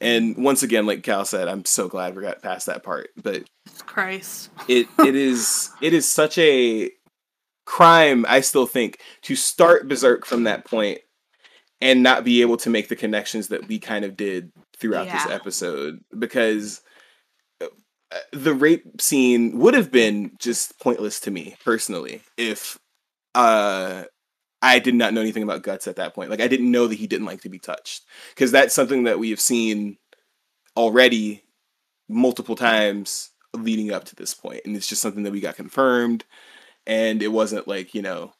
B: And once again, like Cal said, I'm so glad we got past that part. But
A: Christ.
B: it it is it is such a crime, I still think, to start Berserk from that point and not be able to make the connections that we kind of did throughout this episode because uh, the rape scene would have been just pointless to me personally if uh I did not know anything about guts at that point. Like I didn't know that he didn't like to be touched because that's something that we have seen already multiple times leading up to this point and it's just something that we got confirmed and it wasn't like, you know,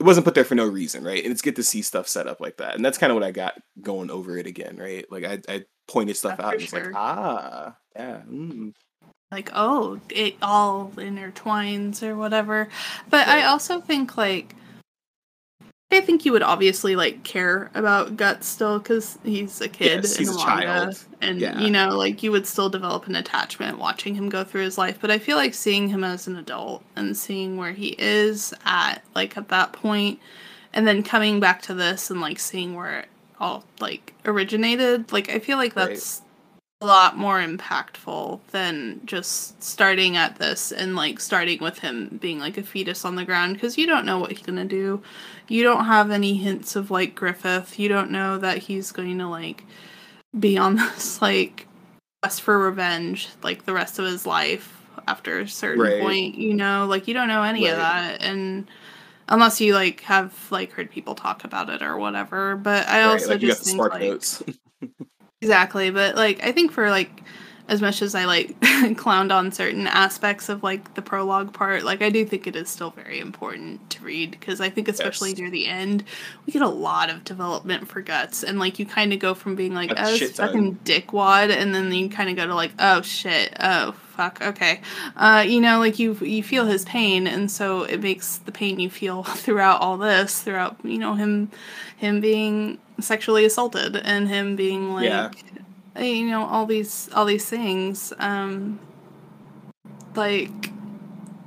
B: it wasn't put there for no reason, right? And it's good to see stuff set up like that. And that's kind of what I got going over it again, right? Like I, I pointed stuff
A: Yeah,
B: out and it's like, ah, yeah. Mm.
A: like oh it all intertwines or whatever but i also think like i think you would obviously like care about guts still because he's a kid
B: Yes, he's
A: a
B: child.
A: and
B: Yeah.
A: you know like you would still develop an attachment watching him go through his life but i feel like seeing him as an adult and seeing where he is at like at that point and then coming back to this and like seeing where it all like originated like i feel like that's a lot more impactful than just starting at this and like starting with him being like a fetus on the ground because you don't know what he's gonna do. You don't have any hints of like Griffith. You don't know that he's going to like be on this like quest for revenge like the rest of his life after a certain
B: Right.
A: point. You know, like you don't know any of that and. Unless you like have like heard people talk about it or whatever, but I
B: Right,
A: also
B: like
A: just think like
B: notes.
A: Exactly, but like I think for like as much as I like clowned on certain aspects of like the prologue part, like I do think it is still very important to read because I think especially
B: Yes.
A: near the end, we get a lot of development for guts and like you kind of go from being like
B: A
A: oh this fucking dickwad and then you kind of go to like oh shit oh fuck okay uh you know like you you feel his pain and so it makes the pain you feel throughout all this throughout you know him him being sexually assaulted and him being like
B: Yeah.
A: Uh, you know all these all these things um like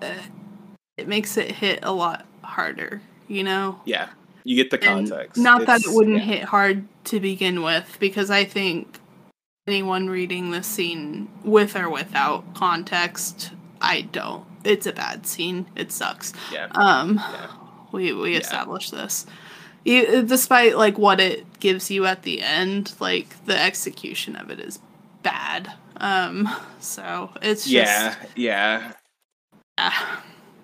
A: uh, it makes it hit a lot harder you know
B: yeah. You get the
A: and
B: context.
A: not that it wouldn't
B: yeah.
A: hit hard to begin with because i think anyone reading this scene with or without context i don't it's a bad scene it sucks
B: Yeah.
A: um
B: Yeah.
A: we we
B: Yeah.
A: established this you, despite like what it gives you at the end like the execution of it is bad Um, so it's just
B: yeah, yeah.
A: yeah.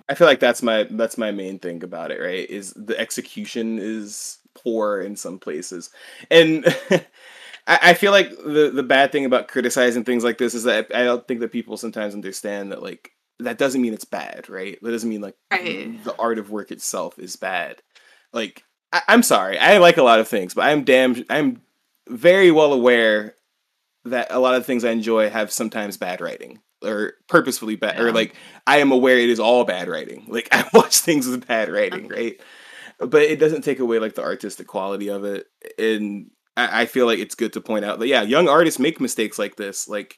B: I feel like that's my that's my main thing about it, right? Is the execution is poor in some places. And I, I feel like the the bad thing about criticizing things like this is that I don't think that people sometimes understand that like that doesn't mean it's bad, right? That doesn't mean like
A: Right.
B: the art of work itself is bad. Like I, I'm sorry, I like a lot of things, but I'm damn I'm very well aware that a lot of things I enjoy have sometimes bad writing or purposefully bad or like I am aware it is all bad writing. Like I watch things with bad writing, right? But it doesn't take away like the artistic quality of it. And I, I feel like it's good to point out that yeah, young artists make mistakes like this, like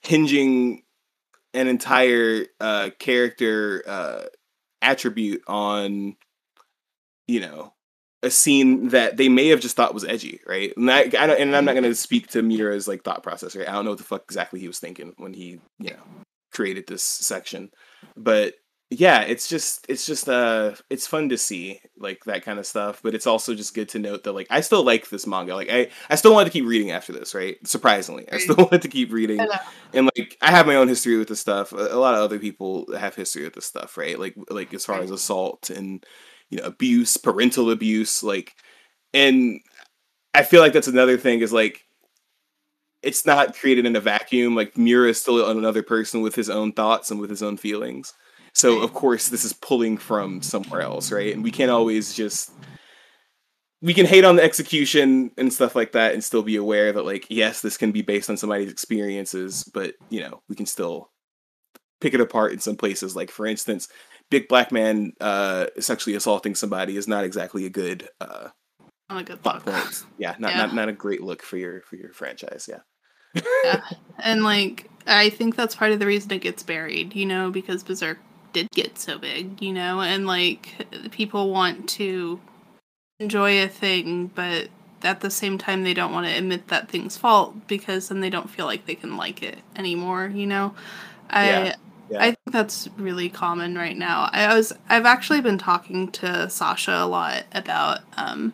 B: hinging an entire uh character uh attribute on you know a scene that they may have just thought was edgy, right? And, I, I don't, and I'm not going to speak to Miura's like thought process, right? I don't know what the fuck exactly he was thinking when he, you know, created this section, but yeah, it's just, it's just, uh, it's fun to see like that kind of stuff, but it's also just good to note that like I still like this manga, like I, I still wanted to keep reading after this, right? Surprisingly, I still wanted to keep reading, and like I have my own history with this stuff. A, a lot of other people have history with this stuff, right? Like, like as far as assault and you know abuse parental abuse like and i feel like that's another thing is like it's not created in a vacuum like miura is still another person with his own thoughts and with his own feelings. So of course this is pulling from somewhere else right? And we can't always just we can hate on the execution and stuff like that and still be aware that like yes this can be based on somebody's experiences but you know we can still pick it apart in some places. Like for instance big black man uh sexually assaulting somebody is not exactly a good uh
A: Not a good
B: plot
A: look.
B: point yeah not,
A: Yeah.
B: not not a great look for your for your franchise yeah
A: yeah. And like I think that's part of the reason it gets buried, you know, because Berserk did get so big, you know, and like people want to enjoy a thing, but at the same time they don't want to admit that thing's fault because then they don't feel like they can like it anymore, you know. I
B: Yeah. Yeah.
A: I think that's really common right now. I was I've actually been talking to Sasha a lot about um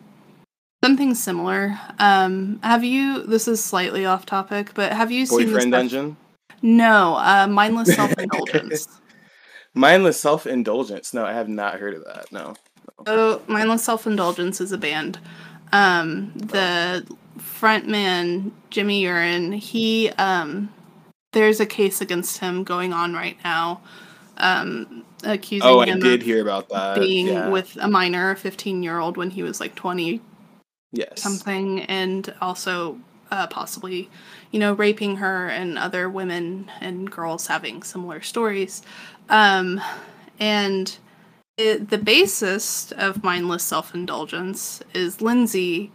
A: something similar. Um have you this is slightly off topic, but have you seen this
B: boyfriend dungeon
A: No, uh mindless self-indulgence.
B: mindless self-indulgence no i have not heard of that no
A: So, Mindless Self Indulgence is a band. Um, the frontman, Jimmy Urine, he, um, there's a case against him going on right now, um, accusing
B: oh i
A: him
B: did
A: of
B: hear about that
A: being
B: yeah.
A: with a minor, a 15 year old, when he was like 20
B: yes
A: something, and also uh, possibly, you know, raping her and other women and girls having similar stories. Um, and it, the bassist of Mindless Self Indulgence is Lindsay,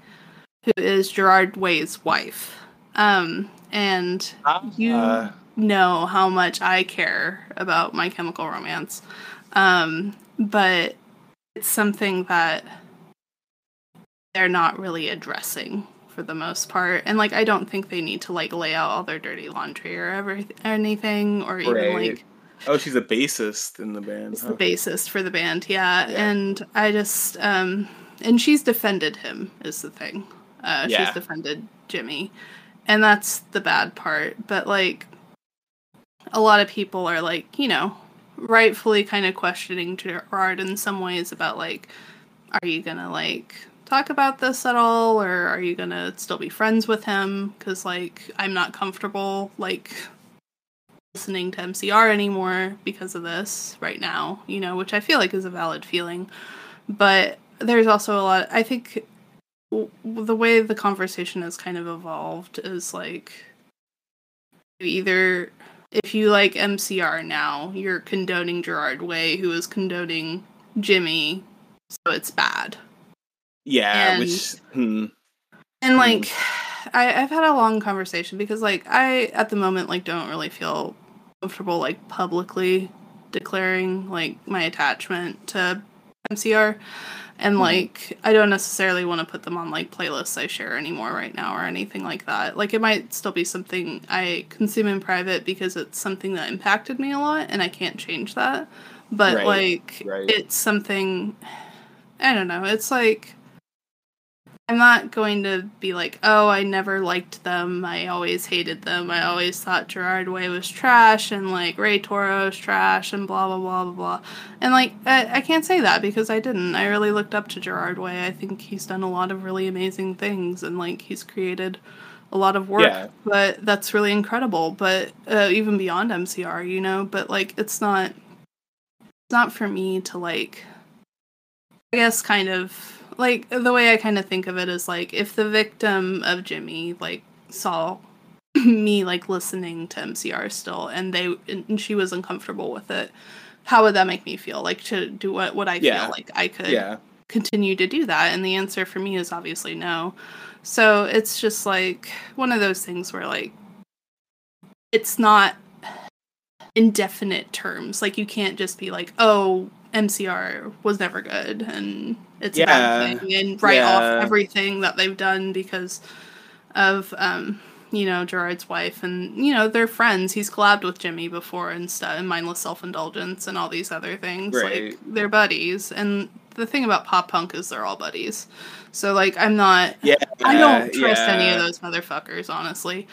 A: who is Gerard Way's wife. Um, and you
B: Uh,
A: know how much I care about My Chemical Romance. Um, but it's something that they're not really addressing for the most part. And like I don't think they need to like lay out all their dirty laundry or ever anything or even
B: Right.
A: like
B: oh she's a bassist in the band
A: He's
B: huh?
A: the bassist for the band, yeah.
B: Yeah.
A: And I just um and she's defended him is the thing. Uh
B: Yeah.
A: she's defended Jimmy. And that's the bad part. But like a lot of people are like, you know, rightfully kind of questioning Gerard in some ways about like are you to like talk about this at all or are you to still be friends with him cuz like I'm not comfortable like listening to MCR anymore because of this right now, you know, which I feel like is a valid feeling. But there's also a lot, I think the way the conversation has kind of evolved is like either if you like MCR now, you're condoning Gerard Way, who is condoning Jimmy, so it's bad.
B: yeah
A: and-
B: which hmm.
A: And like, I, I've had a long conversation because like I at the moment like don't really feel comfortable like publicly declaring like my attachment to MCR. And
B: Mhm.
A: like I don't necessarily want to put them on like playlists I share anymore right now or anything like that. Like it might still be something I consume in private because it's something that impacted me a lot and I can't change that. But
B: Right,
A: like
B: right.
A: it's something I don't know. It's like I'm not going to be like, oh, I never liked them. I always hated them. I always thought Gerard Way was trash and like Ray Toro Toro's trash and blah blah blah blah blah. And like, I, I can't say that because I didn't. I really looked up to Gerard Way. I think he's done a lot of really amazing things and like he's created a lot of work.
B: Yeah.
A: But that's really incredible. But uh, even beyond MCR, you know. But like, it's not. It's not for me to like. I guess kind of like the way I kind of think of it is like if the victim of Jimmy like saw me like listening to MCR still and they and she was uncomfortable with it, how would that make me feel? Like to do what what I
B: Yeah.
A: feel like I could
B: Yeah.
A: continue to do that and the answer for me is obviously no. So it's just like one of those things where like it's not indefinite terms. Like you can't just be like, "Oh, MCR was never good and it's a bad
B: Yeah.
A: thing," and write
B: Yeah.
A: off everything that they've done because of um, you know, Gerard's wife and you know, they're friends. He's collabed with Jimmy before and stuff and mindless self indulgence and all these other things.
B: Right.
A: Like they're buddies. And the thing about pop punk is they're all buddies. So like I'm not
B: Yeah.
A: I don't trust any of those motherfuckers, honestly.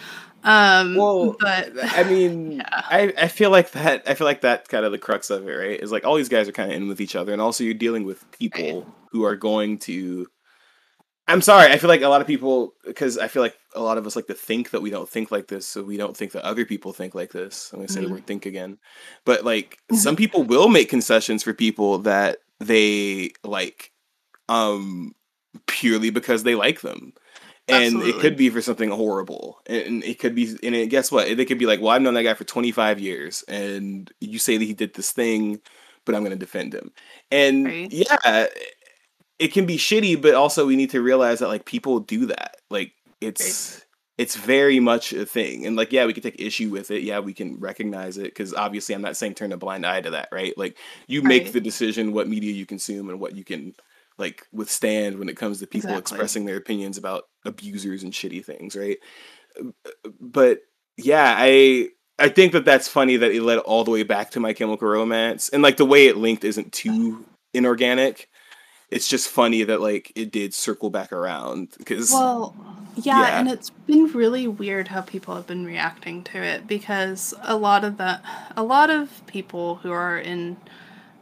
A: Um,
B: Well,
A: but
B: I mean,
A: Yeah.
B: I, I feel like that. I feel like that kind of the crux of it, right? Is like all these guys are kind of in with each other, and also you're dealing with people who are going to. I'm sorry. I feel like a lot of people, because I feel like a lot of us like to think that we don't think like this, so we don't think that other people think like this. I'm gonna say
A: Mhm.
B: the word "think" again, but like some people will make concessions for people that they like, um, purely because they like them and it could be for something horrible. And it could be and it, guess what? They could be like well i've known that guy for 25 years and you say that he did this thing but i'm going to defend him. And
A: Right.
B: yeah it can be shitty but also we need to realize that like people do that. Like it's it's very much a thing. And like yeah we can take issue with it. Yeah we can recognize it because obviously i'm not saying turn a blind eye to that right? Like you make
A: Right.
B: the decision what media you consume and what you can like withstand when it comes to people
A: Exactly.
B: expressing their opinions about abusers and shitty things right but yeah i i think that that's funny that it led all the way back to my chemical romance and like the way it linked isn't too inorganic it's just funny that like it did circle back around because
A: well, yeah,
B: Yeah.
A: and it's been really weird how people have been reacting to it because a lot of the a lot of people who are in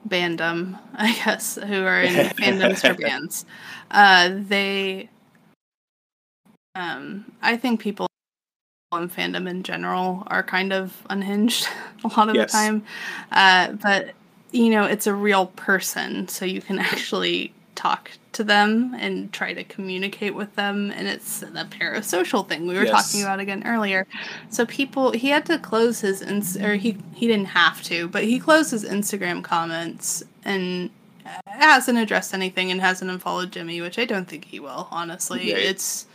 A: bandom, I guess, who are in fandoms for bands, uh, they, um, I think people in fandom in general are kind of unhinged a lot of
B: Yes.
A: the time, uh, but you know it's a real person, so you can actually talk to them and try to communicate with them, and it's the parasocial thing we were
B: Yes.
A: talking about again earlier. So people, he had to close his ins or he he didn't have to, but he closed his Instagram comments and hasn't addressed anything and hasn't unfollowed Jimmy, which I don't think he will. Honestly,
B: Right.
A: it's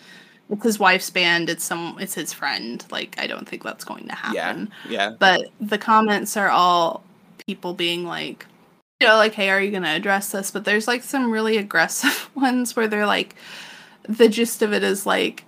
A: it's his wife's band. It's some. It's his friend. Like I don't think that's going to happen.
B: yeah yeah.
A: But the comments are all people being like, you know, like, hey, are you going to address this? But there's like some really aggressive ones where they're like, the gist of it is like,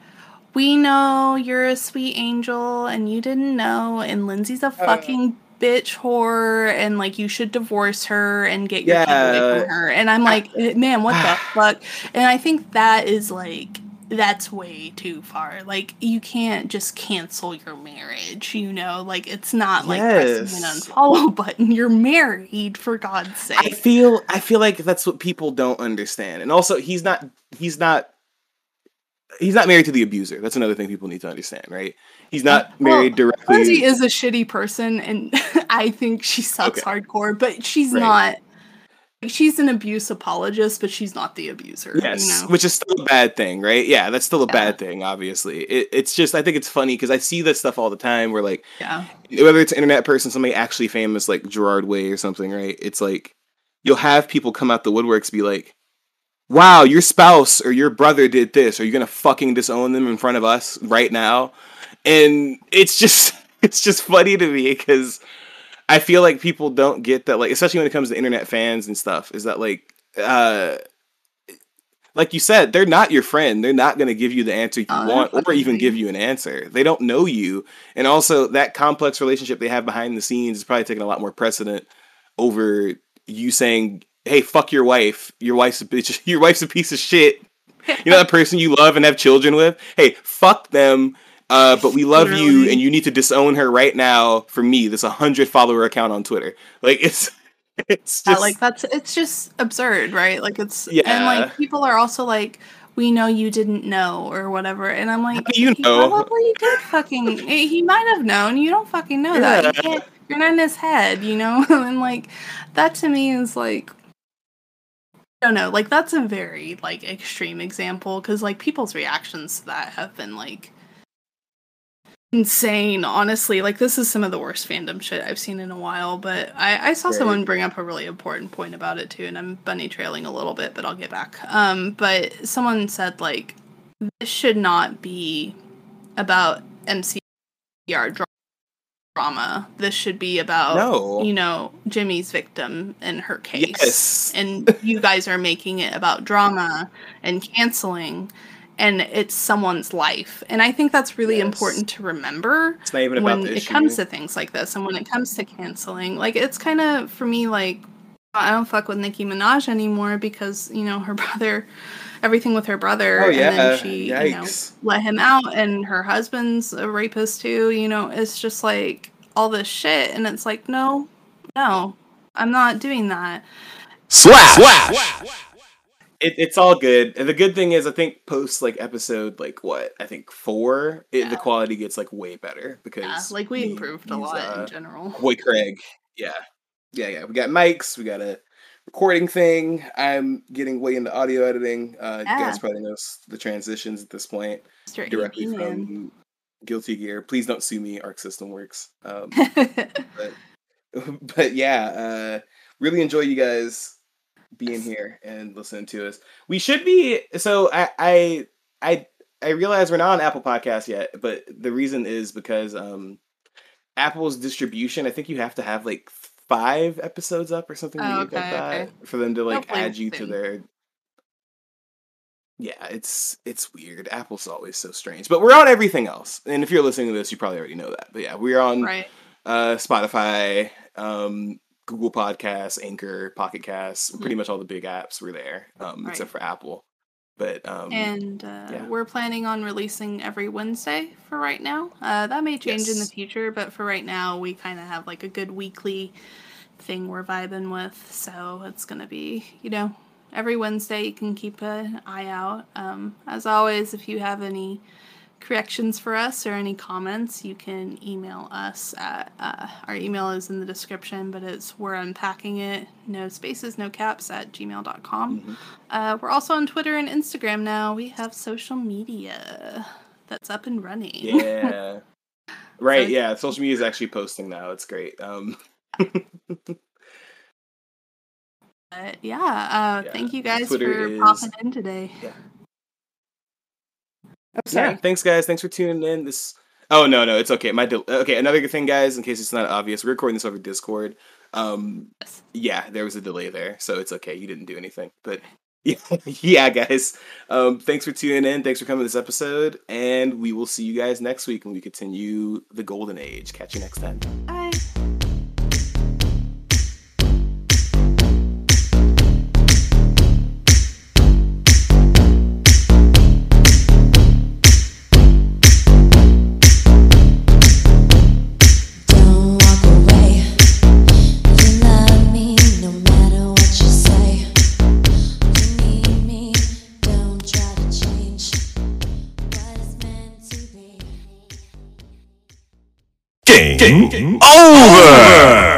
A: we know you're a sweet angel and you didn't know, and Lindsay's a fucking bitch whore, and like you should divorce her and get your kid away
B: Yeah.
A: from her. And I'm like, eh, man, what the fuck? And I think that is like, that's way too far. Like you can't just cancel your marriage, you know? Like it's not like pressing an unfollow button. You're married for God's sake.
B: I feel I feel like that's what people don't understand. And also he's not he's not he's not married to the abuser. That's another thing people need to understand, right? He's not uh,
A: Well,
B: married directly.
A: Lindsay is a shitty person and I think she sucks
B: Okay.
A: hardcore, but she's
B: Right.
A: not she's an abuse apologist, but she's not the abuser.
B: Yes,
A: You know?
B: which is still a bad thing, right? Yeah, that's still a
A: Yeah.
B: bad thing. Obviously, it, it's just I think it's funny because I see this stuff all the time. Where like
A: Yeah.
B: whether it's an internet person, somebody actually famous like Gerard Way or something, right? It's like you'll have people come out the woodworks be like, "Wow, your spouse or your brother did this. Are you gonna fucking disown them in front of us right now?" And it's just it's just funny to me because I feel like people don't get that, like especially when it comes to internet fans and stuff, is that like uh like you said, they're not your friend. They're not going to give you the answer you
A: they're
B: want or even give you an answer. They don't know you. And also, that complex relationship they have behind the scenes is probably taking a lot more precedent over you saying, "Hey, fuck your wife. Your wife's a bitch. Your wife's a piece of shit. You know that person you love and have children with. Hey, fuck them. Uh, but we love you, and you need to disown her right now for me. This hundred follower account on Twitter. Like it's, it's
A: Yeah,
B: just
A: like that's it's just absurd, right? Like it's
B: yeah, and
A: like people are also like, we know you didn't know or whatever, and I'm like,
B: you
A: he
B: know?
A: probably did fucking. He might have known. You don't fucking know that. you you're not in his head, you know. and like that to me is like. I don't know, like that's a very like extreme example because like people's reactions to that have been like insane honestly like this is some of the worst fandom shit i've seen in a while but i i saw
B: Right.
A: someone bring up a really important point about it too and i'm bunny trailing a little bit but i'll get back um but someone said like this should not be about mcr drama this should be about
B: no.
A: you know jimmy's victim and her case
B: Yes.
A: and you guys are making it about drama and canceling and it's someone's life and i think that's really
B: Yes.
A: important to remember
B: It's not even about
A: when
B: the
A: it
B: issue.
A: comes to things like this and when it comes to canceling like it's kind of for me like i don't fuck with nicki minaj anymore because you know her brother everything with her brother
B: Oh,
A: and
B: yeah.
A: then she you know
B: Yikes.
A: let him out and her husband's a rapist too you know it's just like all this shit and it's like no no i'm not doing that
C: Slash. Slash.
B: It, it's all good. And the good thing is, I think post like episode like what I think four, it, the quality gets like way better because
A: yeah like we improved a lot
B: uh,
A: in general
B: Boy Craig, yeah, yeah, yeah. We got mics, we got a recording thing. I'm getting way into audio editing. Uh, You guys probably know the transitions at this point
A: Mr.
B: directly from Guilty Gear. Please don't sue me. Arc System Works. Um, but yeah, uh, really enjoy you guys being here and listening to us. We should be so I I I I realize we're not on Apple Podcast yet, but the reason is because um Apple's distribution, I think you have to have like five episodes up or something
A: Oh,
B: weird like that
A: okay.
B: for them to like
A: Hopefully
B: add you to their yeah, it's it's weird. Apple's always so strange. But we're on everything else. And if you're listening to this, you probably already know that. But yeah, we're on
A: right
B: uh, Spotify, um, Google Podcasts, Anchor, Pocket Casts, pretty much all the big apps were there, um,
A: Right.
B: except for Apple. But um,
A: and uh,
B: yeah.
A: we're planning on releasing every Wednesday for right now. Uh, that may change in the future, but for right now, we kind of have like a good weekly thing we're vibing with. So it's gonna be, you know, every Wednesday. You can keep an eye out. Um, as always, if you have any corrections for us or any comments, you can email us at uh, our email is in the description, but it's we're unpacking it, no spaces, no caps at gmail.com.
B: Mhm.
A: Uh, we're also on Twitter and Instagram now. We have social media that's up and running.
B: yeah, right.
A: So-
B: Yeah, social media is actually posting now. It's great. Um,
A: But yeah, uh,
B: Yeah,
A: thank you guys
B: Twitter
A: for
B: is-
A: popping in today.
B: Yeah.
A: Oh, sorry.
B: yeah, thanks guys. Thanks for tuning in. This. Oh no, no, it's okay. My del- okay. Another good thing, guys, in case it's not obvious, we're recording this over Discord. Um,
A: Yes.
B: yeah, there was a delay there, so it's okay. You didn't do anything, but yeah, yeah, guys. Um, thanks for tuning in. Thanks for coming to this episode, and we will see you guys next week when we continue the Golden Age. Catch you next time.
A: Bye.
D: Be.
C: Game over.